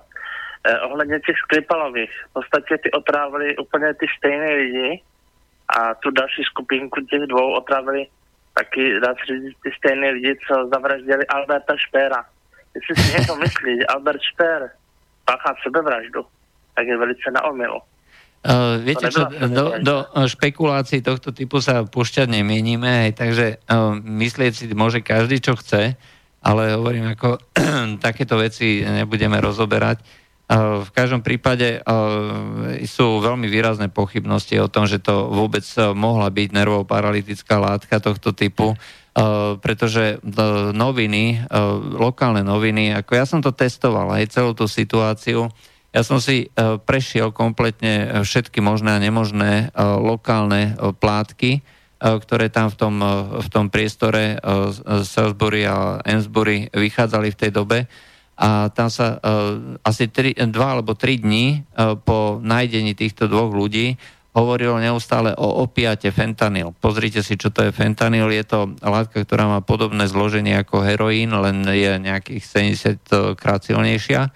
Eh, ohledně těch Skripalových. V podstatě ty otrávili úplně ty stejné lidi a tu další skupinku těch dvou otrávili taky, dá se říct, ty stejné lidi, co zavraždili Alberta Špéra. Jestli si někdo myslí, že Albert Špér páchá sebevraždu, tak je velice na omilu. Uh, viete čo, do, do špekulácií tohto typu sa púšťať nemienime, takže uh, myslieť si môže každý, čo chce, ale hovorím, ako takéto veci nebudeme rozoberať. V každom prípade sú veľmi výrazné pochybnosti o tom, že to vôbec mohla byť nervovo-paralytická látka tohto typu, pretože noviny, lokálne noviny, ako ja som to testoval, aj celú tú situáciu, ja som si prešiel kompletne všetky možné a nemožné lokálne plátky, ktoré tam v tom, v tom priestore Salisbury a Ensbury vychádzali v tej dobe a tam sa asi tri, dva alebo tri dní po nájdení týchto dvoch ľudí hovorilo neustále o opiate fentanyl. Pozrite si, čo to je fentanyl. Je to látka, ktorá má podobné zloženie ako heroín, len je nejakých 70 krát silnejšia.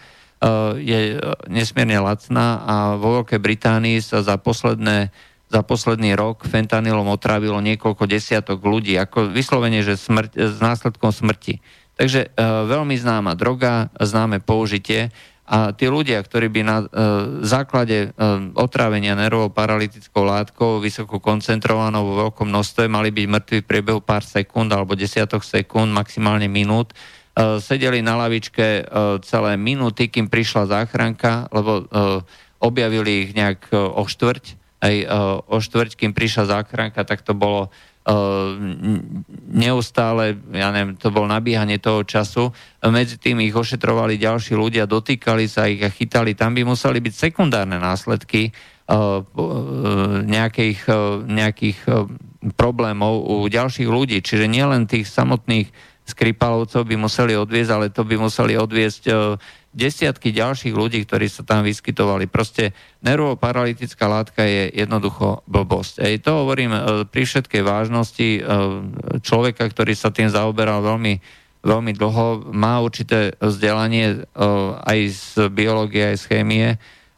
Uh, je nesmierne lacná a vo Veľkej Británii sa za posledné za posledný rok fentanylom otrávilo niekoľko desiatok ľudí, ako vyslovene, že smrť, s následkom smrti. Takže e, veľmi známa droga, známe použitie a tí ľudia, ktorí by na e, základe e, otrávenia nervovo-paralytickou látkou vysoko koncentrovanou vo veľkom množstve mali byť mŕtvi v priebehu pár sekúnd alebo desiatok sekúnd, maximálne minút, sedeli na lavičke e, celé minúty, kým prišla záchranka, lebo e, objavili ich nejak o štvrť, aj o štvrť, kým prišla záchranka, tak to bolo neustále, ja neviem, to bol nabíhanie toho času, medzi tým ich ošetrovali ďalší ľudia, dotýkali sa ich a chytali, tam by museli byť sekundárne následky nejakých, nejakých problémov u ďalších ľudí, čiže nielen tých samotných skripalovcov by museli odviezť, ale to by museli odviezť desiatky ďalších ľudí, ktorí sa tam vyskytovali. Proste nervoparalytická látka je jednoducho blbosť. Ej, to hovorím e, pri všetkej vážnosti e, človeka, ktorý sa tým zaoberal veľmi, veľmi dlho, má určité vzdelanie e, aj z biológie, aj z chémie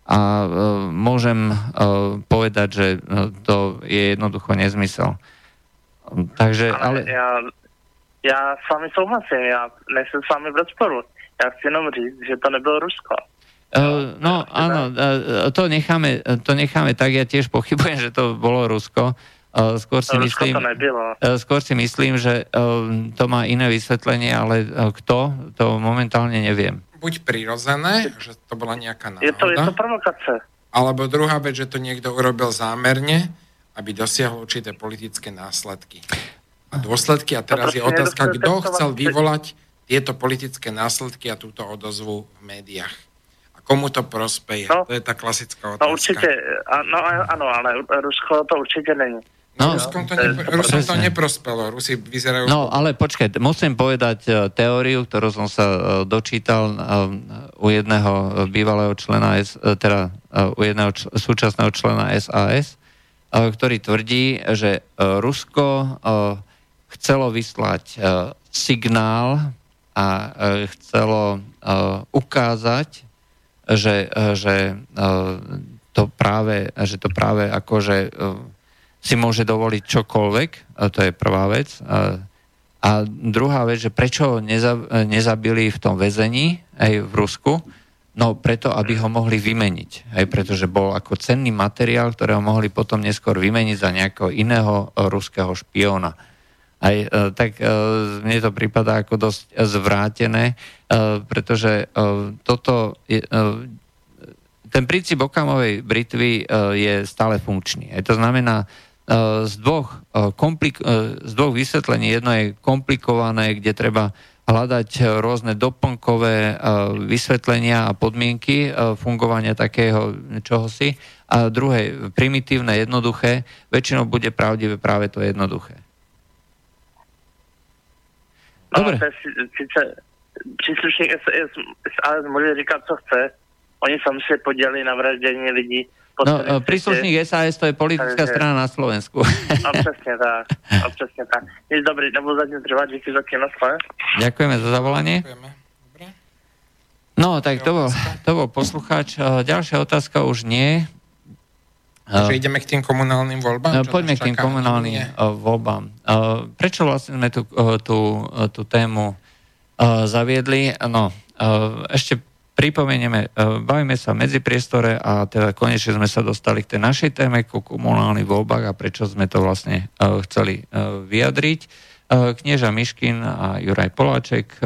a môžem povedať, že to je jednoducho nezmysel. Takže, ale... Ja, ja s vami souhlasím, ja nejsem s vami v rozporu. Ja chci jenom říct, že to nebylo Rusko. Uh, no áno, uh, to necháme, to necháme tak, ja tiež pochybujem, že to bolo Rusko. Uh, skôr, si Rusko myslím, to nebylo. Uh, skôr si myslím, že uh, to má iné vysvetlenie, ale uh, kto, to momentálne neviem. Buď prirodzené, že to bola nejaká náhoda. Je to, je to provokace. Alebo druhá vec, že to niekto urobil zámerne, aby dosiahol určité politické následky. A dôsledky, a teraz je otázka, kto chcel vyvolať tieto politické následky a túto odozvu v médiách. A komu to prospeje? No, to je tá klasická no, otázka. No určite, no áno, ale Rusko to určite není. No, Ruskom to, ne, Rusom to neprospelo. Rusi vyzerajú... No, ale počkaj, musím povedať uh, teóriu, ktorú som sa uh, dočítal uh, u jedného bývalého člena, S, teda u jedného č- súčasného člena SAS, ktorý tvrdí, že Rusko chcelo vyslať uh, signál a e, chcelo e, ukázať, že, e, že to práve, že to práve akože si môže dovoliť čokoľvek, to je prvá vec. A druhá vec, že prečo ho nezabili v tom väzení aj v Rusku, no preto, aby ho mohli vymeniť. Aj pretože bol ako cenný materiál, ktorého mohli potom neskôr vymeniť za nejakého iného ruského špiona. Aj, e, tak e, mne to prípada ako dosť zvrátené, e, pretože toto je, ten princíp okamovej britvy je stále funkčný. Aj to znamená, z dvoch, komplik- z dvoch vysvetlení, jedno je komplikované, kde treba hľadať rôzne doplnkové vysvetlenia a podmienky fungovania takého čohosi a druhé primitívne, jednoduché, väčšinou bude pravdivé práve to jednoduché. No, Dobre. Je sice příslušník SAS, SAS může říkat, co chce. Oni sami se podělili na vraždění lidí. No, príslušník SAS to je politická Takže... strana na Slovensku. No presne tak. No, presne tak. Nič dobrý, nebudú zatím trvať, díky za kino, Ďakujeme za zavolanie. Ďakujeme. No, tak to bol, to bol poslucháč. E, ďalšia otázka už nie. Takže ideme k tým komunálnym voľbám? Čo Poďme k tým komunálnym nie? Uh, voľbám. Uh, prečo vlastne sme tú, uh, tú, tú tému zaviedli? No, ešte pripomenieme, bavíme sa medzi priestore a teda konečne sme sa dostali k tej našej téme, ku komunálnym voľbách a prečo sme to vlastne chceli vyjadriť. Knieža Miškin a Juraj Poláček,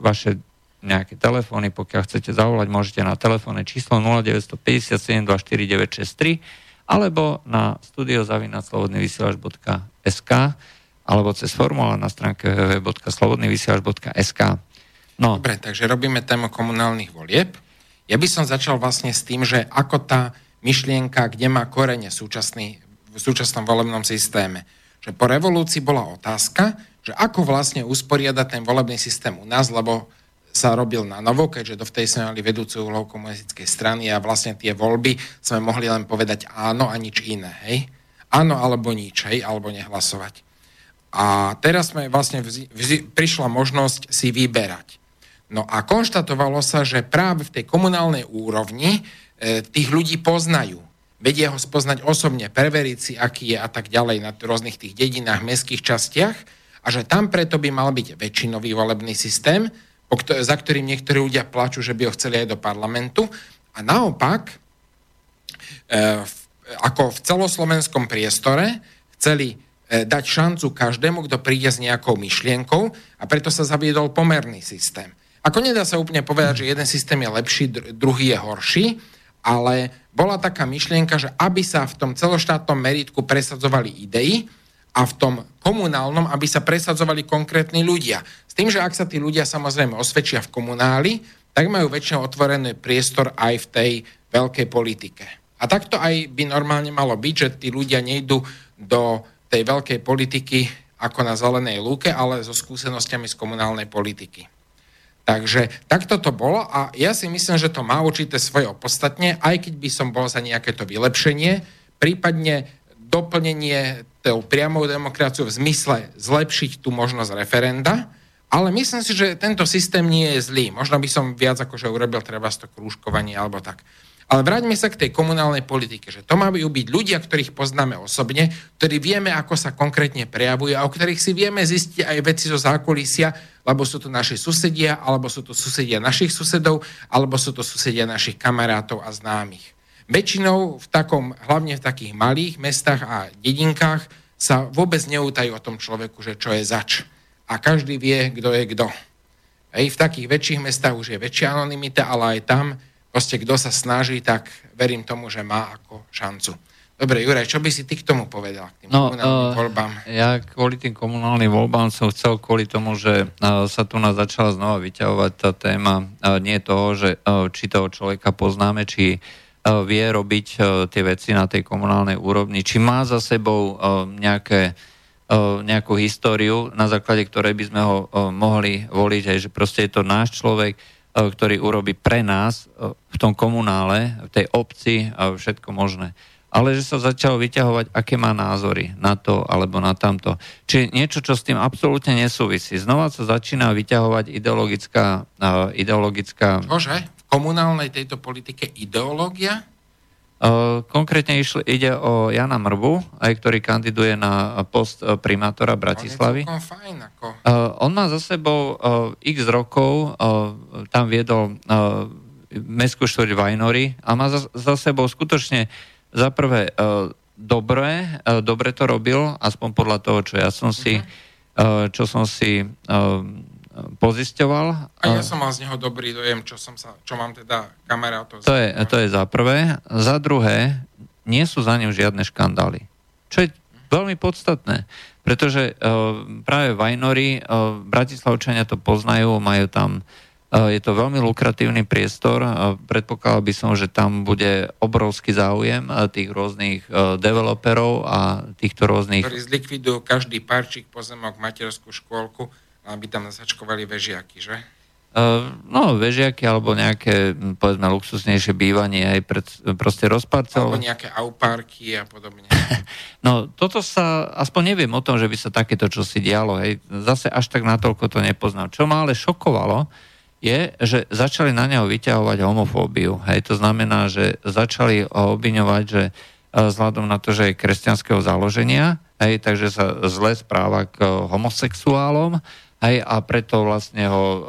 vaše nejaké telefóny, pokiaľ chcete zavolať, môžete na telefónne číslo 0957 24963 alebo na studiozavinaslobodnyvysielač.sk alebo cez formulár na stránke www.slobodnyvysielač.sk No. Dobre, takže robíme tému komunálnych volieb. Ja by som začal vlastne s tým, že ako tá myšlienka, kde má korene súčasný, v súčasnom volebnom systéme. Že po revolúcii bola otázka, že ako vlastne usporiadať ten volebný systém u nás, lebo sa robil na novo, keďže do vtedy sme mali vedúcu úlohu komunistickej strany a vlastne tie voľby sme mohli len povedať áno a nič iné, hej? Áno alebo nič, hej? Alebo nehlasovať. A teraz sme vlastne vzi, vzi, prišla možnosť si vyberať. No a konštatovalo sa, že práve v tej komunálnej úrovni e, tých ľudí poznajú. Vedia ho spoznať osobne, preveriť si, aký je a tak ďalej na rôznych tých dedinách, mestských častiach a že tam preto by mal byť väčšinový volebný systém, za ktorým niektorí ľudia plačú, že by ho chceli aj do parlamentu. A naopak, e, ako v celoslovenskom priestore chceli e, dať šancu každému, kto príde s nejakou myšlienkou a preto sa zaviedol pomerný systém. Ako nedá sa úplne povedať, že jeden systém je lepší, druhý je horší, ale bola taká myšlienka, že aby sa v tom celoštátnom meritku presadzovali idei a v tom komunálnom, aby sa presadzovali konkrétni ľudia. S tým, že ak sa tí ľudia samozrejme osvedčia v komunáli, tak majú väčšinou otvorený priestor aj v tej veľkej politike. A takto aj by normálne malo byť, že tí ľudia nejdú do tej veľkej politiky ako na zelenej lúke, ale so skúsenostiami z komunálnej politiky. Takže takto to bolo a ja si myslím, že to má určité svoje opodstatne, aj keď by som bol za nejaké to vylepšenie, prípadne doplnenie tou priamou demokraciou v zmysle zlepšiť tú možnosť referenda, ale myslím si, že tento systém nie je zlý. Možno by som viac akože urobil treba to krúžkovanie alebo tak. Ale vráťme sa k tej komunálnej politike, že to majú byť ľudia, ktorých poznáme osobne, ktorí vieme, ako sa konkrétne prejavujú a o ktorých si vieme zistiť aj veci zo zákulisia, lebo sú to naši susedia, alebo sú to susedia našich susedov, alebo sú to susedia našich kamarátov a známych. Väčšinou v takom, hlavne v takých malých mestách a dedinkách sa vôbec neútajú o tom človeku, že čo je zač. A každý vie, kto je kto. Hej, v takých väčších mestách už je väčšia anonimita, ale aj tam proste kto sa snaží, tak verím tomu, že má ako šancu. Dobre, Juraj, čo by si ty k tomu povedal, k tým no, komunálnym uh, voľbám? Ja kvôli tým komunálnym voľbám som chcel kvôli tomu, že uh, sa tu nás začala znova vyťahovať tá téma uh, nie toho, že uh, či toho človeka poznáme, či uh, vie robiť uh, tie veci na tej komunálnej úrovni, či má za sebou uh, nejaké nejakú históriu, na základe ktorej by sme ho mohli voliť, aj že proste je to náš človek, E, ktorý urobí pre nás v tom komunále, v tej obci všetko možné. Ale že sa začalo vyťahovať, aké má názory na to alebo na tamto. Čiže niečo, čo s tým absolútne nesúvisí. Znova sa začína vyťahovať ideologická... Ideologická... Čože? V komunálnej tejto politike ideológia? Konkrétne išli, ide o Jana Mrbu, aj ktorý kandiduje na post e, primátora Bratislavy. On, fajn, ako... on má za sebou x rokov, tam viedol mestskú štvrť Vajnory a má za, za sebou skutočne za prvé dobre, dobre to robil, aspoň podľa toho, čo ja som si, uh-huh. čo som si pozisťoval. A ja som mal z neho dobrý dojem, čo, som sa, čo mám teda kamarátov. To je, to je za prvé. Za druhé, nie sú za ním žiadne škandály. Čo je veľmi podstatné, pretože uh, práve Vajnory, uh, Bratislavčania to poznajú, majú tam uh, je to veľmi lukratívny priestor. Predpokladal by som, že tam bude obrovský záujem tých rôznych developerov a týchto rôznych... Ktorí zlikvidujú každý parčík pozemok, materskú škôlku aby tam zasačkovali vežiaky, že? Uh, no, vežiaky alebo nejaké, povedzme, luxusnejšie bývanie aj pred, proste rozparcel. Alebo nejaké aupárky a podobne. no, toto sa, aspoň neviem o tom, že by sa takéto čo si dialo, hej. Zase až tak natoľko to nepoznám. Čo ma ale šokovalo, je, že začali na neho vyťahovať homofóbiu. Hej, to znamená, že začali obviňovať, že vzhľadom na to, že je kresťanského založenia, hej, takže sa zle správa k homosexuálom, Hej, a preto vlastne ho uh,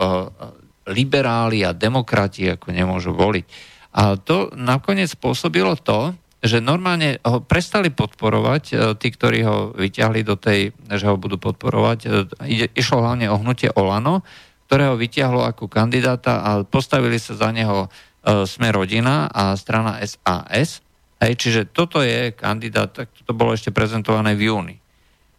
liberáli a demokrati ako nemôžu voliť. A to nakoniec spôsobilo to, že normálne ho prestali podporovať, uh, tí, ktorí ho vyťahli do tej, že ho budú podporovať. Ide, išlo hlavne o hnutie Olano, ktorého vyťahlo ako kandidáta a postavili sa za neho Sme rodina a strana SAS. Hej, čiže toto je kandidát, tak to bolo ešte prezentované v júni.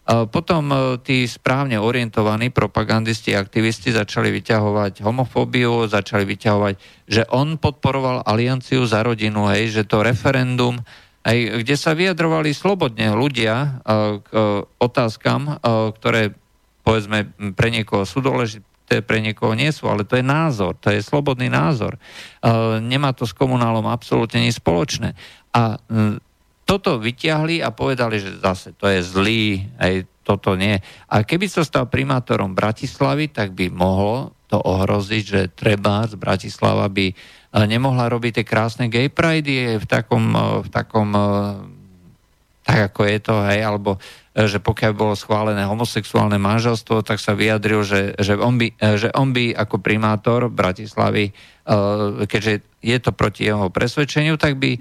Potom tí správne orientovaní propagandisti aktivisti začali vyťahovať homofóbiu, začali vyťahovať, že on podporoval alianciu za rodinu, hej, že to referendum, hej, kde sa vyjadrovali slobodne ľudia k otázkam, ktoré povedzme pre niekoho sú dôležité, pre niekoho nie sú, ale to je názor, to je slobodný názor. Nemá to s komunálom absolútne nič spoločné. A toto vyťahli a povedali, že zase to je zlý, aj toto nie. A keby sa stal primátorom Bratislavy, tak by mohlo to ohroziť, že treba z Bratislava by e, nemohla robiť tie krásne gay pride v takom, e, v takom tak ako je to, hej, alebo že pokiaľ bolo schválené homosexuálne manželstvo, tak sa vyjadril, že, že, on, by, že on by ako primátor Bratislavy, keďže je to proti jeho presvedčeniu, tak by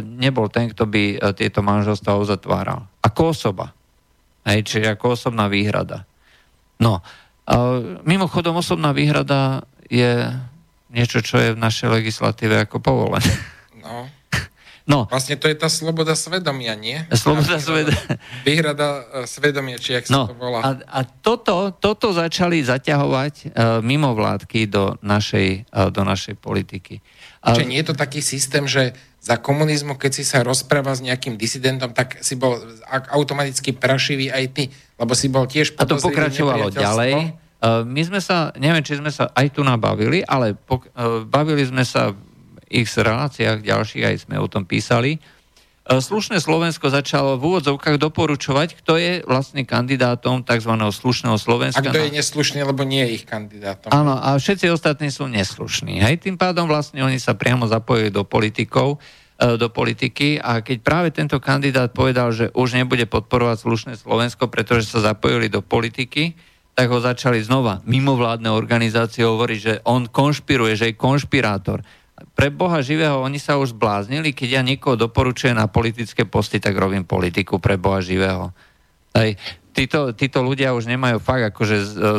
nebol ten, kto by tieto manželstva uzatváral. Ako osoba. Hej, čiže ako osobná výhrada. No, mimochodom osobná výhrada je niečo, čo je v našej legislatíve ako povolené. No. Vlastne to je tá sloboda svedomia, nie? Sloboda svedomia. Výhrada e, svedomia, či jak no. sa to volá. A, a toto, toto začali zaťahovať uh, mimo vládky do našej, uh, do našej politiky. Čiže nie je to taký systém, že za komunizmu, keď si sa rozprával s nejakým disidentom, tak si bol automaticky prašivý aj ty, lebo si bol tiež A to pokračovalo ďalej. My sme sa, neviem, či sme sa aj tu nabavili, ale pok- bavili sme sa ich reláciách ďalších, aj sme o tom písali. E, slušné Slovensko začalo v úvodzovkách doporučovať, kto je vlastne kandidátom tzv. slušného Slovenska. A kto je neslušný, lebo nie je ich kandidátom. Áno, a všetci ostatní sú neslušní. Hej, tým pádom vlastne oni sa priamo zapojili do politikov, e, do politiky a keď práve tento kandidát povedal, že už nebude podporovať slušné Slovensko, pretože sa zapojili do politiky, tak ho začali znova mimovládne organizácie hovoriť, že on konšpiruje, že je konšpirátor pre Boha živého, oni sa už zbláznili, keď ja niekoho doporučujem na politické posty, tak robím politiku pre Boha živého. Aj, títo, títo ľudia už nemajú fakt akože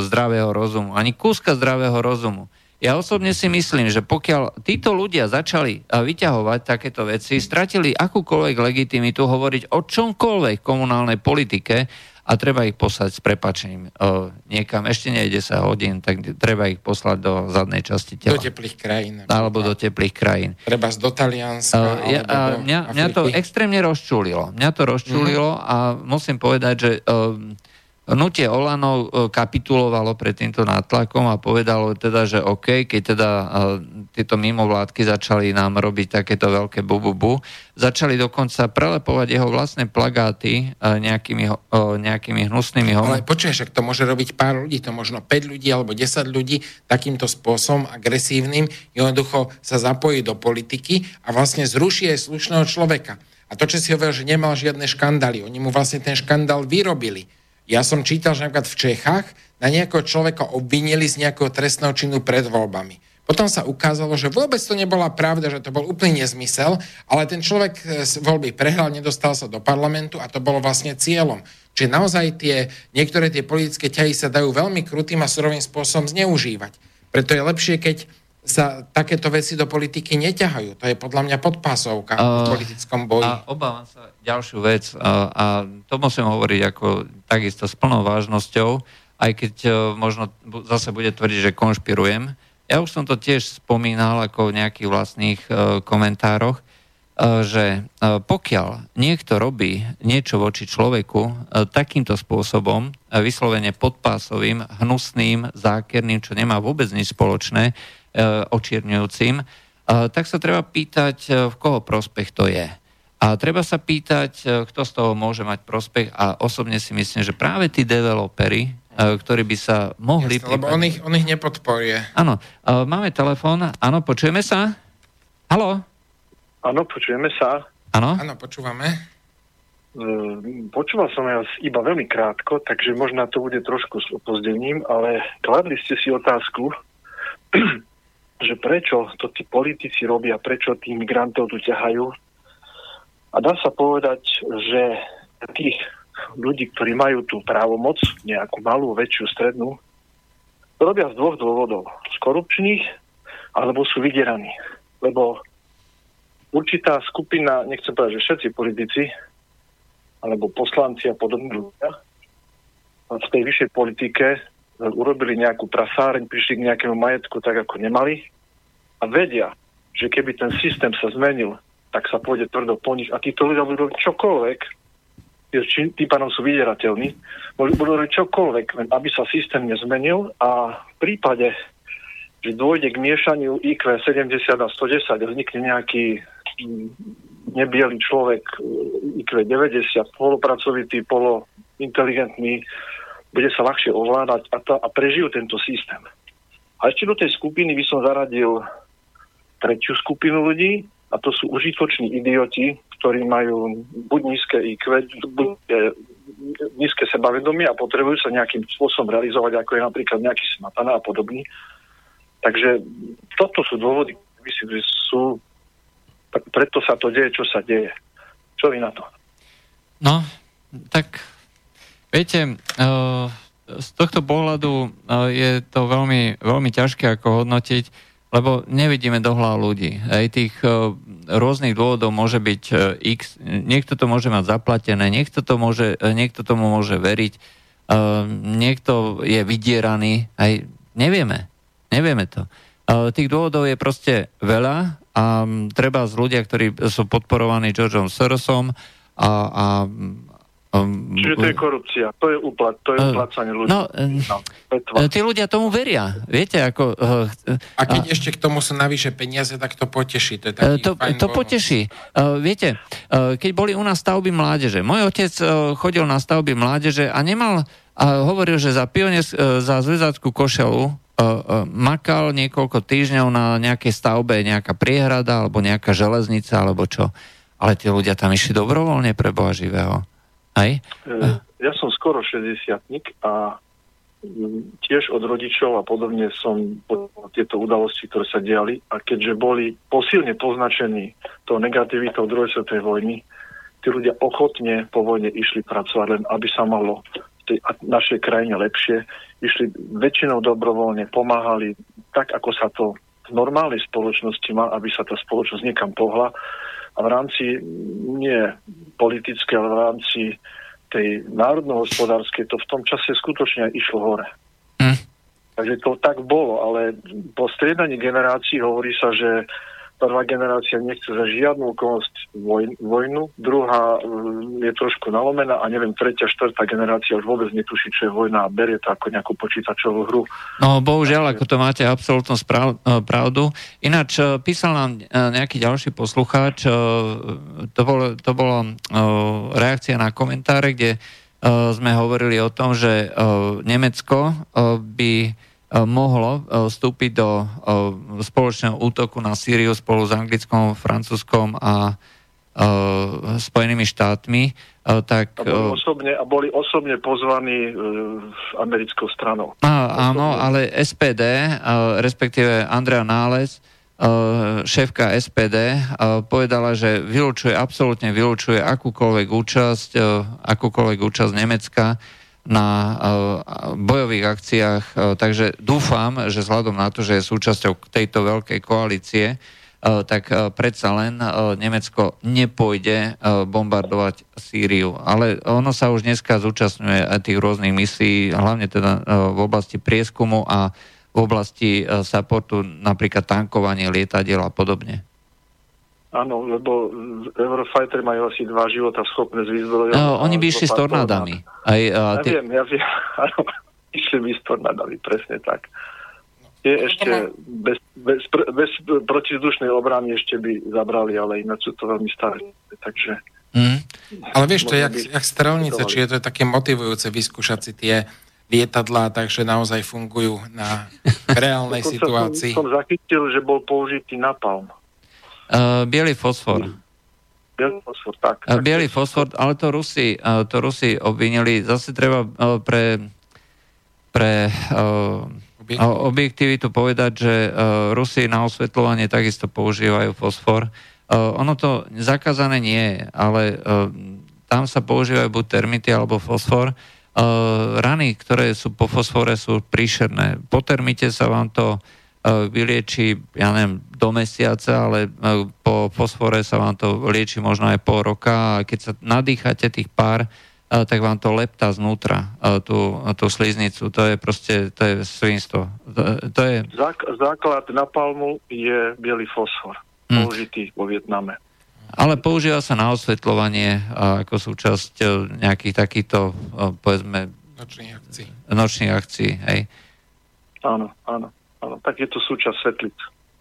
zdravého rozumu, ani kúska zdravého rozumu. Ja osobne si myslím, že pokiaľ títo ľudia začali vyťahovať takéto veci, stratili akúkoľvek legitimitu hovoriť o čomkoľvek komunálnej politike, a treba ich poslať s prepačením o, niekam, ešte nejde sa hodín, tak treba ich poslať do zadnej časti tela. Do teplých krajín. Alebo do teplých krajín. Treba z do Talianska. Uh, ja, a mňa, mňa to extrémne rozčulilo. Mňa to rozčulilo uh-huh. a musím povedať, že uh, Hnutie Olano e, kapitulovalo pred týmto nátlakom a povedalo teda, že OK, keď teda e, tieto mimovládky začali nám robiť takéto veľké bububu, začali dokonca prelepovať jeho vlastné plagáty e, nejakými, nejakými hnusnými homo. Ale počuješ, to môže robiť pár ľudí, to možno 5 ľudí alebo 10 ľudí takýmto spôsobom agresívnym, jednoducho sa zapojí do politiky a vlastne zruší aj slušného človeka. A to, čo si hovoril, že nemal žiadne škandály, oni mu vlastne ten škandál vyrobili ja som čítal, že napríklad v Čechách na nejakého človeka obvinili z nejakého trestného činu pred voľbami. Potom sa ukázalo, že vôbec to nebola pravda, že to bol úplný nezmysel, ale ten človek z voľby prehral, nedostal sa do parlamentu a to bolo vlastne cieľom. Čiže naozaj tie, niektoré tie politické ťahy sa dajú veľmi krutým a surovým spôsobom zneužívať. Preto je lepšie, keď sa takéto veci do politiky neťahajú. To je podľa mňa podpásovka uh, v politickom boji. A obávam sa ďalšiu vec a, a to musím hovoriť ako takisto s plnou vážnosťou, aj keď uh, možno zase bude tvrdiť, že konšpirujem. Ja už som to tiež spomínal ako v nejakých vlastných uh, komentároch, uh, že uh, pokiaľ niekto robí niečo voči človeku uh, takýmto spôsobom, uh, vyslovene podpásovým, hnusným, zákerným, čo nemá vôbec nič spoločné, očierňujúcim, e, tak sa treba pýtať, e, v koho prospech to je. A treba sa pýtať, kto z toho môže mať prospech a osobne si myslím, že práve tí developery, ktorí by sa mohli... Jasne, lebo on ich, on ich nepodporuje. Áno, máme telefón, áno, počujeme sa? Halo? Áno, počujeme sa. Áno? Áno, počúvame. Počúval som vás iba veľmi krátko, takže možno to bude trošku s opozdením, ale kladli ste si otázku, že prečo to tí politici robia, prečo tých migrantov tu ťahajú. A dá sa povedať, že tých ľudí, ktorí majú tú právomoc, nejakú malú, väčšiu, strednú, robia z dvoch dôvodov. Z korupčných, alebo sú vydieraní. Lebo určitá skupina, nechcem povedať, že všetci politici, alebo poslanci a podobní ľudia v tej vyššej politike urobili nejakú prasáreň, prišli k nejakému majetku tak, ako nemali a vedia, že keby ten systém sa zmenil, tak sa pôjde tvrdo po nich a títo ľudia budú čokoľvek, tým pánom sú vydierateľní, budú robiť čokoľvek, len aby sa systém nezmenil a v prípade, že dôjde k miešaniu IQ 70 a 110 a vznikne nejaký nebielý človek, IQ 90, polopracovitý, polointeligentný, bude sa ľahšie ovládať a, to, a prežijú tento systém. A ešte do tej skupiny by som zaradil tretiu skupinu ľudí, a to sú užitoční idioti, ktorí majú buď nízke IQ, buď e, nízke sebavedomie a potrebujú sa nejakým spôsobom realizovať, ako je napríklad nejaký smatana a podobný. Takže toto sú dôvody, myslím, že sú preto sa to deje, čo sa deje. Čo vy na to? No, tak viete, uh, z tohto pohľadu uh, je to veľmi, veľmi ťažké ako hodnotiť, lebo nevidíme do hlav ľudí. Aj tých uh, rôznych dôvodov môže byť x, niekto to môže mať zaplatené, niekto, to môže, niekto tomu môže veriť, niekto je vydieraný, aj nevieme, nevieme to. Tých dôvodov je proste veľa a treba z ľudia, ktorí sú podporovaní Georgeom Sorosom a, a Um, Čiže to je korupcia, to je, uplat, to je uplácanie ľudí. No, no, tí ľudia tomu veria, viete, ako... Uh, a keď uh, ešte k tomu sú navyše peniaze, tak to poteší. To, je taký to, to poteší. Uh, viete, uh, keď boli u nás stavby mládeže, môj otec uh, chodil na stavby mládeže a nemal, a hovoril, že za pionier, uh, za zväzackú košelu uh, makal niekoľko týždňov na nejakej stavbe, nejaká priehrada alebo nejaká železnica alebo čo. Ale tí ľudia tam išli dobrovoľne pre Boha živého. Aj? Uh, ja som skoro 60 a tiež od rodičov a podobne som tieto udalosti, ktoré sa diali a keďže boli posilne poznačení tou negativitou druhej svetovej vojny, tí ľudia ochotne po vojne išli pracovať len aby sa malo tej našej krajine lepšie, išli väčšinou dobrovoľne, pomáhali tak, ako sa to v normálnej spoločnosti má, aby sa tá spoločnosť niekam pohla. A v rámci, nie politické, ale v rámci tej národnohospodárskej, to v tom čase skutočne išlo hore. Hm. Takže to tak bolo, ale po striedaní generácií hovorí sa, že prvá generácia nechce za žiadnu okolnosť voj, vojnu, druhá mm, je trošku nalomená a neviem, tretia, štvrtá generácia už vôbec netuší, čo je vojna a berie to ako nejakú počítačovú hru. No bohužiaľ, ako to máte absolútnu správ, e, pravdu. Ináč e, písal nám e, nejaký ďalší poslucháč, to, bolo, to bolo reakcia na komentáre, kde sme hovorili o tom, že Nemecko by mohlo eh, vstúpiť do eh, spoločného útoku na Sýriu spolu s Anglickom, Francúzskom a Spojenými štátmi, tak... A boli osobne, a boli osobne pozvaní americkou stranou. A, áno, ale SPD, respektíve Andrea Nález, šéfka SPD, povedala, že vylúčuje, absolútne vylúčuje akúkoľvek účasť, akúkoľvek účasť Nemecka na eh, bojových akciách, eh, takže dúfam, že vzhľadom na to, že je súčasťou tejto veľkej koalície, eh, tak predsa len Nemecko nepôjde bombardovať Sýriu. Ale ono sa už dneska zúčastňuje aj tých rôznych misií, hlavne teda v oblasti prieskumu a v oblasti supportu, napríklad tankovanie lietadiel a podobne. Áno, lebo Eurofighter majú asi dva života schopné z výzbrojov. No, oni by išli s tornádami. Aj, a ja viem, ja viem, áno, išli by s tornádami, presne tak. Je ešte bez, bez, bez protizdušnej obrany ešte by zabrali, ale ináč sú to veľmi staré. Takže... Mm. Ale vieš, to je jak, jak strelnice, či je to také motivujúce vyskúšať si tie lietadlá, takže naozaj fungujú na reálnej situácii. Som, som zachytil, že bol použitý napalm. Uh, bielý fosfor. Bielý fosfor, tak. Bielý fosfor, ale to Rusi, to Rusi obvinili. Zase treba pre, pre objektivitu povedať, že Rusi na osvetľovanie takisto používajú fosfor. Ono to zakázané nie je, ale tam sa používajú buď termity alebo fosfor. rany, ktoré sú po fosfore, sú príšerné. Po termite sa vám to vylieči, ja neviem, do mesiaca, ale po fosfore sa vám to lieči možno aj pol roka a keď sa nadýchate tých pár, tak vám to leptá znútra, tú, tú sliznicu. To je proste, to je svinstvo. To, to je... Základ na palmu je biely fosfor, hmm. použitý vo Vietname. Ale používa sa na osvetľovanie ako súčasť e, nejakých takýchto, e, povedzme... Nočných akcií. Nočných akcií, hej. Áno, áno, áno. Tak je to súčasť svetlic.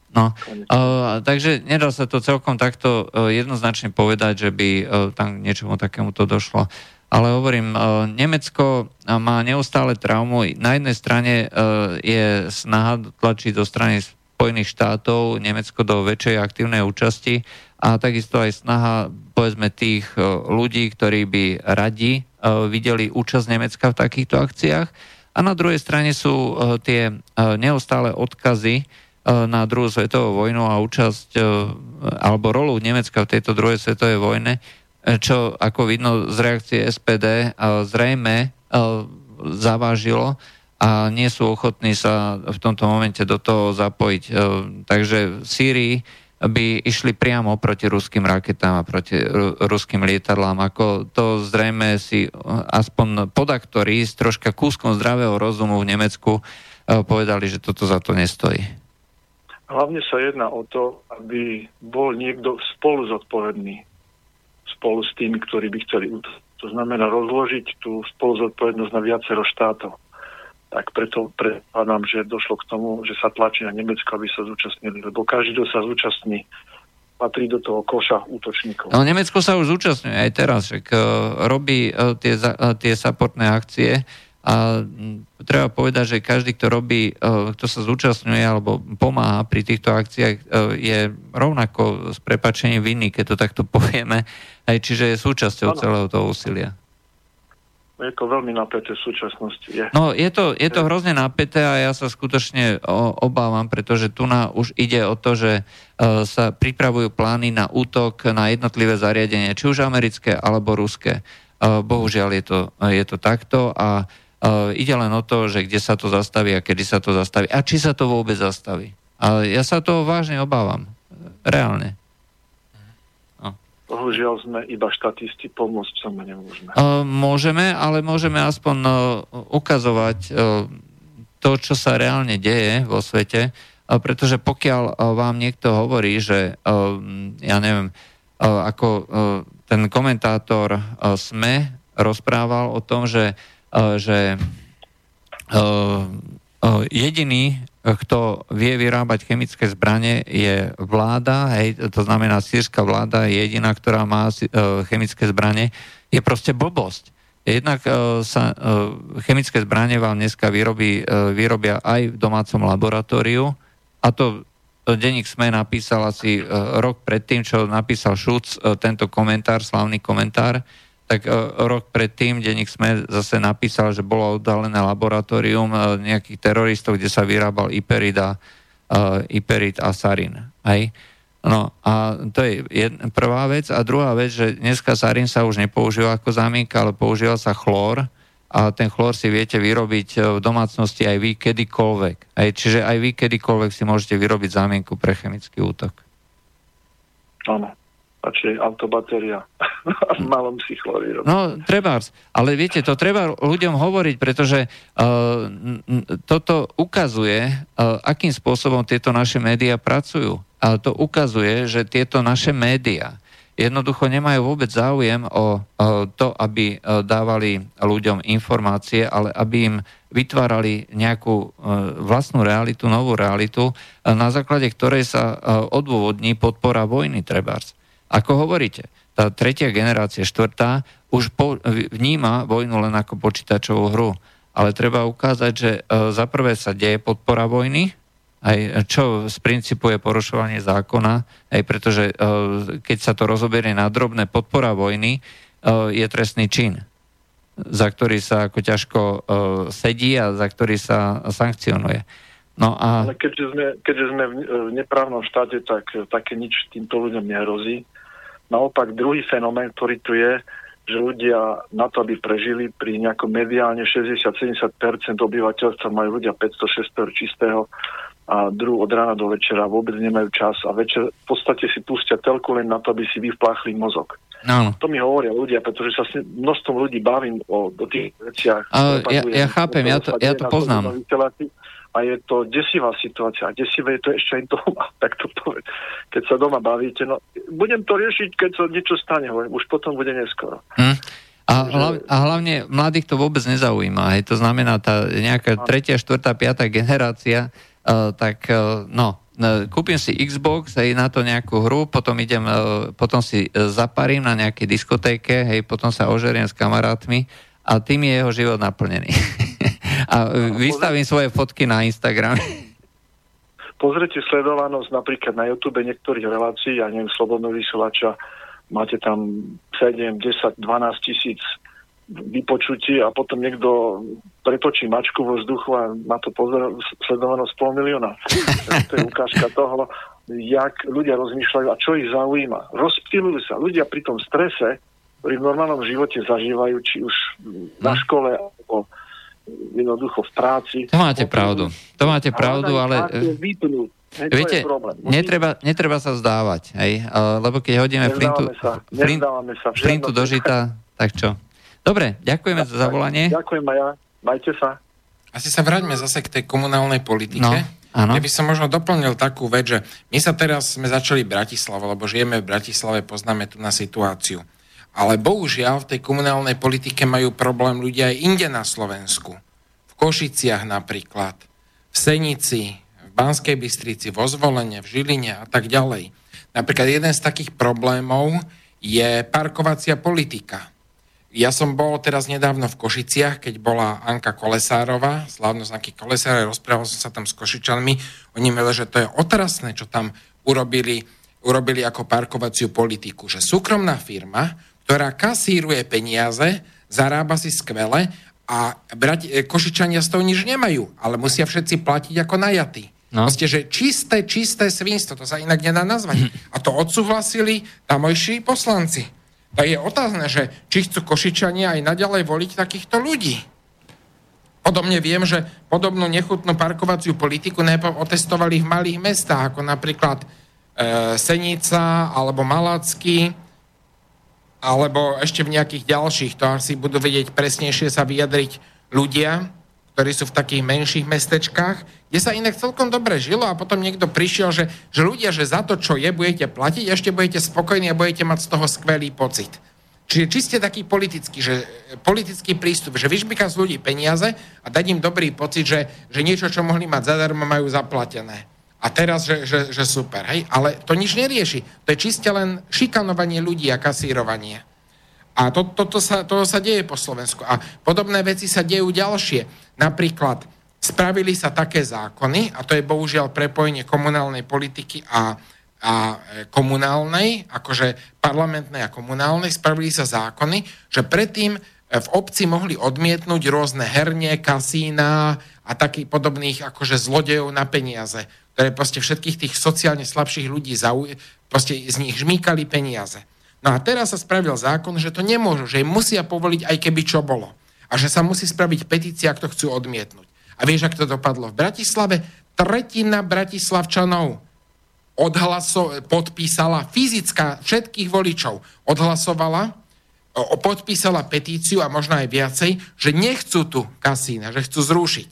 No, uh, takže nedá sa to celkom takto uh, jednoznačne povedať, že by uh, tam niečomu takému to došlo. Ale hovorím, uh, Nemecko má neustále traumu. Na jednej strane uh, je snaha tlačiť do strany Spojených štátov Nemecko do väčšej aktívnej účasti a takisto aj snaha povedzme tých ľudí, ktorí by radi videli účasť Nemecka v takýchto akciách. A na druhej strane sú e, tie neustále odkazy na druhú svetovú vojnu a účasť alebo rolu Nemecka v tejto druhej svetovej vojne, čo ako vidno z reakcie SPD zrejme zavážilo a nie sú ochotní sa v tomto momente do toho zapojiť. Takže v Sýrii by išli priamo proti ruským raketám a proti ruským lietadlám. Ako to zrejme si aspoň podaktori s troška kúskom zdravého rozumu v Nemecku e, povedali, že toto za to nestojí. Hlavne sa jedná o to, aby bol niekto spolu zodpovedný spolu s tými, ktorí by chceli To znamená rozložiť tú spolu zodpovednosť na viacero štátov tak preto predpádam, že došlo k tomu, že sa tlačí na Nemecko, aby sa zúčastnili, lebo každý, kto sa zúčastní, patrí do toho koša útočníkov. No Nemecko sa už zúčastňuje aj teraz, že uh, robí uh, tie, uh, tie supportné akcie a treba povedať, že každý, kto robí, uh, kto sa zúčastňuje alebo pomáha pri týchto akciách, uh, je rovnako s prepačením vinný, keď to takto povieme, aj čiže je súčasťou ano. celého toho úsilia. Je to veľmi napäté v súčasnosti. Je. No, je to, je to hrozne napäté a ja sa skutočne obávam, pretože tu na už ide o to, že uh, sa pripravujú plány na útok na jednotlivé zariadenie, či už americké alebo ruské. Uh, bohužiaľ je to, je to takto a uh, ide len o to, že kde sa to zastaví a kedy sa to zastaví a či sa to vôbec zastaví. A ja sa toho vážne obávam. Reálne. Bohužiaľ sme iba štatisti, pomôcť sa nemôžeme. Môžeme, ale môžeme aspoň e, ukazovať e, to, čo sa reálne deje vo svete, pretože pokiaľ e, vám niekto hovorí, že ja neviem, ako ten komentátor SME rozprával o tom, že, že jediný kto vie vyrábať chemické zbranie, je vláda, hej, to znamená sírska vláda je jediná, ktorá má e, chemické zbranie, je proste blbosť. Jednak e, sa e, chemické zbranie vám dneska vyrobí, vyrobia aj v domácom laboratóriu. A to denník SME napísal asi rok predtým, čo napísal Šuc tento komentár, slavný komentár, tak e, rok predtým denník sme zase napísal, že bolo oddalené laboratórium e, nejakých teroristov, kde sa vyrábal iperid a, e, iperid a sarin. Hej? No a to je jedna, prvá vec. A druhá vec, že dneska sarin sa už nepoužíva ako zámienka, ale používa sa chlór a ten chlór si viete vyrobiť v domácnosti aj vy kedykoľvek. Hej? Čiže aj vy kedykoľvek si môžete vyrobiť zámienku pre chemický útok. Áno radšej autobatéria v malom si chlorvíru. No, treba, ale viete, to treba ľuďom hovoriť, pretože uh, toto ukazuje, uh, akým spôsobom tieto naše médiá pracujú. A to ukazuje, že tieto naše médiá jednoducho nemajú vôbec záujem o, uh, to, aby uh, dávali ľuďom informácie, ale aby im vytvárali nejakú uh, vlastnú realitu, novú realitu, uh, na základe ktorej sa uh, odôvodní podpora vojny trebárs. Ako hovoríte, tá tretia generácia, štvrtá, už po, vníma vojnu len ako počítačovú hru. Ale treba ukázať, že e, za prvé sa deje podpora vojny, aj čo z princípu je porušovanie zákona, aj pretože e, keď sa to rozoberie na drobné, podpora vojny e, je trestný čin, za ktorý sa ako ťažko sedí a za ktorý sa sankcionuje. No a... Ale keďže sme, keďže sme v neprávnom štáte, tak také nič týmto ľuďom nehrozí. Naopak druhý fenomén, ktorý tu je, že ľudia na to, aby prežili pri nejakom mediálne 60-70% obyvateľstva majú ľudia 500-600 čistého a druhú od rána do večera vôbec nemajú čas a večer v podstate si pustia telku len na to, aby si vyvpláchli mozog. No. To mi hovoria ľudia, pretože sa s množstvom ľudí bavím o, o tých veciach. Uh, ja, ja chápem, ja to, ja to poznám a je to desivá situácia. A desivé je to ešte aj doma, tak to poved. Keď sa doma bavíte, no budem to riešiť, keď sa niečo stane, už potom bude neskoro. Hm. A, hlav, a hlavne mladých to vôbec nezaujíma. Hej. To znamená, tá nejaká tretia, štvrtá, piatá generácia, uh, tak uh, no, uh, kúpim si Xbox, hej, na to nejakú hru, potom idem, uh, potom si zaparím na nejakej diskotéke, hej, potom sa ožeriem s kamarátmi a tým je jeho život naplnený. a vystavím svoje fotky na Instagram. Pozrite sledovanosť napríklad na YouTube niektorých relácií, ja neviem, Slobodného vysielača, máte tam 7, 10, 12 tisíc vypočutí a potom niekto pretočí mačku vo vzduchu a má to pozor, sledovanosť pol milióna. to je ukážka toho, jak ľudia rozmýšľajú a čo ich zaujíma. Rozptýlujú sa. Ľudia pri tom strese, ktorý v normálnom živote zažívajú, či už na hm. škole alebo jednoducho v práci. To máte pravdu. To máte pravdu, ale... Hej, Viete, netreba, netreba sa zdávať, hej? lebo keď hodíme flintu, sa, flint, sa, flintu do žita, tak čo? Dobre, ďakujeme tak, za zavolanie. Ďakujem aj ja, majte sa. Asi sa vráťme zase k tej komunálnej politike. No, áno. Keby som možno doplnil takú vec, že my sa teraz sme začali v Bratislave, lebo žijeme v Bratislave, poznáme tu na situáciu. Ale bohužiaľ v tej komunálnej politike majú problém ľudia aj inde na Slovensku. V Košiciach napríklad, v Senici, v Banskej Bystrici, vo Zvolenie, v Žiline a tak ďalej. Napríklad jeden z takých problémov je parkovacia politika. Ja som bol teraz nedávno v Košiciach, keď bola Anka Kolesárová, slávnosť Anky Kolesárovej, rozprával som sa tam s Košičanmi. Oni mali, že to je otrasné, čo tam urobili, urobili ako parkovaciu politiku. Že súkromná firma ktorá kasíruje peniaze, zarába si skvele a brať, e, Košičania z toho nič nemajú, ale musia všetci platiť ako najatí. No. Proste, že čisté, čisté svinstvo, to sa inak nedá nazvať. A to odsúhlasili tamojší poslanci. To je otázne, že či chcú Košičania aj naďalej voliť takýchto ľudí. Podobne viem, že podobnú nechutnú parkovaciu politiku najprv otestovali v malých mestách, ako napríklad e, Senica alebo Malacky, alebo ešte v nejakých ďalších, to asi budú vedieť presnejšie sa vyjadriť ľudia, ktorí sú v takých menších mestečkách, kde sa inak celkom dobre žilo a potom niekto prišiel, že, že ľudia, že za to, čo je, budete platiť, ešte budete spokojní a budete mať z toho skvelý pocit. Čiže čiste taký politický, že, politický prístup, že vyšbíka z ľudí peniaze a dať im dobrý pocit, že, že niečo, čo mohli mať zadarmo, majú zaplatené. A teraz, že, že, že super, hej? Ale to nič nerieši. To je čiste len šikanovanie ľudí a kasírovanie. A to, toto sa, to sa deje po Slovensku. A podobné veci sa dejú ďalšie. Napríklad spravili sa také zákony, a to je bohužiaľ prepojenie komunálnej politiky a, a e, komunálnej, akože parlamentnej a komunálnej, spravili sa zákony, že predtým v obci mohli odmietnúť rôzne herne, kasína a takých podobných akože zlodejov na peniaze ktoré proste všetkých tých sociálne slabších ľudí zauj- proste z nich žmýkali peniaze. No a teraz sa spravil zákon, že to nemôžu, že im musia povoliť aj keby čo bolo. A že sa musí spraviť petícia, ak to chcú odmietnúť. A vieš, ak to dopadlo v Bratislave? Tretina bratislavčanov odhlaso- podpísala, fyzická všetkých voličov odhlasovala, podpísala petíciu a možno aj viacej, že nechcú tu kasína, že chcú zrušiť.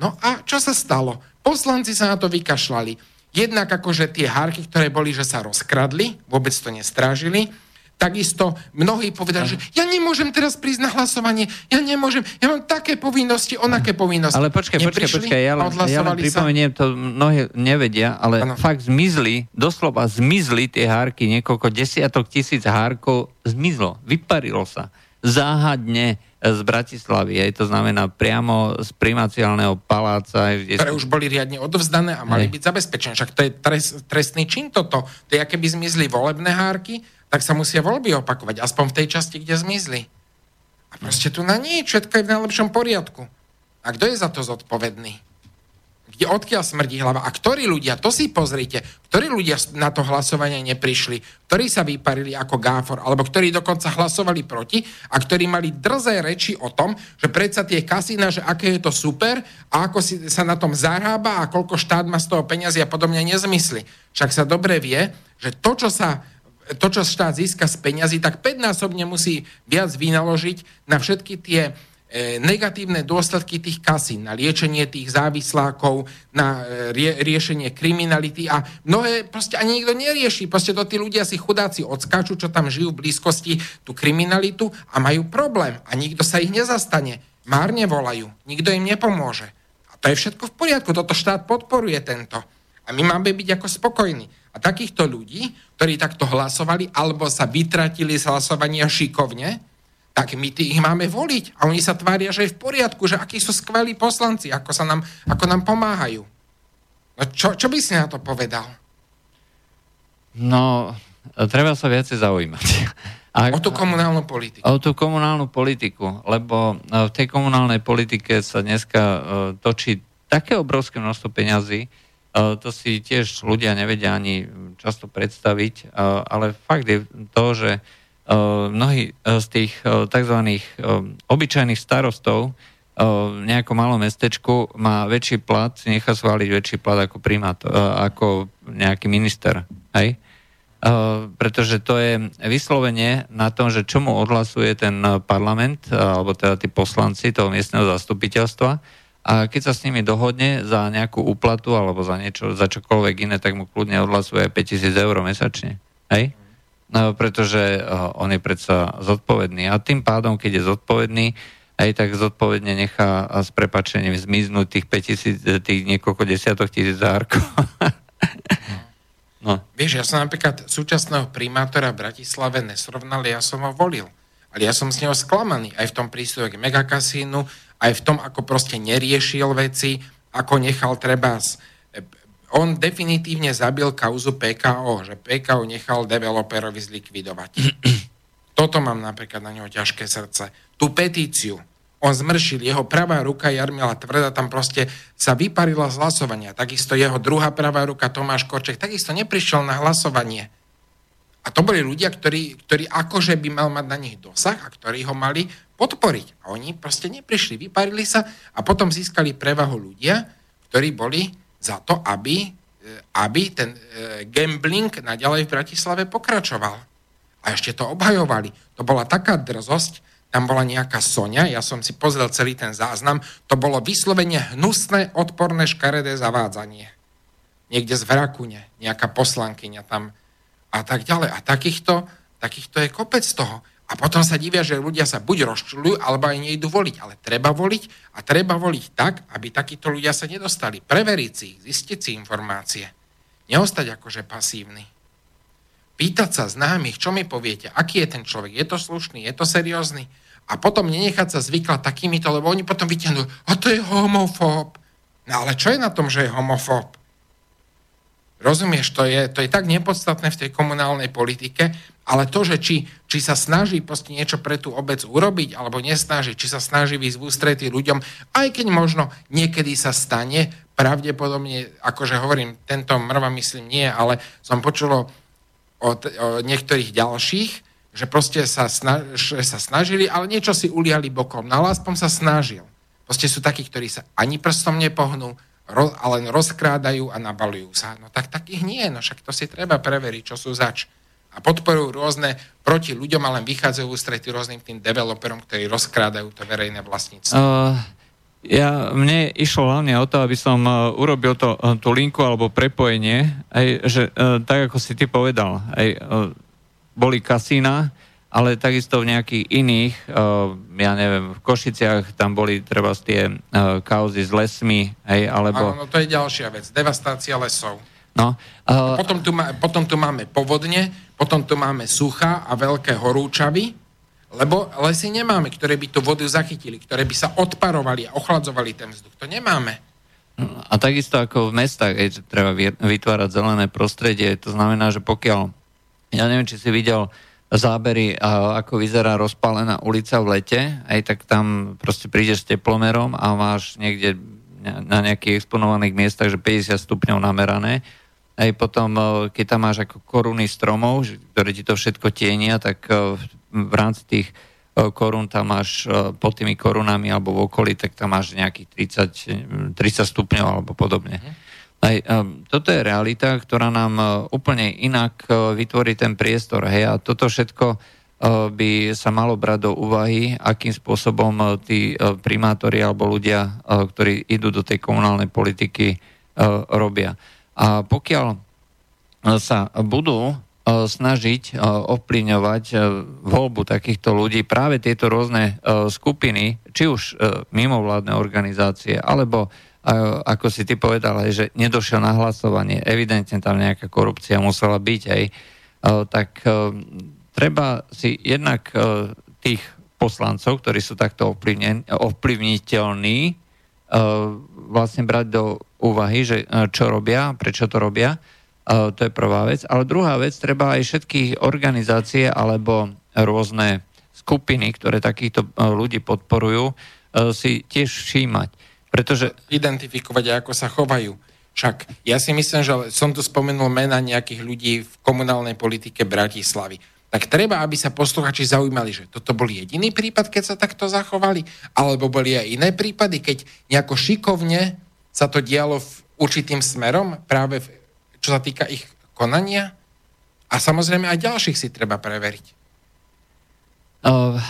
No a čo sa stalo? Poslanci sa na to vykašľali. Jednak akože tie hárky, ktoré boli, že sa rozkradli, vôbec to nestrážili, Takisto mnohí povedali, že ja nemôžem teraz prísť na hlasovanie, ja nemôžem, ja mám také povinnosti, onaké povinnosti. Ale počkaj, počkaj, počkaj, ja len, ja len pripomeniem, to mnohí nevedia, ale ano. fakt zmizli, doslova zmizli tie hárky, niekoľko desiatok tisíc hárkov zmizlo, vyparilo sa záhadne z Bratislavy, aj to znamená priamo z primaciálneho paláca. Kde... Ktoré už boli riadne odovzdané a mali byť zabezpečené. Však to je trest, trestný čin toto. To je, aké by zmizli volebné hárky, tak sa musia voľby opakovať, aspoň v tej časti, kde zmizli. A proste tu na nie, všetko je v najlepšom poriadku. A kto je za to zodpovedný? kde, odkiaľ smrdí hlava. A ktorí ľudia, to si pozrite, ktorí ľudia na to hlasovanie neprišli, ktorí sa vyparili ako gáfor, alebo ktorí dokonca hlasovali proti a ktorí mali drzé reči o tom, že predsa tie kasína, že aké je to super a ako si sa na tom zarába a koľko štát má z toho peniazy a podobne nezmysly. Však sa dobre vie, že to, čo sa to, čo štát získa z peňazí, tak 5-násobne musí viac vynaložiť na všetky tie E, negatívne dôsledky tých kasín, na liečenie tých závislákov, na e, rie, riešenie kriminality a mnohé proste ani nikto nerieši. Proste to tí ľudia si chudáci odskáču, čo tam žijú v blízkosti tú kriminalitu a majú problém a nikto sa ich nezastane. Márne volajú, nikto im nepomôže. A to je všetko v poriadku, toto štát podporuje tento. A my máme byť ako spokojní. A takýchto ľudí, ktorí takto hlasovali alebo sa vytratili z hlasovania šikovne, tak my tých máme voliť. A oni sa tvária, že je v poriadku, že akí sú skvelí poslanci, ako, sa nám, ako nám pomáhajú. No čo, čo by si na to povedal? No, treba sa viacej zaujímať. A, o tú komunálnu politiku. O tú komunálnu politiku, lebo e, v tej komunálnej politike sa dneska uh, točí také obrovské množstvo peňazí, to si tiež ľudia nevedia ani často predstaviť, uh, ale fakt je to, že Eh, mnohí z tých tzv. obyčajných starostov v nejakom malom mestečku má väčší plat, nechá schváliť väčší plat ako primátor, ako nejaký minister. Hej? pretože to je vyslovenie na tom, že čo mu odhlasuje ten parlament, alebo teda tí poslanci toho miestneho zastupiteľstva a keď sa s nimi dohodne za nejakú úplatu alebo za niečo, za čokoľvek iné, tak mu kľudne odhlasuje 5000 eur mesačne. Hej? No, pretože eh, on je predsa zodpovedný. A tým pádom, keď je zodpovedný, aj tak zodpovedne nechá s prepačením zmiznúť tých 5000, tých niekoľko desiatok tisíc zárkov. no. Vieš, ja som napríklad súčasného primátora v Bratislave nesrovnal, ja som ho volil. Ale ja som z neho sklamaný. Aj v tom prístupe k megakasínu, aj v tom, ako proste neriešil veci, ako nechal treba on definitívne zabil kauzu PKO, že PKO nechal developerovi zlikvidovať. Toto mám napríklad na neho ťažké srdce. Tú petíciu, on zmršil, jeho pravá ruka Jarmila Tvrda tam proste sa vyparila z hlasovania. Takisto jeho druhá pravá ruka Tomáš Korček takisto neprišiel na hlasovanie. A to boli ľudia, ktorí, ktorí akože by mal mať na nich dosah a ktorí ho mali podporiť. A oni proste neprišli, vyparili sa a potom získali prevahu ľudia, ktorí boli za to, aby, e, aby ten e, gambling naďalej v Bratislave pokračoval. A ešte to obhajovali. To bola taká drzosť, tam bola nejaká Sonia, ja som si pozrel celý ten záznam, to bolo vyslovene hnusné, odporné, škaredé zavádzanie. Niekde z Vrakune, nejaká poslankyňa tam a tak ďalej. A takýchto, takýchto je kopec toho. A potom sa divia, že ľudia sa buď rozčulujú, alebo aj nejdu voliť. Ale treba voliť a treba voliť tak, aby takíto ľudia sa nedostali. Preveriť si ich, zistiť si informácie. Neostať akože pasívny. Pýtať sa známych, čo mi poviete, aký je ten človek, je to slušný, je to seriózny. A potom nenechať sa zvyklať takýmito, lebo oni potom vyťahnú, a to je homofób. No ale čo je na tom, že je homofób? Rozumieš, to je, to je tak nepodstatné v tej komunálnej politike, ale to, že či, či sa snaží proste niečo pre tú obec urobiť, alebo nesnaží, či sa snaží výsť v ústretí ľuďom, aj keď možno niekedy sa stane, pravdepodobne, akože hovorím, tento mrva myslím nie, ale som počul o, o niektorých ďalších, že proste sa, snaž, sa snažili, ale niečo si uliali bokom, no ale aspoň sa snažil. Proste sú takí, ktorí sa ani prstom nepohnú, ro, ale rozkrádajú a nabalujú sa. No tak takých nie, no však to si treba preveriť, čo sú zač a podporujú rôzne proti ľuďom a len vychádzajú v ústretí rôznym tým developerom, ktorí rozkrádajú to verejné vlastníctvo. Uh, ja, mne išlo hlavne o to, aby som uh, urobil to, uh, tú linku alebo prepojenie, aj, že uh, tak ako si ty povedal, aj, uh, boli kasína, ale takisto v nejakých iných, uh, ja neviem, v Košiciach tam boli treba tie uh, kauzy s lesmi, hej, alebo... Áno, no to je ďalšia vec, devastácia lesov. No, uh... potom, tu má, potom tu máme povodne, potom tu máme sucha a veľké horúčavy, lebo lesy nemáme, ktoré by tú vodu zachytili, ktoré by sa odparovali a ochladzovali ten vzduch. To nemáme. A takisto ako v mestách, je, treba vytvárať zelené prostredie, to znamená, že pokiaľ, ja neviem, či si videl zábery, ako vyzerá rozpálená ulica v lete, aj tak tam proste prídeš s teplomerom a máš niekde na nejakých exponovaných miestach, že 50 stupňov namerané. Aj potom, keď tam máš ako koruny stromov, ktoré ti to všetko tienia, tak v rámci tých korún tam máš pod tými korunami alebo v okolí, tak tam máš nejakých 30, 30 stupňov alebo podobne. Mhm. Aj, toto je realita, ktorá nám úplne inak vytvorí ten priestor. Hej, a toto všetko by sa malo brať do úvahy, akým spôsobom tí primátori alebo ľudia, ktorí idú do tej komunálnej politiky, robia. A pokiaľ sa budú snažiť ovplyvňovať voľbu takýchto ľudí práve tieto rôzne skupiny, či už mimovládne organizácie, alebo ako si ty povedal, že nedošiel na hlasovanie, evidentne tam nejaká korupcia musela byť, aj, tak treba si jednak tých poslancov, ktorí sú takto ovplyvniteľní, vlastne brať do úvahy, že čo robia, prečo to robia, to je prvá vec. Ale druhá vec, treba aj všetky organizácie alebo rôzne skupiny, ktoré takýchto ľudí podporujú, si tiež všímať. Pretože... Identifikovať, ako sa chovajú. Však ja si myslím, že som tu spomenul mena nejakých ľudí v komunálnej politike Bratislavy. Tak treba, aby sa posluchači zaujímali, že toto bol jediný prípad, keď sa takto zachovali, alebo boli aj iné prípady, keď nejako šikovne sa to dialo v určitým smerom, práve v, čo sa týka ich konania. A samozrejme aj ďalších si treba preveriť.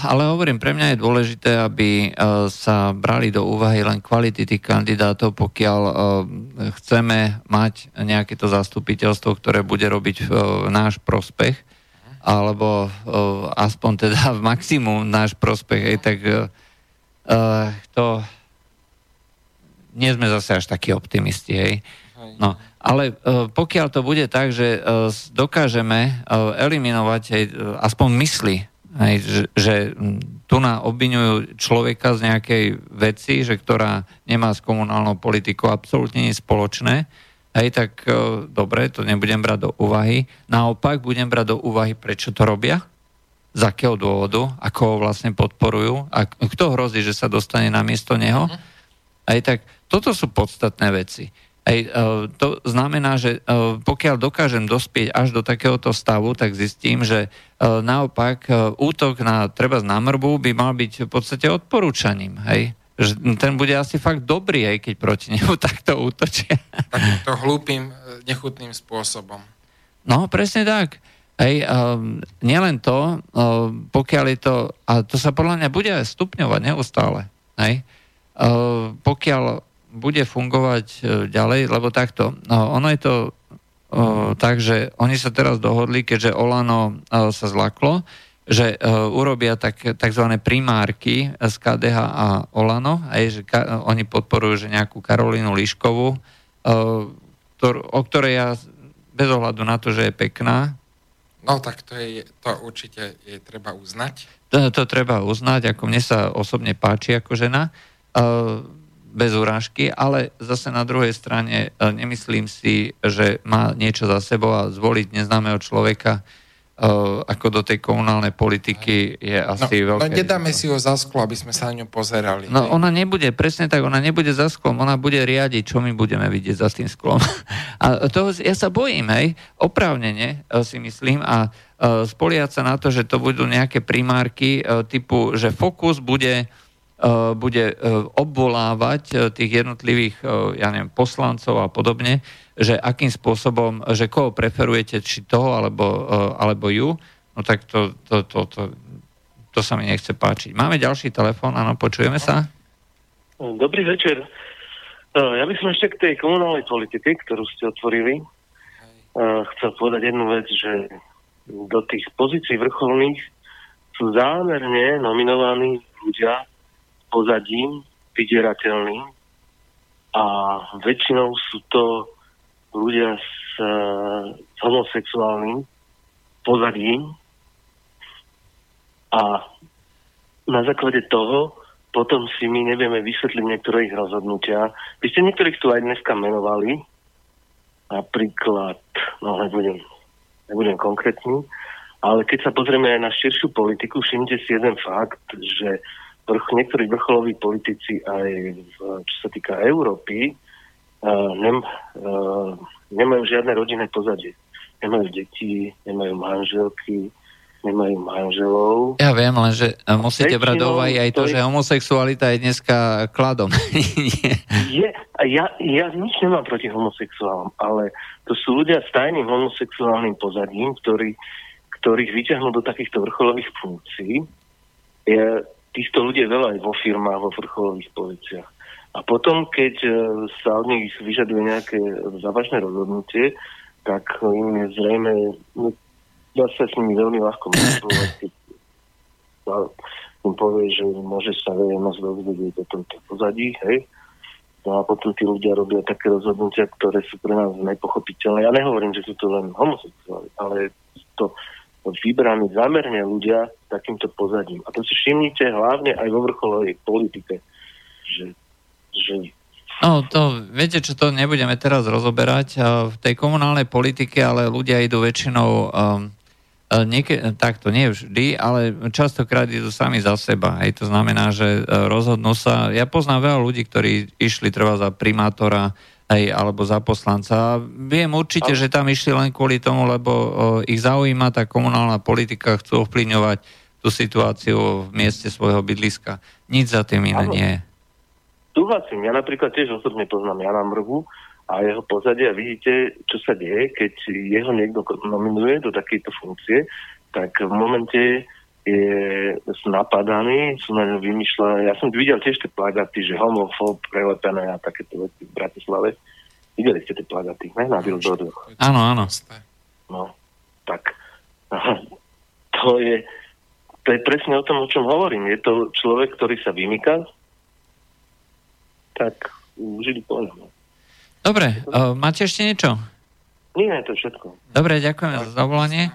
Ale hovorím, pre mňa je dôležité, aby sa brali do úvahy len kvality tých kandidátov, pokiaľ chceme mať nejaké to zastupiteľstvo, ktoré bude robiť náš prospech, alebo aspoň teda v maximum náš prospech, tak to nie sme zase až takí optimisti, hej. No, ale pokiaľ to bude tak, že dokážeme eliminovať aspoň mysli Hej, že, že tu na obvinujú človeka z nejakej veci, že ktorá nemá s komunálnou politikou absolútne nič spoločné, hej, tak e, dobre, to nebudem brať do úvahy. Naopak budem brať do úvahy, prečo to robia, z akého dôvodu, ako ho vlastne podporujú a kto hrozí, že sa dostane na miesto neho. Mhm. Hej, tak toto sú podstatné veci. Ej, e, to znamená, že e, pokiaľ dokážem dospieť až do takéhoto stavu, tak zistím, že e, naopak útok na treba na mrbu by mal byť v podstate odporúčaním. Hej? Že ten bude asi fakt dobrý, aj keď proti nemu takto útočia. Takýmto hlúpým, nechutným spôsobom. No, presne tak. Hej, um, nielen to, um, pokiaľ je to, a to sa podľa mňa bude stupňovať neustále. Hej? Uh, pokiaľ bude fungovať e, ďalej, lebo takto, no, ono je to o, tak, že oni sa teraz dohodli, keďže Olano o, e, sa zlaklo, že e, urobia tak, tzv. primárky z KDH a Olano, aj že ka, oni podporujú že nejakú Karolínu Liškovú, ktor, o ktorej ja bez ohľadu na to, že je pekná. No tak to, je, to určite je treba uznať. To, to treba uznať, ako mne sa osobne páči ako žena. O, bez urážky, ale zase na druhej strane e, nemyslím si, že má niečo za sebou a zvoliť neznámeho človeka uh, ako do tej komunálnej politiky je asi no, veľké... No nedáme si ho za sklo, aby sme sa na ňu pozerali. No ona nebude, presne tak, ona nebude za sklom, ona bude riadiť, čo my budeme vidieť za tým sklom. A toho ja sa bojím, hej, oprávnene e, si myslím a spoliať sa na to, že to budú nejaké primárky typu, že fokus bude E, bude e, obvolávať e, tých jednotlivých ja neviem, poslancov a podobne, že akým spôsobom, že koho preferujete, či toho alebo, alebo ju, no tak to, to, to, to, to sa mi nechce páčiť. Máme ďalší telefón, áno, počujeme sa? Dobrý večer. Ja by som ešte k tej komunálnej politike, ktorú ste otvorili, chcel povedať jednu vec, že do tých pozícií vrcholných sú zámerne nominovaní ľudia, pozadím vydierateľným a väčšinou sú to ľudia s, s homosexuálnym pozadím. A na základe toho potom si my nevieme vysvetliť niektoré ich rozhodnutia. Vy ste niektorých tu aj dneska menovali, napríklad, no nebudem, nebudem konkrétny, ale keď sa pozrieme aj na širšiu politiku, všimnite si jeden fakt, že vrch, niektorí vrcholoví politici aj v, čo sa týka Európy uh, nem, uh, nemajú žiadne rodinné pozadie. Nemajú deti, nemajú manželky, nemajú manželov. Ja viem, len že musíte brať do úvahy aj to, to že homosexualita je dneska kladom. je, ja, ja nič nemám proti homosexuálom, ale to sú ľudia s tajným homosexuálnym pozadím, ktorí, ktorých vyťahnú do takýchto vrcholových funkcií. Je, týchto ľudí je veľa aj vo firmách, vo vrcholových policiach. A potom, keď e, sa od nich vyžaduje nejaké závažné rozhodnutie, tak im je zrejme no, dá sa s nimi veľmi ľahko manipulovať, im povie, že môže sa verejnosť dozvedieť o tomto pozadí, hej. No a potom tí ľudia robia také rozhodnutia, ktoré sú pre nás nepochopiteľné. Ja nehovorím, že sú to len homosexuáli, ale to vybraní zamerne ľudia takýmto pozadím. A to si všimnite hlavne aj vo vrcholovej politike, že, že No to, viete čo, to nebudeme teraz rozoberať. V tej komunálnej politike ale ľudia idú väčšinou um, E, nieke, takto nie vždy, ale častokrát idú sami za seba. Hej. To znamená, že e, rozhodnú sa... Ja poznám veľa ľudí, ktorí išli trvá za primátora hej, alebo za poslanca. Viem určite, že tam išli len kvôli tomu, lebo o, ich zaujíma tá komunálna politika, chcú ovplyvňovať tú situáciu v mieste svojho bydliska. Nič za tým iné nie je. Súhlasím. Ja napríklad tiež osobne poznám Jana Mrvu, a jeho pozadia vidíte, čo sa deje, keď jeho niekto nominuje do takejto funkcie, tak v momente je napadaný, sú na ňo vymýšľané. Ja som videl tiež tie plagaty, že homofób prelepené a takéto veci v Bratislave. Videli ste tie plagaty, ne? Na billboardoch. Áno, áno. No, tak to je, to je presne o tom, o čom hovorím. Je to človek, ktorý sa vymýka, tak žili po ňom. Dobre, uh, máte ešte niečo? Nie, to je všetko. Dobre, ďakujem za zavolanie.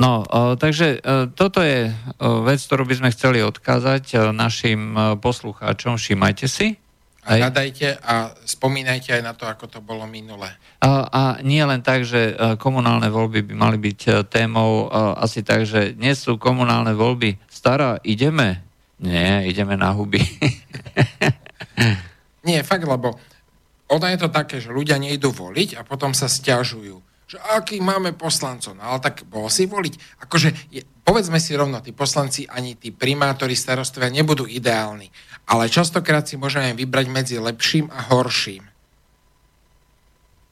No, uh, takže uh, toto je uh, vec, ktorú by sme chceli odkázať našim poslucháčom. Všimajte si. A hľadajte a spomínajte aj na to, ako to bolo minule. A, a nie len tak, že komunálne voľby by mali byť témou asi tak, že dnes sú komunálne voľby. Stará, ideme? Nie, ideme na huby. nie, fakt, lebo ono je to také, že ľudia nejdú voliť a potom sa stiažujú, že aký máme poslancov. No ale tak bol si voliť. Akože, je, povedzme si rovno, tí poslanci ani tí primátori, starostovia nebudú ideálni. Ale častokrát si môžeme vybrať medzi lepším a horším.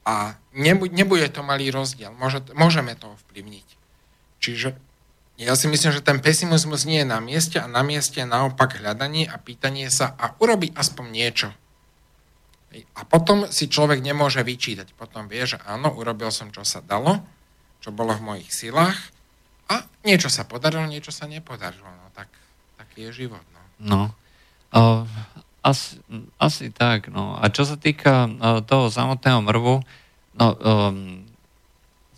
A nebude to malý rozdiel. Môže, môžeme to ovplyvniť. Čiže ja si myslím, že ten pesimizmus nie je na mieste a na mieste naopak hľadanie a pýtanie sa a urobi aspoň niečo. A potom si človek nemôže vyčítať. Potom vie, že áno, urobil som, čo sa dalo, čo bolo v mojich silách a niečo sa podarilo, niečo sa nepodarilo. No tak, taký je život. No. no. Uh, asi, asi tak. No. A čo sa týka uh, toho samotného mrvu, no, um,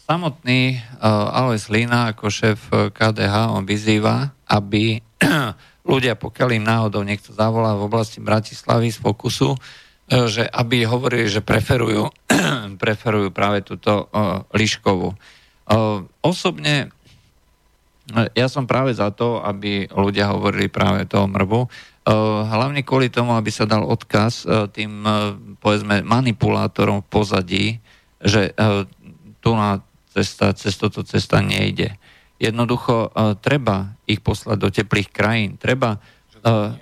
samotný uh, Alois Lina ako šéf KDH, on vyzýva, aby ľudia, pokiaľ im náhodou niekto zavolá v oblasti Bratislavy z Fokusu, E, že aby hovorili, že preferujú, preferujú práve túto uh, Liškovú. Uh, osobne ja som práve za to, aby ľudia hovorili práve toho mrvu, hlavne kvôli tomu, aby sa dal odkaz tým, povedzme, manipulátorom v pozadí, že tu na cesta, cez toto cesta nejde. Jednoducho treba ich poslať do teplých krajín. Treba uh,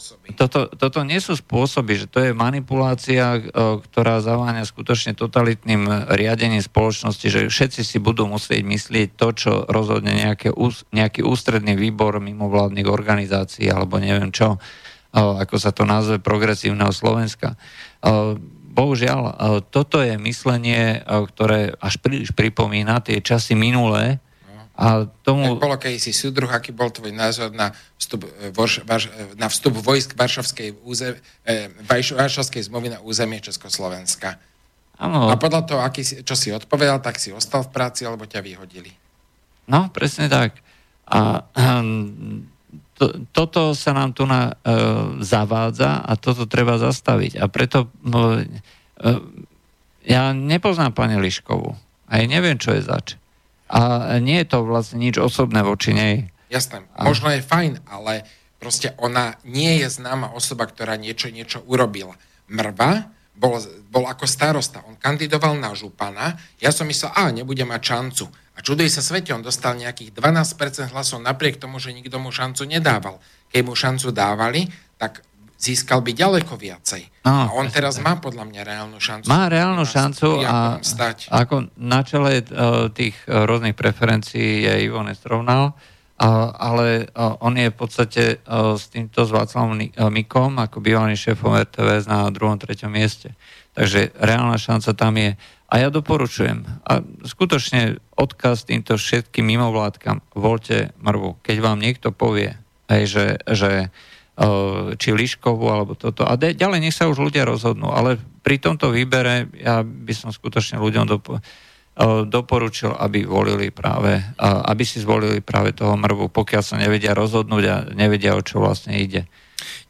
spôsoby. Toto, toto nie sú spôsoby, že to je manipulácia, e, ktorá zaváňa skutočne totalitným riadením spoločnosti, že všetci si budú musieť myslieť to, čo rozhodne nejaké, nejaký ústredný výbor mimovládnych organizácií alebo neviem čo, e, ako sa to nazve, progresívneho Slovenska. E, bohužiaľ, toto je myslenie, ktoré až príliš pripomína tie časy minulé, a tomu... Tak bolo keď si súdruh, aký bol tvoj názor na vstup, e, Vorš, Varš, e, na vstup vojsk Varšavskej, územ, eh, Varšavskej zmluvy na územie Československa. Ano. A podľa toho, aký čo si odpovedal, tak si ostal v práci, alebo ťa vyhodili. No, presne tak. A hm, to, toto sa nám tu na, e, zavádza a toto treba zastaviť. A preto no, e, ja nepoznám pani Liškovu. A ja neviem, čo je zač. A nie je to vlastne nič osobné voči nej. Jasné, možno je fajn, ale Proste ona nie je známa osoba, ktorá niečo, niečo urobila. Mrva bol, bol ako starosta. On kandidoval na župana. Ja som myslel, a nebude mať šancu. A čuduje sa svete, on dostal nejakých 12% hlasov napriek tomu, že nikto mu šancu nedával. Keď mu šancu dávali, tak získal by ďaleko viacej. No, a on teraz má podľa mňa reálnu šancu. Má reálnu šancu a stať. ako na čele uh, tých uh, rôznych preferencií je Ivo Nestrovnal, ale on je v podstate s týmto s Václavom Mikom ako bývalý šéfom RTVS na druhom, treťom mieste. Takže reálna šanca tam je. A ja doporučujem, a skutočne odkaz týmto všetkým mimovládkam, voľte mrvu. Keď vám niekto povie, hej, že, že či Liškovú, alebo toto. A ďalej nech sa už ľudia rozhodnú. Ale pri tomto výbere ja by som skutočne ľuďom doporučil, doporučil, aby volili práve, aby si zvolili práve toho mrvu, pokiaľ sa nevedia rozhodnúť a nevedia, o čo vlastne ide.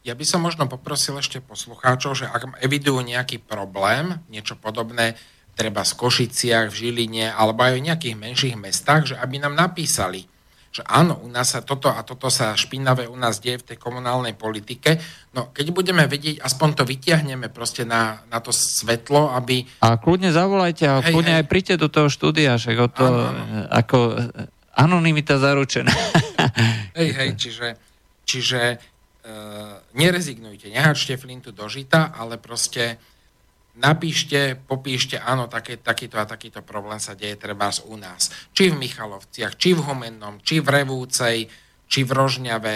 Ja by som možno poprosil ešte poslucháčov, že ak evidujú nejaký problém, niečo podobné, treba v Košiciach, v Žiline alebo aj v nejakých menších mestách, že aby nám napísali že áno, u nás sa toto a toto sa špinavé u nás deje v tej komunálnej politike. No keď budeme vedieť, aspoň to vytiahneme proste na, na to svetlo, aby... A kľudne zavolajte a hej, kľudne hej. aj príďte do toho štúdia, však o to, áno, áno. ako anonimita zaručená. hej, hej, čiže, čiže uh, nerezignujte, nehačte flintu do žita, ale proste napíšte, popíšte, áno, také, takýto a takýto problém sa deje treba u nás. Či v Michalovciach, či v Humennom, či v Revúcej, či v Rožňave,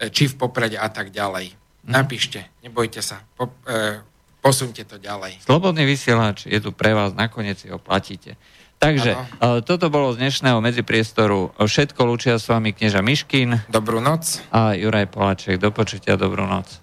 e, či v Poprede a tak ďalej. Mhm. Napíšte, nebojte sa, po, e, posunte to ďalej. Slobodný vysielač je tu pre vás, nakoniec si ho platíte. Takže ano. E, toto bolo z dnešného medzipriestoru všetko. Lúčia s vami knieža Miškin. Dobrú noc. A Juraj Poláček. Do počutia, dobrú noc.